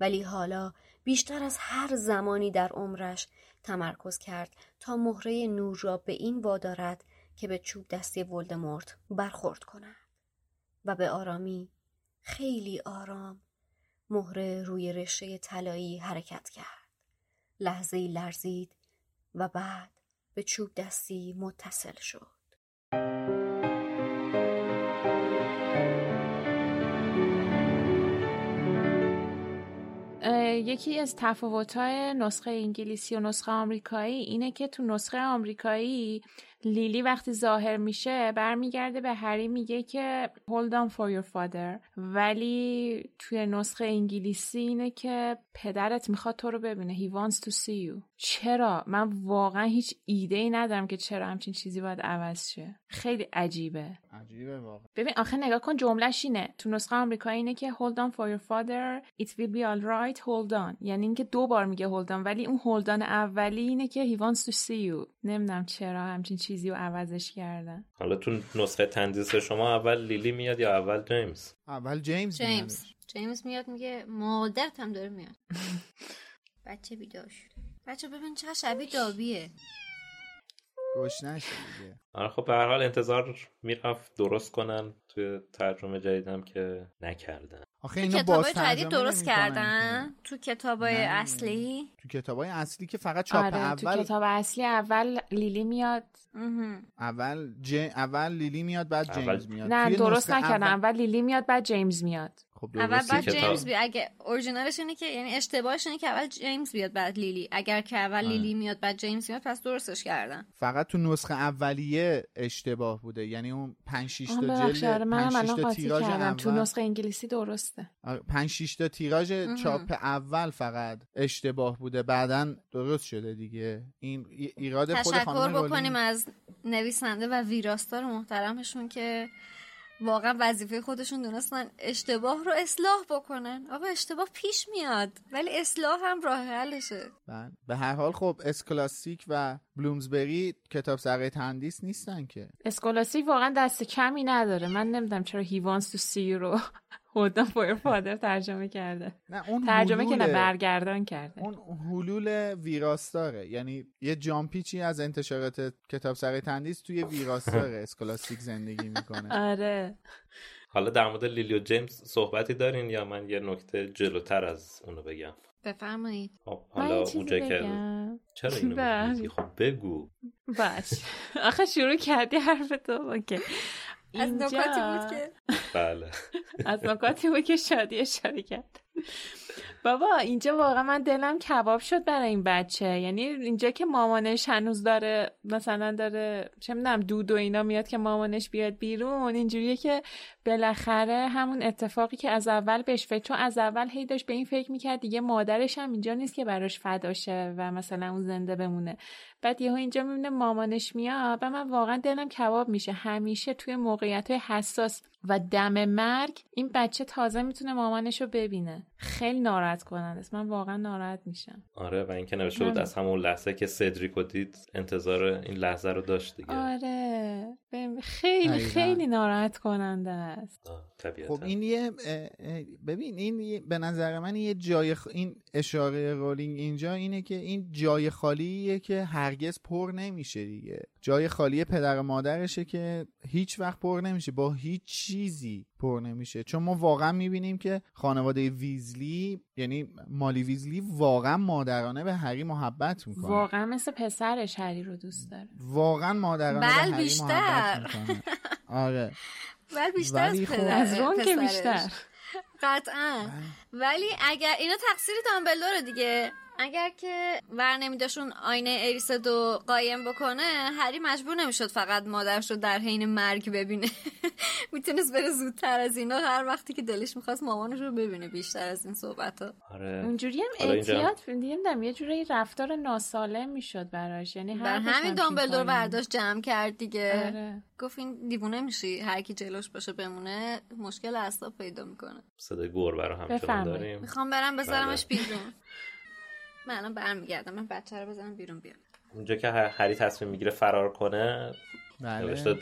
Speaker 6: ولی حالا بیشتر از هر زمانی در عمرش تمرکز کرد تا مهره نور را به این وادارد که به چوب دستی ولدمورت برخورد کند و به آرامی. خیلی آرام. مهره روی رشته طلایی حرکت کرد. لحظه لرزید و بعد به چوب دستی متصل شد.
Speaker 2: یکی از تفاوت‌های نسخه انگلیسی و نسخه آمریکایی اینه که تو نسخه آمریکایی لیلی وقتی ظاهر میشه برمیگرده به هری میگه که hold on for your father. ولی توی نسخه انگلیسی اینه که پدرت می‌خواد تو رو ببینه. He wants to see you. چرا؟ من واقعا هیچ ایده ای ندارم که چرا همچین چیزی باید عوض شه. خیلی عجیبه.
Speaker 4: عجیبه واقعا.
Speaker 2: ببین آخه نگاه کن جملهش اینه. تو نسخه آمریکایی اینه که hold on for your father it will be alright hold on. یعنی اینکه دو بار میگه hold on ولی اون hold on اولی اینه که he wants to see you. نمی‌دونم چرا همچین چیزی رو عوضش کردن.
Speaker 1: حالا تو نسخه تندیس شما اول لیلی میاد یا اول جیمز؟
Speaker 4: اول جیمز
Speaker 3: جیمز. جیمز میاد میگه مادرت هم داره میاد. بچه بیدار شد. بچه ببین چه شبیه دابیه.
Speaker 4: گشنش دیگه.
Speaker 1: آره خب به هر حال انتظار می‌رفت درست کنن. توی ترجمه جدیدم که نکردن.
Speaker 4: آخه اینو کتابای جدید
Speaker 3: درست کردن؟ تو کتابای اصلی؟
Speaker 4: تو کتابای اصلی که فقط چاپ آره، اول
Speaker 2: تو کتاب اصلی اول لیلی میاد.
Speaker 4: اول ج... اول لیلی میاد بعد جیمز میاد.
Speaker 2: نه درست نکردن اول... اول لیلی میاد بعد جیمز میاد.
Speaker 3: خب اول بعد جیمز بیاد اگه اورجینالش اینه که یعنی اشتباهش اینه که اول جیمز بیاد بعد لیلی. اگر که اول آه. لیلی میاد بعد جیمز میاد پس درستش کردن.
Speaker 4: فقط تو نسخه اولیه اشتباه بوده. یعنی اون 5 6 تا جلد 5 6 تا تیراژ اول
Speaker 2: تو نسخه انگلیسی درسته.
Speaker 4: 5 6 تا تیراژ چاپ اول فقط اشتباه بوده. بعدا درست شده دیگه. این ایراد خود خانم
Speaker 3: تشکر بکنیم از نویسنده و ویراستار محترمشون که واقعا وظیفه خودشون دونستن اشتباه رو اصلاح بکنن. آقا اشتباه پیش میاد. ولی اصلاح هم راه حلشه.
Speaker 4: بله. به هر حال خب اسکلاسیک و بلومزبری کتاب سرقه تندیس نیستن که.
Speaker 2: اسکلاسیک واقعا دست کمی نداره. من نمی‌دونم چرا هیوانس تو سی رو خدا فور فادر ترجمه کرده.
Speaker 4: نه اون
Speaker 2: ترجمه که نه برگردان کرده.
Speaker 4: اون حلول ویراستاره. یعنی یه جامپیچی از انتشارات کتاب سرقه تندیس توی ویراستار اسکلاسیک زندگی می‌کنه.
Speaker 2: آره.
Speaker 1: حالا در مورد لیلیو جیمز صحبتی دارین یا من یه نکته جلوتر از اونو بگم؟
Speaker 3: بفرمایید.
Speaker 1: خب، حالا اونجا که چرا اینو بله. خب بگو.
Speaker 2: باش. آخه شروع کردی حرف تو. اوکی.
Speaker 3: از نکاتی بود که
Speaker 1: بله.
Speaker 2: از نکاتی بود که شادی اشاره کرد. بابا اینجا واقعا من دلم کباب شد برای این بچه. یعنی اینجا که مامانش هنوز داره مثلا داره چه می‌دونم دود و اینا میاد که مامانش بیاد بیرون. اینجوریه که بالاخره همون اتفاقی که از اول بهش فکر چون از اول هی داشت به این فکر می‌کرد دیگه مادرش هم اینجا نیست که براش فداشه و مثلا اون زنده بمونه. بعد یهو اینجا می‌بینه مامانش میاد و من واقعا دلم کباب میشه. همیشه توی موقعیت حساس و دم مرگ این بچه تازه می‌تونه مامانش رو ببینه. خیلی ناراحت کننده است. من واقعا ناراحت میشم.
Speaker 1: آره و اینکه نوشته بود از همون لحظه که سدریکو دید انتظار این لحظه رو داشت دیگه.
Speaker 2: آره. خیلی خیلی ناراحت کننده است.
Speaker 4: خب این یه ببین این به نظر من یه جای این اشاره رولینگ اینجا اینه که این جای خالیه که هرگز پر نمیشه دیگه. جای خالی پدر و مادرشه که هیچ وقت پر نمیشه. با هیچ چیزی. پر نمیشه. چون ما واقعا می‌بینیم که خانواده ویزلی یعنی مالی ویزلی واقعا مادرانه به هری محبت می‌کنه.
Speaker 2: واقعا مثل پسرش هری رو دوست داره.
Speaker 4: واقعا مادرانه به هری بیشتر. محبت می‌کنه. آره.
Speaker 3: بل بیشتر از,
Speaker 2: خب از رون که بیشتر.
Speaker 3: قطعا. ولی اگر اینا تقصیر تامبلدور دیگه. اگر که ور نمیداشون آینه اریس دو قایم بکنه هری مجبور نمی‌شد فقط مادرش رو در حین مرگ ببینه. می‌تونست بره زودتر از اینا هر وقتی که دلش می‌خواست مامانش رو ببینه بیشتر از این صحبت ها
Speaker 1: آره.
Speaker 2: اونجوری هم احتیاط نمی‌دونم یه جوری رفتار ناسالم می‌شد براش. یعنی
Speaker 3: بر همین دامبلدور برداشت جمع کرد دیگه. آره. گفت این دیوونه میشی هر کی جلوش باشه بمونه مشکل اصلا پیدا می‌کنه.
Speaker 1: صدای گور برا همچنان داریم.
Speaker 3: می‌خوام برم بذارمش بله. بیرون. من الان برمیگردم من بچه رو بزنم بیرون بیام
Speaker 1: اونجا که هری تصمیم می‌گیره فرار کنه بله.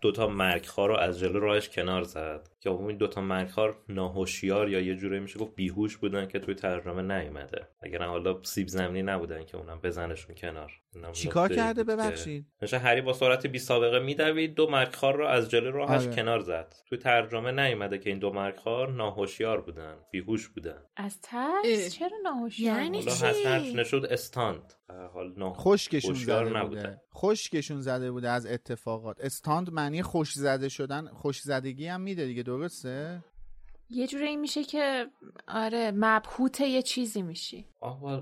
Speaker 1: دوتا مرگخوار رو از جلو راهش کنار زد. که این دوتا مرگخوار ناهوشیار یا یه جوری میشه گفت بیهوش بودن که توی ترجمه نیومده اگر حالا سیب زمینی نبودن که اونم بزنشون کنار.
Speaker 4: چیکار کرده؟ ببخشید.
Speaker 1: میشه هری با سرعت بی سابقه میدوید دو مرگخوار رو از جلو راهش آره. کنار زد. توی ترجمه نیومده که این دو مرگخوار ناهوشیار بودن بیهوش بودن.
Speaker 2: از ترس؟ چرا ناهوشیار
Speaker 3: یعنی چی؟
Speaker 1: نشد استاند. حال
Speaker 4: خشکشون زده بوده. خشکشون زده بوده از اتفاقات. استاند معنی خوش زده شدن خوش زدگی هم میده دیگه درسته؟
Speaker 2: یه جوری این میشه که آره مبهوت یه چیزی میشی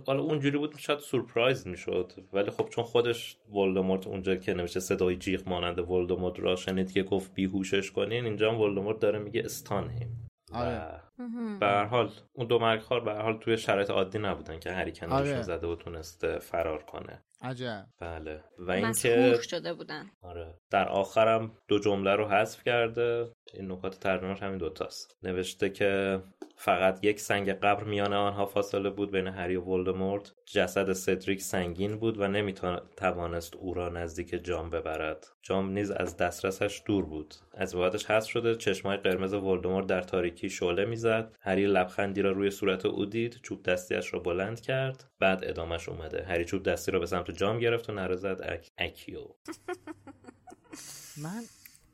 Speaker 1: حالا اونجوری بود شاید سورپرایز می‌شد ولی خب چون خودش ولدمورت اونجا که نمیشه صدای جیغ مانند ولدمورت را شنید که گفت بیهوشش کنین اینجا هم ولدمورت داره میگه استانهیم
Speaker 4: آره.
Speaker 1: به هر حال اون دو مرگخوار به هر حال توی شرایط عادی نبودن که هری کنارشون آره. زده و تونست فرار کنه
Speaker 4: عجب.
Speaker 1: بله. و اینکه
Speaker 3: شده بودن.
Speaker 1: آره. در آخرم دو جمله رو حذف کرده. این نکات ترجمهش همین دوتاست نوشته که فقط یک سنگ قبر میان آنها فاصله بود بین هری و ولدمورت. جسد سدریک سنگین بود و نمی‌توانست او را نزدیک جام ببرد. جام نیز از دسترسش دور بود. از بعدش هست شده چشمای قرمز ولدمورت در تاریکی شعله می‌زد. هری لبخندی را روی صورت او دید چوب دستیش را بلند کرد. بعد ادامش اومده. هری چوب دستی را به سمت جام گرفت و نرزد اک... اکیو.
Speaker 4: من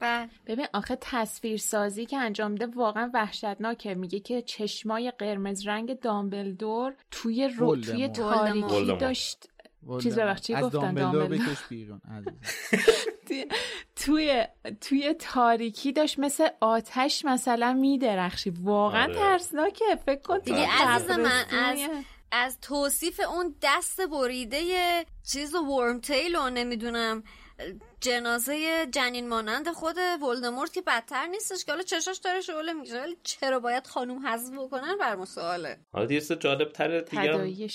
Speaker 2: بله. ببین آخه تصویر سازی که انجام ده واقعا وحشتناکه. میگه که چشمای قرمز رنگ دامبلدور توی رو توی تاریکی داشت چیز ببخش چی گفتن دامبلدور توی توی تاریکی داشت مثل آتش مثلا میدرخشی. واقعا آره. ترسناکه. فکر کن
Speaker 3: دیگه عزیز من از از توصیف اون دست بریده چیز ورم تیل و نمی‌دونم. جنازه جنین مانند خود ولدمورت که بدتر نیستش که حالا چشاش داره شعله میشه ولی چرا باید خانوم حذف بکنن بر سواله.
Speaker 1: حالا دیگه جالب تره دیگه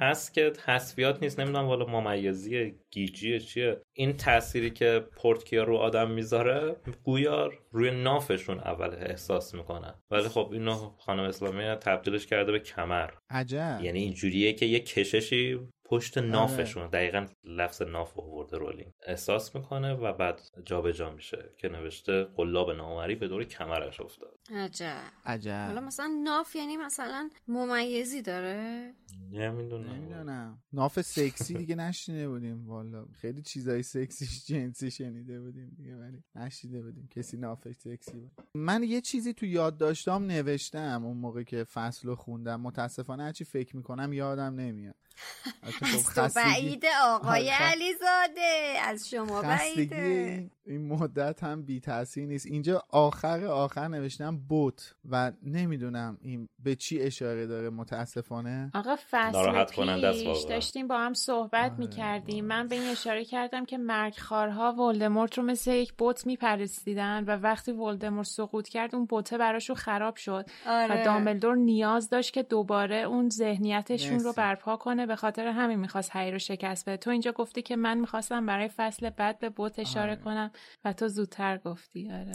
Speaker 1: هست که تصفیات نیست نمی‌دونم والا ممیزی گیجی چیه. این تأثیری که پورتکیا رو آدم می‌ذاره گویا روی نافشون اول احساس می‌کنن ولی خب اینو خانم اسلامی تبدیلش کرده به کمر.
Speaker 4: عجب.
Speaker 1: یعنی اینجوریه که یه کششی پشت آره. نافشون دقیقا لفظ ناف آورده رولینگ احساس می‌کنه و بعد جابجا جا میشه که نوشته قلاب نامری به دور کمرش افتاد.
Speaker 3: عجب.
Speaker 4: عجب.
Speaker 3: حالا مثلا ناف یعنی مثلا ممیزی داره؟
Speaker 1: نمی‌دونم.
Speaker 4: نمی‌دونم. ناف سکسی دیگه نشینه بودیم. والا خیلی چیزای سکسی جنسی شنیده بودیم دیگه ولی نشیده بودیم کسی نافش سکسی بود. من یه چیزی تو یاد داشتم نوشتم اون موقع که فصل رو خوندم. متاسفانه هرچی فکر می‌کنم یادم نمیاد.
Speaker 3: از تو بعیده آقای علیزاده. از شما بعیده.
Speaker 4: این مدت هم بی تاثیر نیست. اینجا آخر آخر نوشتم بوت و نمی‌دونم این به چی اشاره داره متاسفانه.
Speaker 2: آقا فصل پیش داشتیم با هم صحبت آره. می‌کردیم. من به این اشاره کردم که مرگخارها ولدمورت رو مثل یک بوت میپرستیدن و وقتی ولدمورت سقوط کرد اون بوته براشون خراب شد. آره. و دامبلدور نیاز داشت که دوباره اون ذهنیتشون رو برپا کنه به خاطر همین می‌خواست هری رو شکست بده. تو اینجا گفتی که من می‌خواستم برای فصل بعد به بوت اشاره آره. کنم. و تو زودتر گفتی آره.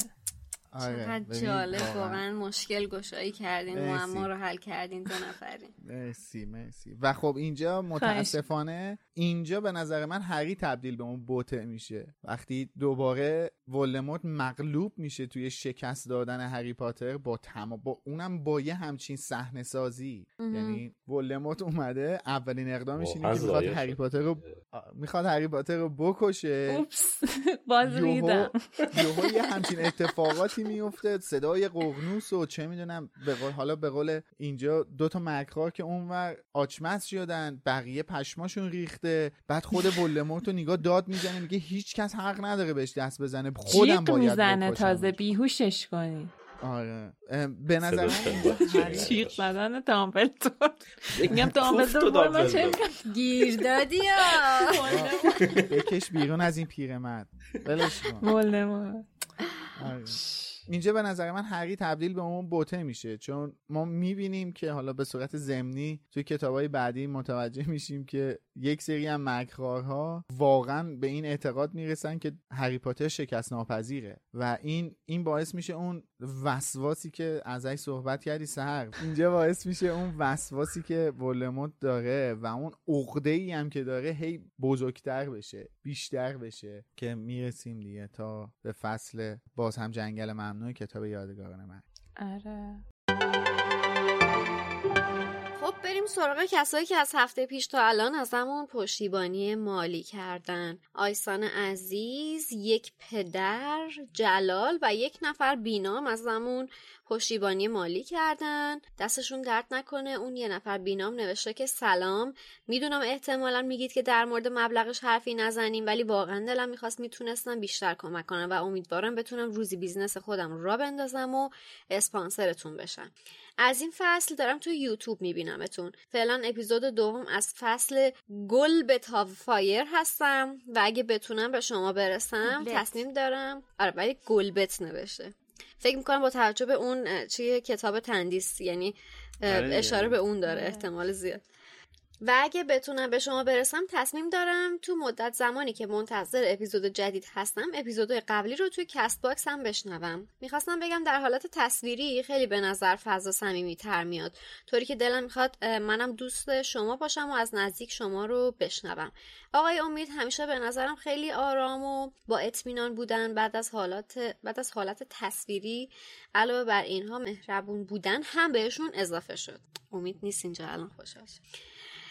Speaker 3: چقدر جالب واقعا. مشکل گشایی کردین معما رو حل کردین دو نفرین.
Speaker 4: مرسی مرسی. و خب اینجا متاسفانه اینجا به نظر من هری تبدیل به اون بوته میشه. وقتی دوباره ولدمورت مغلوب میشه توی شکست دادن هری پاتر با تمام با اونم با یه همچین صحنه سازی. یعنی ولدمورت اومده اولین اقدامش اینه که می‌خواد هری پاتر رو می‌خواد هری پاتر رو بکشه.
Speaker 2: اوپس. باز ریدم.
Speaker 4: یه همچین اتفاقاتی میفته صدای قغنوس و چه می‌دونم به قول حالا به قول اینجا دو تا مکرار که اونور آچمز شدن بقیه پشماشون ریخته بعد خود ولدمورت رو نگاه داد می‌زنه میگه هیچ کس حق نداره بهش دست بزنه خودم باید
Speaker 2: می‌زنه تازه بیهوشش کنی.
Speaker 4: آره. به نظر من
Speaker 2: چیق زدن دامبلدور میگم دامبلدور ما چه
Speaker 3: گیر دادی
Speaker 4: بکش بیرون از این پیرمرد. ولش کن. آره. اینجا به نظر من هری تبدیل به اون بوته میشه چون ما می‌بینیم که حالا به صورت زمینی توی کتابای بعدی متوجه میشیم که یک سری هم مکرارها واقعا به این اعتقاد می‌رسن که هری پاتر شکست ناپذیره و این این باعث میشه اون وسواسی که ازش صحبت کردی سر اینجا باعث میشه اون وسواسی که ولدمورت داره و اون عقده هم که داره هی بزرگتر بشه. بیشتر بشه. که می‌رسیم دیگه تا به فصل باز هم جنگل ممنوع کتاب یادگاران من.
Speaker 2: آره.
Speaker 3: خب بریم سراغ کسایی که از هفته پیش تا الان از همون پشتیبانی مالی کردن. آیسان عزیز یک پدر جلال و یک نفر بینام از همون پشتیبانی مالی کردن. دستشون درد نکنه. اون یه نفر بینام نوشته که سلام. می‌دونم احتمالا میگید که در مورد مبلغش حرفی نزنیم ولی واقعا دلم می‌خواست می‌تونستم بیشتر کمک کنم و امیدوارم بتونم روزی business خودم راه بندازم و اسپانسرتون بشم. از این فصل دارم تو یوتیوب میبینمتون. فعلا اپیزود دوم از فصل Goblet of Fire هستم و اگه بتونم به شما برسم تصمیم دارم. آره ولی گلبت نوشته. فکر می‌کنم با توجه به اون چیه کتاب تندیس یعنی آره اشاره به اون داره احتمال زیاد. و اگه بتونم به شما برسم تصمیم دارم تو مدت زمانی که منتظر اپیزود جدید هستم اپیزود قبلی رو توی کست باکس هم بشنوم. می‌خواستم بگم در حالت تصویری خیلی به نظر فضا صمیمی تر میاد. طوری که دلم می‌خواد منم دوست شما باشم و از نزدیک شما رو بشنوم. آقای امید همیشه به نظرم خیلی آرام و با اطمینان بودن بعد از حالات بعد از حالت تصویری علاوه بر اینها مهربون بودن هم بهشون اضافه شد. امید نیست اینجا الان خوشحال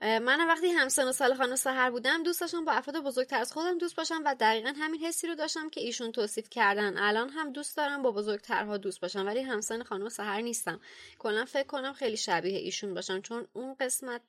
Speaker 3: من وقتی همسن و سال خانم سهر بودم دوست داشتم با افراد بزرگتر از خودم دوست باشم و دقیقا همین حسی رو داشتم که ایشون توصیف کردن. الان هم دوست دارم با بزرگترها دوست باشم ولی همسن خانم سهر نیستم. کلا فکر کنم خیلی شبیه ایشون باشم چون اون قسمت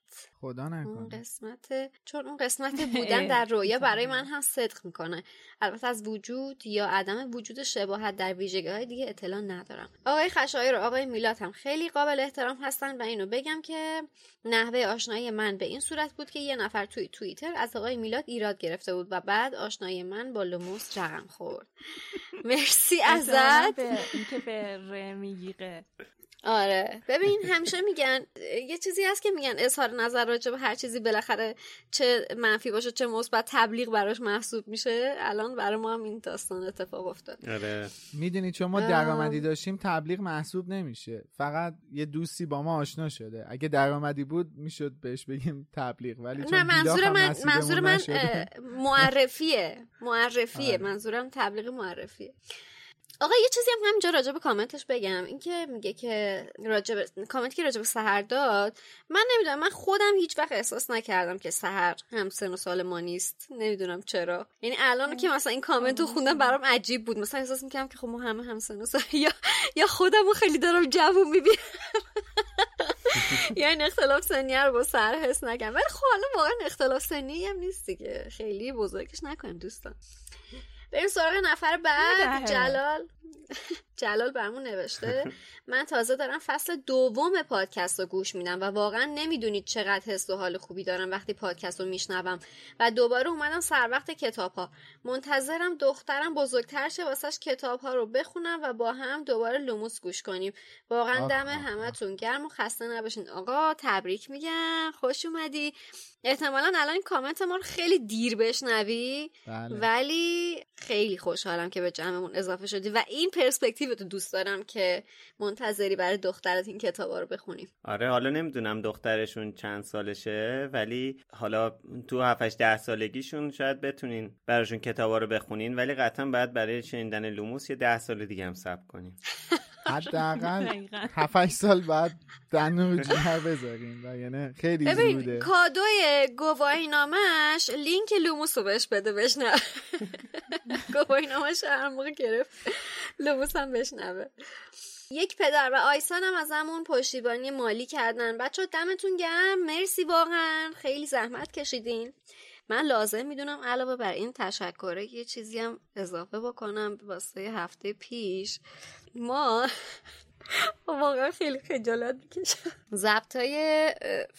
Speaker 4: خدا
Speaker 3: اون قسمت چون اون قسمت بودن در رویا برای من هم صدق می‌کنه. البته از وجود یا عدم وجود شباهت در ویژگی های دیگه اطلاع ندارم. آقای خشایار و آقای میلاد هم خیلی قابل احترام هستن و اینو بگم که نحوه آشنایی من به این صورت بود که یه نفر توی توییتر از آقای میلاد ایراد گرفته بود و بعد آشنایی من با لوموس رقم خورد. مرسی ازت.
Speaker 2: اینکه به ر
Speaker 3: آره. ببین همیشه میگن یه چیزی هست که میگن اظهار نظر راجع به هر چیزی بالاخره چه منفی باشه چه مثبت تبلیغ براش محسوب میشه. الان برای ما هم این داستان اتفاق افتاد.
Speaker 4: آره. می‌دونی چون ما درآمدی داشتیم تبلیغ محسوب نمیشه. فقط یه دوستی با ما آشنا شده. اگه درآمدی بود می‌شد بهش بگیم تبلیغ. ولی
Speaker 3: نه منظور من منظور من معرفیه. معرفیه. آره. منظورم تبلیغ معرفیه. آقا یه چیزی هم همینجا راجع به کامنتش بگم. اینکه میگه که راجع کامنت که راجع به سحر داد من نمی‌دونم من خودم هیچ وقت احساس نکردم که سحر هم سن و سال ما نیست. نمی‌دونم چرا. یعنی الان که مثلا این کامنت رو خوندم برام عجیب بود. مثلا احساس می‌کنم که خب ما همه هم سن و سال یا یا خودم خیلی دارم جوون می‌بینم. یعنی اختلاف سنی رو با سر حس نکنم ولی خب حالا واقعا اختلاف سنی هم نیست دیگه. خیلی بزرگش نکنیم دوستان. بریم سراغ نفر بعد جلال. جلال برمون نوشته. من تازه دارم فصل دوم پادکست رو گوش میدم و واقعا نمی‌دونید چقدر حس و حال خوبی دارم وقتی پادکست رو میشنوم و دوباره اومدم سر وقت کتاب ها منتظرم دخترم بزرگتر شه واسش کتاب ها رو بخونم و با هم دوباره لوموس گوش کنیم. واقعا دم همتون گرم و خسته نباشین. آقا تبریک میگم. خوش اومدی. احتمالا الان این کامنت ما رو خیلی دیر بشنوی. بله. ولی خیلی خوشحالم که به جمعمون اضافه شدی. و این پرسپکتیو تو دوست دارم که منتظری برای دخترت این کتابا رو بخونیم.
Speaker 1: آره حالا نمی‌دونم دخترشون چند سالشه ولی حالا تو 7 ده سالگیشون شاید بتونین براشون کتابا رو بخونین ولی قطعا باید برای شنیدن لوموس یه ده سال دیگه هم صبر کنیم
Speaker 4: حداقل 7 سال بعد دندون جگر بذاریم و یعنی خیلی ببین زوده.
Speaker 3: کادوی گواهی نامش لینک لوموس رو بهش بده بشنوه. گواهی نامش هر موقع گرفت لوموس هم بشنوه. یک پدر و آیسان هم از همون پشتیبانی مالی کردن. بچه دمتون گرم. مرسی واقعا. خیلی زحمت کشیدین. من لازم می‌دونم علاوه بر این تشکره یه چیزی هم اضافه بکنم واسه هفته پیش. ما واقعا خیلی خجالت می‌کشم. ضبط های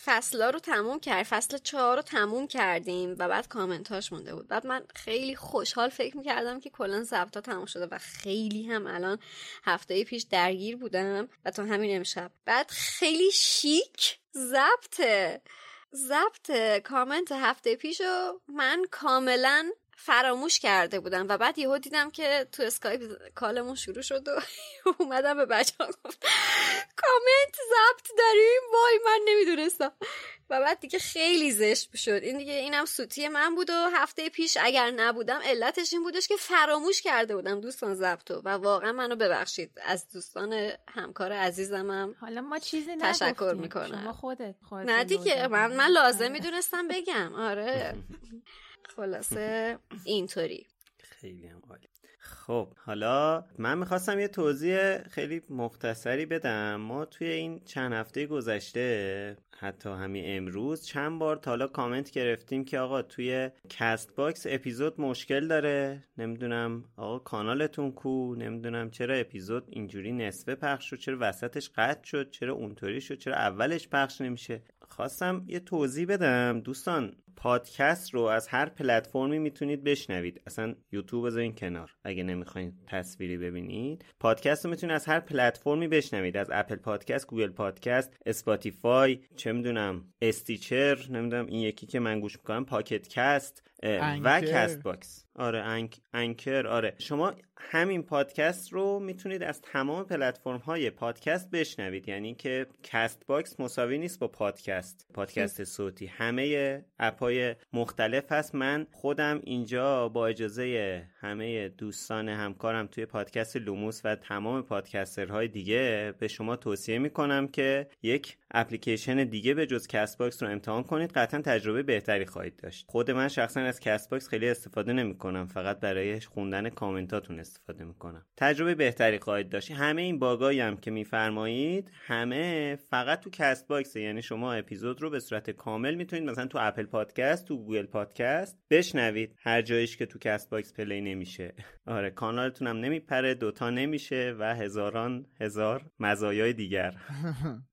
Speaker 3: فصل رو تموم کرد. فصل چهار رو تموم کردیم و بعد کامنت مونده بود. بعد من خیلی خوشحال فکر می‌کردم که کلا ضبط ها تموم شده و خیلی هم الان هفته پیش درگیر بودم و تا همین امشب. بعد خیلی شیک ضبطه. ضبط کامنت هفته پیشو من کاملا فراموش کرده بودم و بعد یهو دیدم که تو اسکایپ call مون شروع شد و اومدم به بچه ها گفت کامنت ضبط داریم؟ وای من نمی‌دونستم. و بعد دیگه خیلی زشت شد. این دیگه اینم سوتی من بود و هفته پیش اگر نبودم علتش این بودش که فراموش کرده بودم دوستان ضبطو و واقعا منو ببخشید از دوستان همکار عزیزمم.
Speaker 2: حالا ما چیزی
Speaker 3: تشکر می‌کنم.
Speaker 2: شما خودت, خودت
Speaker 3: نه دیگه من من لازم می‌دونستم بگم. آره. خلاصه اینطوری.
Speaker 1: خیلی هم عالی. خب حالا من می‌خواستم یه توضیح خیلی مختصری بدم. ما توی این چند هفته گذشته حتی همین امروز چند بار تا حالا کامنت گرفتیم که آقا توی کست باکس اپیزود مشکل داره. نمی‌دونم آقا کانالتون کو؟ نمی‌دونم چرا اپیزود اینجوری نصفه پخش شد؟ چرا وسطش قطع شد؟ چرا اونطوری شد؟ چرا اولش پخش نمیشه؟ خواستم یه توضیح بدم. دوستان
Speaker 7: پادکست رو از هر پلتفرمی می‌تونید بشنوید. اصلا یوتیوب بذارین کنار. اگه نمی‌خواین تصویری ببینید پادکست رو می‌تونید از هر پلتفرمی بشنوید. از Apple Podcast Google Podcast Spotify چه می‌دونم Stitcher نمی‌دونم این یکی که من گوش می‌کنم Pocket Cast. و Castbox. آره Anc... Anchor آره. شما همین پادکست رو می‌تونید از تمام پلتفرم های پادکست بشنوید. یعنی که Castbox مساوی نیست با پادکست. پادکست صوتی. همه اپ های مختلف هست. من خودم اینجا با اجازه همه دوستان همکارم توی پادکست لوموس و تمام پادکسترهای دیگه به شما توصیه می‌کنم که یک اپلیکیشن دیگه به جز Castbox رو امتحان کنید. قطعا تجربه بهتری خواهید داشت. خود من شخصا از Castbox خیلی استفاده نمی‌کنم. فقط برای خوندن کامنتاتون استفاده می‌کنم. تجربه بهتری خواهید داشت. همه این باگایی هم که میفرمایید همه فقط تو Castbox یعنی شما اپیزود رو به صورت کامل می‌تونید مثلا تو Apple Podcast تو Google Podcast بشنوید. هر جایش که تو Castbox play نمیشه. آره کانالتون هم نمیپره دوتا نمیشه و هزاران هزار مزایای دیگر.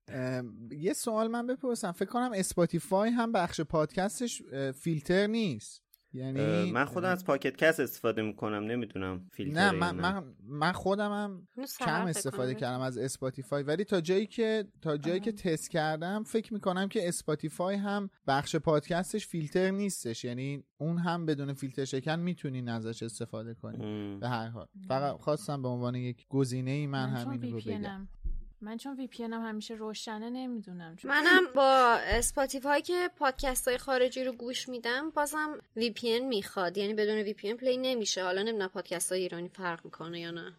Speaker 4: یه سوال من بپرسم. فکر کنم Spotify هم بخش پادکستش فیلتر نیست. یعنی
Speaker 7: من خودم از Pocket Cast استفاده می‌کنم نمی‌دونم فیلتر
Speaker 4: نه من, من, من خودم هم کم استفاده کردم از Spotify. ولی تا جایی که تا جایی که تست کردم فکر می‌کنم که Spotify هم بخش پادکستش فیلتر نیستش. یعنی اون هم بدون فیلتر شکن می‌تونین ازش استفاده کنی. به هر حال. فقط خواستم به عنوان یک گزینه ای من, من همین رو بگم.
Speaker 2: من چون VPN هم همیشه روشنه نمی‌دونم
Speaker 3: منم با Spotify که پادکست های خارجی رو گوش میدم بازم VPN می‌خواد. یعنی بدون VPN play نمیشه. حالا نمی‌دونم پادکست های ایرانی فرق می‌کنه یا نه.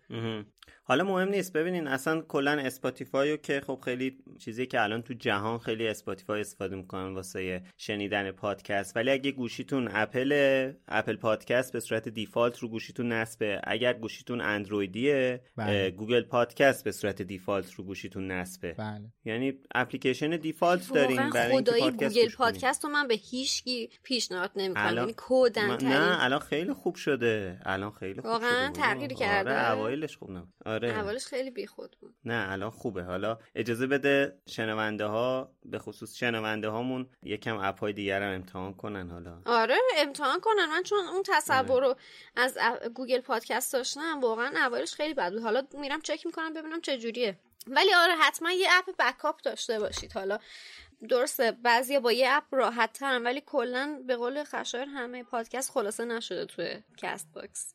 Speaker 7: حالا مهم نیست. ببینین اصلا کلا Spotify که خب خیلی چیزی که الان تو جهان خیلی Spotify استفاده می‌کنن واسه شنیدن پادکست ولی اگه گوشیتون اپل Apple Podcast به صورت default رو گوشیتون نصبه. اگر گوشیتون اندرویدیه بله. Google Podcast به صورت default رو گوشیتون نصبه. بله. یعنی اپلیکیشن default داریم برای اینکه پادکست
Speaker 3: Google Podcast رو من به هیچکی پیشنهاد نمی‌کنم. یعنی کدن
Speaker 7: نه الان خیلی خوب شده. الان خیلی خوب
Speaker 3: واقعا تغییر کرده.
Speaker 7: آره اوایلش خوب نه
Speaker 3: آره. اولش خیلی بیخود بود.
Speaker 7: نه الان خوبه. حالا اجازه بده شنونده ها به خصوص شنونده هامون یکم اپ های دیگر هم امتحان کنن حالا.
Speaker 3: آره امتحان کنن. من چون اون تصور رو از Google Podcast داشتم واقعا اولش خیلی بد بود. حالا میرم چک می‌کنم ببینم چه جوریه. ولی آره حتما یه اپ backup داشته باشید. حالا درسته بعضیا با یه اپ راحت ترن ولی کلا به قول خشایر همه پادکست خلاصه نشده توی Castbox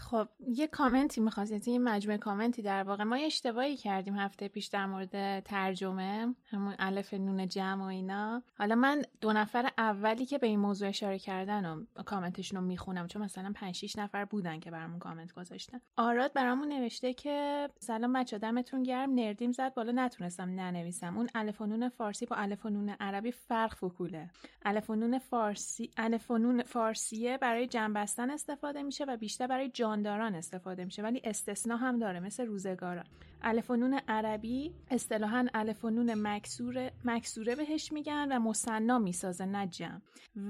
Speaker 2: خب یه کامنتی می‌خواست یه مجموعه کامنتی در واقع. ما یه اشتباهی کردیم هفته پیش در مورد ترجمه همون الف نون جمع و اینا. حالا من دو نفر اولی که به این موضوع اشاره کردن و کامنتشون رو می‌خونم چون مثلا 5 6 نفر بودن که برامون کامنت گذاشتن. آراد برامون نوشته که سلام بچه دمتون گرم. nerd یم زد بالا نتونستم ننویسم. اون الف نون فارسی با الف نون عربی فرق فکوله. الف نون فارسی الف نون فارسیه برای جمع بستن استفاده میشه و بیشتر برای جانداران استفاده میشه ولی استثنا هم داره مثل روزگاران. الف نون عربی اصطلاحا الف نون مکسوره مکسوره بهش میگن و مصنا می‌سازه نه جمع.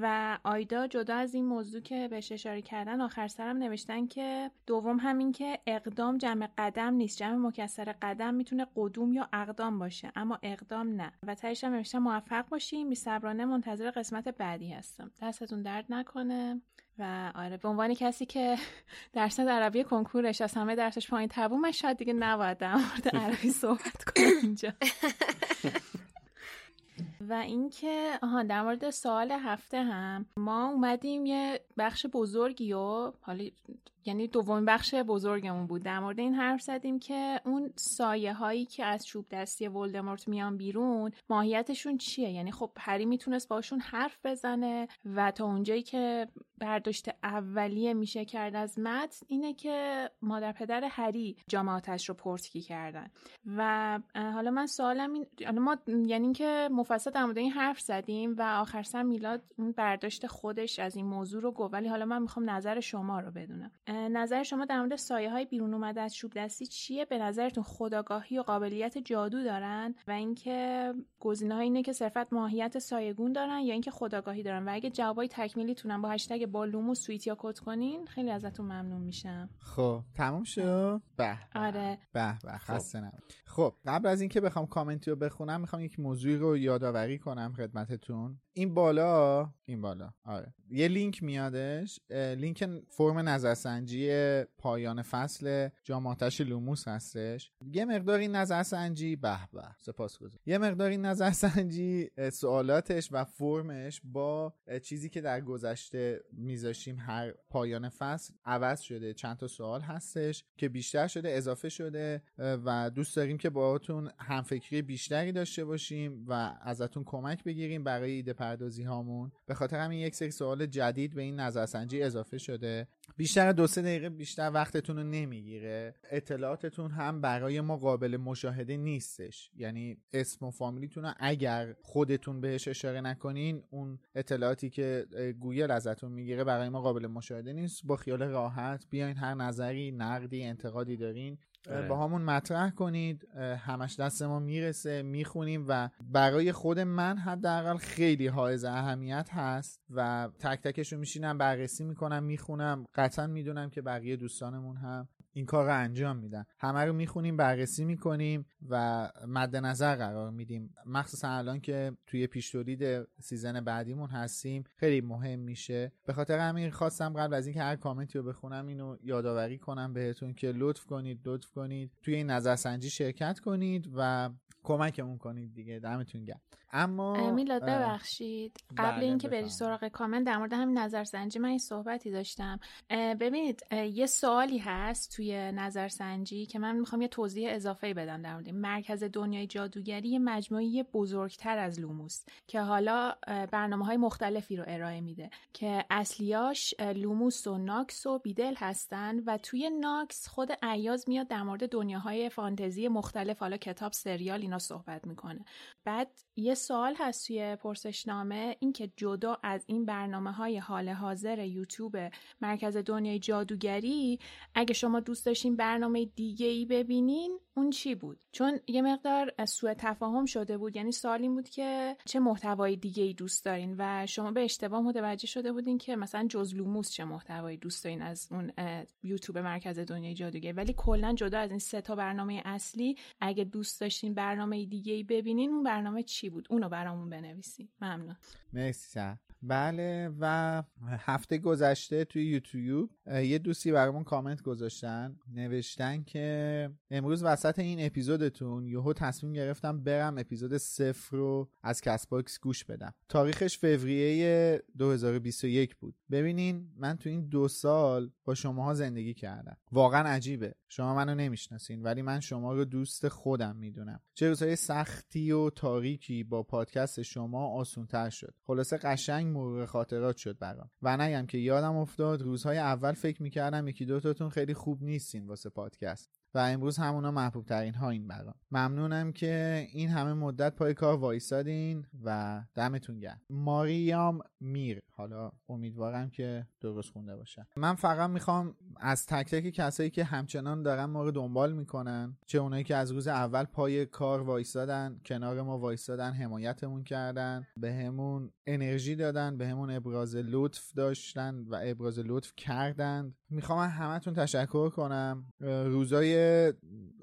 Speaker 2: و آیدا جدا از این موضوع که بهش اشاره کردن آخر سرم نوشتن که دوم همین که اقدام جمع قدم نیست. جمع مکسر قدم می‌تونه قدوم یا اقدام باشه اما اقدام نه. و تهش هم نوشتن موفق باشیم بی صبرانه منتظر قسمت بعدی هستم. دستتون درد نکنه. و آره به عنوان کسی که درس عربی کنکورش از همه درسش پایین تبون من شاید دیگه نباید در مورد عربی صحبت کنم اینجا. و اینکه آها در مورد سوال هفته هم ما اومدیم یه بخش بزرگی و حالا یعنی دومین بخش بزرگمون بود. در مورد این حرف زدیم که اون سایه هایی که از چوب دستی ولدمورت میان بیرون ماهیتشون چیه؟ یعنی خب هری می‌تونست باشون حرف بزنه و تا اونجایی که برداشت اولیه میشه کرد از متن اینه که مادر پدر هری جام آتش رو portkey کردن. و حالا من سوالم این حالا ما یعنی که مفصل در مورد این حرف زدیم و آخر سر میلاد اون برداشت خودش از این موضوع رو گفت. ولی حالا من می‌خوام نظر شما رو بدونم. نظر شما در مورد سایه های بیرون اومده از چوب دستی چیه؟ به نظرتون خودآگاهی و قابلیت جادو دارن و اینکه گزینه های اینه که صرفا ماهیت سایه‌گون دارن یا اینکه خودآگاهی دارن؟ و اگه جوابای تکمیلی تونن با هشتگ بالوموس توییت یا quote کنین خیلی ازتون ممنون میشم.
Speaker 4: خب تموم شد؟ به
Speaker 2: آره.
Speaker 4: به به خسته خب. خب قبل از اینکه بخوام کامنتی رو بخونم می‌خوام یک موضوعی رو یادآوری کنم خدمتتون. این بالا این بالا آره. یه لینک میادش لینک فرم نظرسنجی پایان فصل جاماتش لوموس هستش. یه مقداری نظرسنجی به به سپاسگزارم. یه مقداری نظرسنجی سوالاتش و فرمش با چیزی که در گذشته میذاشیم هر پایان فصل عوض شده. چند تا سوال هستش که بیشتر شده اضافه شده و دوست داریم که باهاتون همفکری بیشتری داشته باشیم و ازتون کمک بگیریم برای ایده پردازی هامون به خاطر همین یک سری سوال جدید به این نظرسنجی اضافه شده. بیشتر دو سه دقیقه بیشتر وقتتون رو نمی‌گیره. اطلاعاتتون هم برای ما قابل مشاهده نیستش. یعنی اسم و فامیلیتون رو اگر خودتون بهش اشاره نکنین اون اطلاعاتی که گوگل ازتون می‌گیره برای ما قابل مشاهده نیست. با خیال راحت بیاین هر نظری نقدی انتقادی دارین. با همون مطرح کنید همش دست ما می‌رسه می‌خونیم و برای خود من حداقل خیلی حائز اهمیت هست و تک تکش رو میشینم بررسی می‌کنم می‌خونم. قطعا می‌دونم که بقیه دوستانمون هم این کار رو انجام میدن. همه رو می‌خونیم بررسی می‌کنیم و مد نظر قرار میدیم. مخصوصا الان که توی پیش تولید season بعدیمون هستیم خیلی مهم میشه. به خاطر همین خواستم قبل از اینکه هر کامنتی رو بخونم اینو یادآوری کنم بهتون که لطف کنید لطف کنید توی این نظرسنجی شرکت کنید و کمکمون کنید دیگه دمتون گرم. اما
Speaker 2: میلاد ببخشید. قبل بله، اینکه بری سراغ کامنت در مورد همین نظرسنجی من این صحبتی داشتم. ببینید یه سوالی هست توی نظرسنجی که من می‌خوام یه توضیح اضافه بدم در مورد مرکز دنیای جادوگری یه مجموعه بزرگتر از لوموس که حالا برنامه های مختلفی رو ارائه میده که اصلیاش لوموس و ناکس و بیدل هستن و توی ناکس خود ایاز میاد در مورد دنیاهای فانتزی مختلف حالا کتاب سریال اینا صحبت می‌کنه. بعد یه سوال هست توی پرسشنامه اینکه جدا از این برنامه های حال حاضر یوتیوب مرکز دنیای جادوگری اگه شما دوست داشتین برنامه دیگه ای ببینین اون چی بود؟ چون یه مقدار سوء تفاهم شده بود یعنی سوال این بود که چه محتوای دیگه ای دوست دارین و شما به اشتباه متوجه شده بودین که مثلا جزلوموس چه محتوایی دوست دارین از اون یوتیوب مرکز دنیای جادوگری. ولی کلا جدا از این سه تا برنامه اصلی اگه دوست داشتین برنامه دیگه ای ببینین اون برنامه چی بود؟ اونو برامون بنویسین ممنون.
Speaker 4: مرسی بله و هفته گذشته توی یوتیوب یه دوستی برامون کامنت گذاشتن نوشتن که امروز وسط این اپیزودتون یهو تصمیم گرفتم برم اپیزود صفر رو از Castbox گوش بدم. تاریخش فوریه 2021 بود. ببینین من تو این دو سال با شماها زندگی کردم. واقعا عجیبه. شما منو نمی‌شناسین ولی من شما رو دوست خودم می‌دونم. چه روزهای سختی و تاریکی با پادکست شما آسونتر شد. خلاصه قشنگ مرور خاطرات شد برام. و نگم که یادم افتاد روزهای اول فکر می‌کردم یکی دوتاتون خیلی خوب نیستین واسه پادکست. و امروز همونا محبوب ترین ها این برام. ممنونم که این همه مدت پای کار وایسادین و دمتون گرم. ماریام میر. حالا امیدوارم که درست خونده باشم من فقط می‌خوام از تک تک کسایی که همچنان دارن ما رو دنبال می‌کنن چه اونایی که از روز اول پای کار وایسادن کنار ما وایسادن حمایتمون کردن به همون انرژی دادن به همون ابراز لطف داشتن و ابراز لطف کردند. می‌خوام همتون تشکر کنم. روزای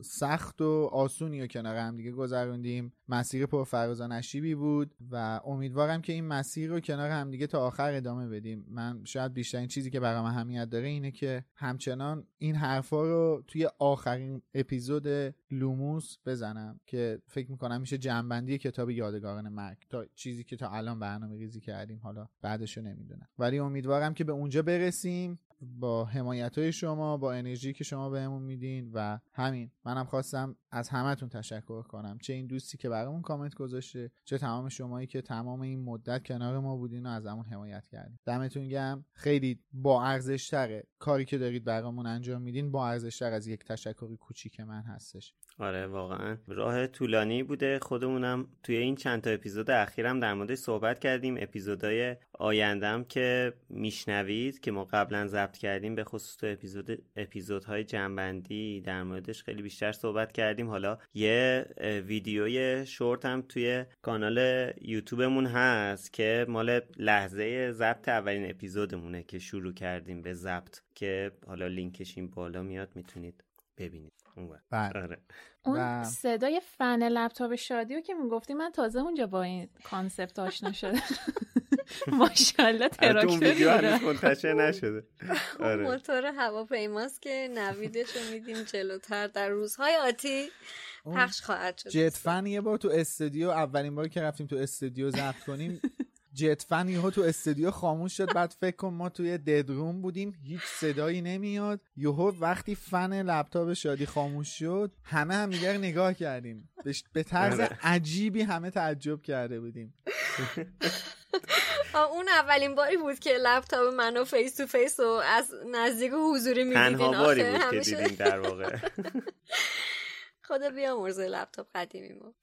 Speaker 4: سخت و آسونی رو کنار هم دیگه گذروندیم. مسیر پر فراز نشیبی بود و امیدوارم که این مسیر رو کنار هم دیگه تا آخر ادامه بدیم. من شاید بیشترین چیزی که برام اهمیت داره اینه که همچنان این حرفا رو توی آخرین اپیزود لوموس بزنم که فکر می‌کنم میشه جنبندی کتاب یادگاران مرگ. تا چیزی که تا الان برنامه ریزی کردیم حالا بعدشو نمی‌دونم. ولی امیدوارم که به اونجا برسیم. با حمایت های شما با انرژی که شما بهمون میدین و همین منم خواستم از همتون تشکر کنم. چه این دوستی که برامون کامنت گذاشته چه تمام شمایی که تمام این مدت کنار ما بودین و از همون حمایت کردین. دمتون گرم. خیلی با ارزش کاری که دارید برامون انجام میدین با ارزش از یک تشکری کوچیک من هستش.
Speaker 7: آره واقعا. راه طولانی بوده خودمونم. توی این چند تا اپیزود اخیرم در مورد صحبت کردیم. اپیزودهای آیندهم که میشنوید که ما قبلا ضبط کردیم به خصوص تو اپیزود اپیزودهای جنبندی در موردش خیلی بیشتر صحبت کردیم. حالا یه ویدیوی شورت هم توی کانال یوتیوبمون هست که مال لحظه ضبط اولین اپیزودمونه که شروع کردیم به ضبط که حالا لینکش این بالا میاد می‌تونید ببینید
Speaker 4: بله. آره.
Speaker 2: اون صدای فن لپتاپ شادی رو که می‌گفتی من تازه اونجا با این concept آشنا شدم ماشاءالله تراکتوری
Speaker 7: منتشر نشده.
Speaker 3: آره. موتور هواپیماست که نویدش رو میدیم جلوتر در روزهای آتی. پخش خواهد شد.
Speaker 4: جت فن یه بار تو استودیو اولین بار که رفتیم تو استودیو ضبط کنیم جت فن یهو تو استودیو خاموش شد. بعد فکر کن ما توی dead room بودیم. هیچ صدایی نمیاد. یهو وقتی فن لپتاپ شادی خاموش شد همه هم دیگر نگاه کردیم. به طرز آره. عجیبی همه تعجب کرده بودیم.
Speaker 3: اون اولین باری بود که لپتاپ منو face to face و از نزدیک حضوری می‌دیدین.
Speaker 7: تنها باری بود که دیدیم در واقع.
Speaker 3: خدا بیامرزه لپتاپ قدیمی ما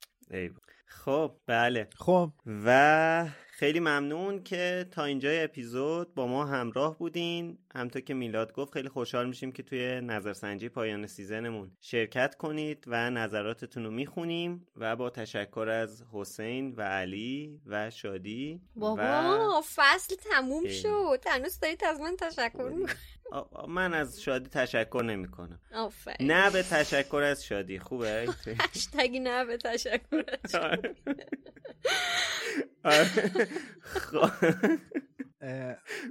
Speaker 7: خب بله.
Speaker 4: خب.
Speaker 7: و خیلی ممنون که تا اینجای اپیزود با ما همراه بودین. همونطور که میلاد گفت خیلی خوشحال میشیم که توی نظرسنجی پایان season مون شرکت کنید و نظراتتون رو می‌خونیم و با تشکر از حسین و علی و شادی
Speaker 3: بابا فصل تموم شد. هنوز دارید از من تشکر می‌کنید.
Speaker 7: من از شادی تشکر نمی کنم نه به تشکر از شادی خوبه؟
Speaker 3: هشتگی نه به تشکر از آره.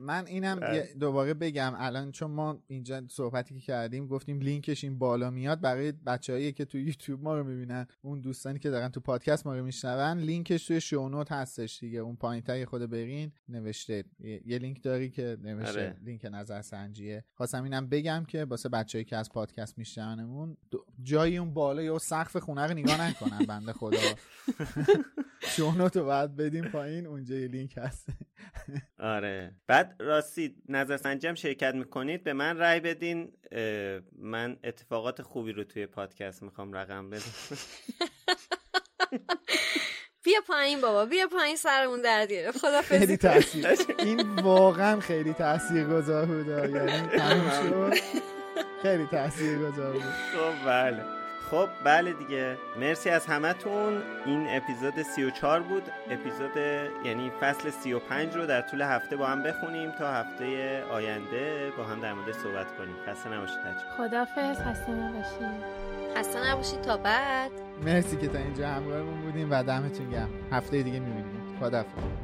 Speaker 4: من اینم بله. دوباره بگم الان چون ما اینجا صحبتی که کردیم گفتیم لینکش این بالا میاد برای بچههایی که تو یوتیوب ما رو می‌بینن اون دوستانی که دارن تو پادکست ما رو میشنون لینکش توی show note هستش دیگه. اون پایین خود برین نوشته. یه لینک داری که نوشته. آره. لینک نظر سنجیه خواستم اینم بگم که واسه بچههایی که از پادکست میشنونمون جایی اون بالا یا سقف خونه رو نگاه نکنن بنده خدا. شونوت رو بعد بدیم پایین اونجا یه لینک هست.
Speaker 7: آره. بعد راستی نظر سنجم شرکت می‌کنید به من رأی بدین. من اتفاقات خوبی رو توی پادکست می‌خوام رقم بدم.
Speaker 3: بیا پایین بابا بیا پایین سرمون در گرفت. خدا
Speaker 4: خیلی تاثیر. این واقعا خیلی تاثیر گذار بود یعنی خیلی تاثیر گذار بود.
Speaker 7: خب بله. خب بله دیگه. مرسی از همتون. این اپیزود 34 بود. اپیزود یعنی فصل 35 رو در طول هفته با هم بخونیم تا هفته آینده با هم در مورد صحبت کنیم. خسته نباشید
Speaker 2: خدافظ خسته نباشید.
Speaker 3: خسته نباشید. تا بعد.
Speaker 4: مرسی که تا اینجا همراهمون بودیم و دمتون گرم. هفته دیگه می‌بینیم. خدافظ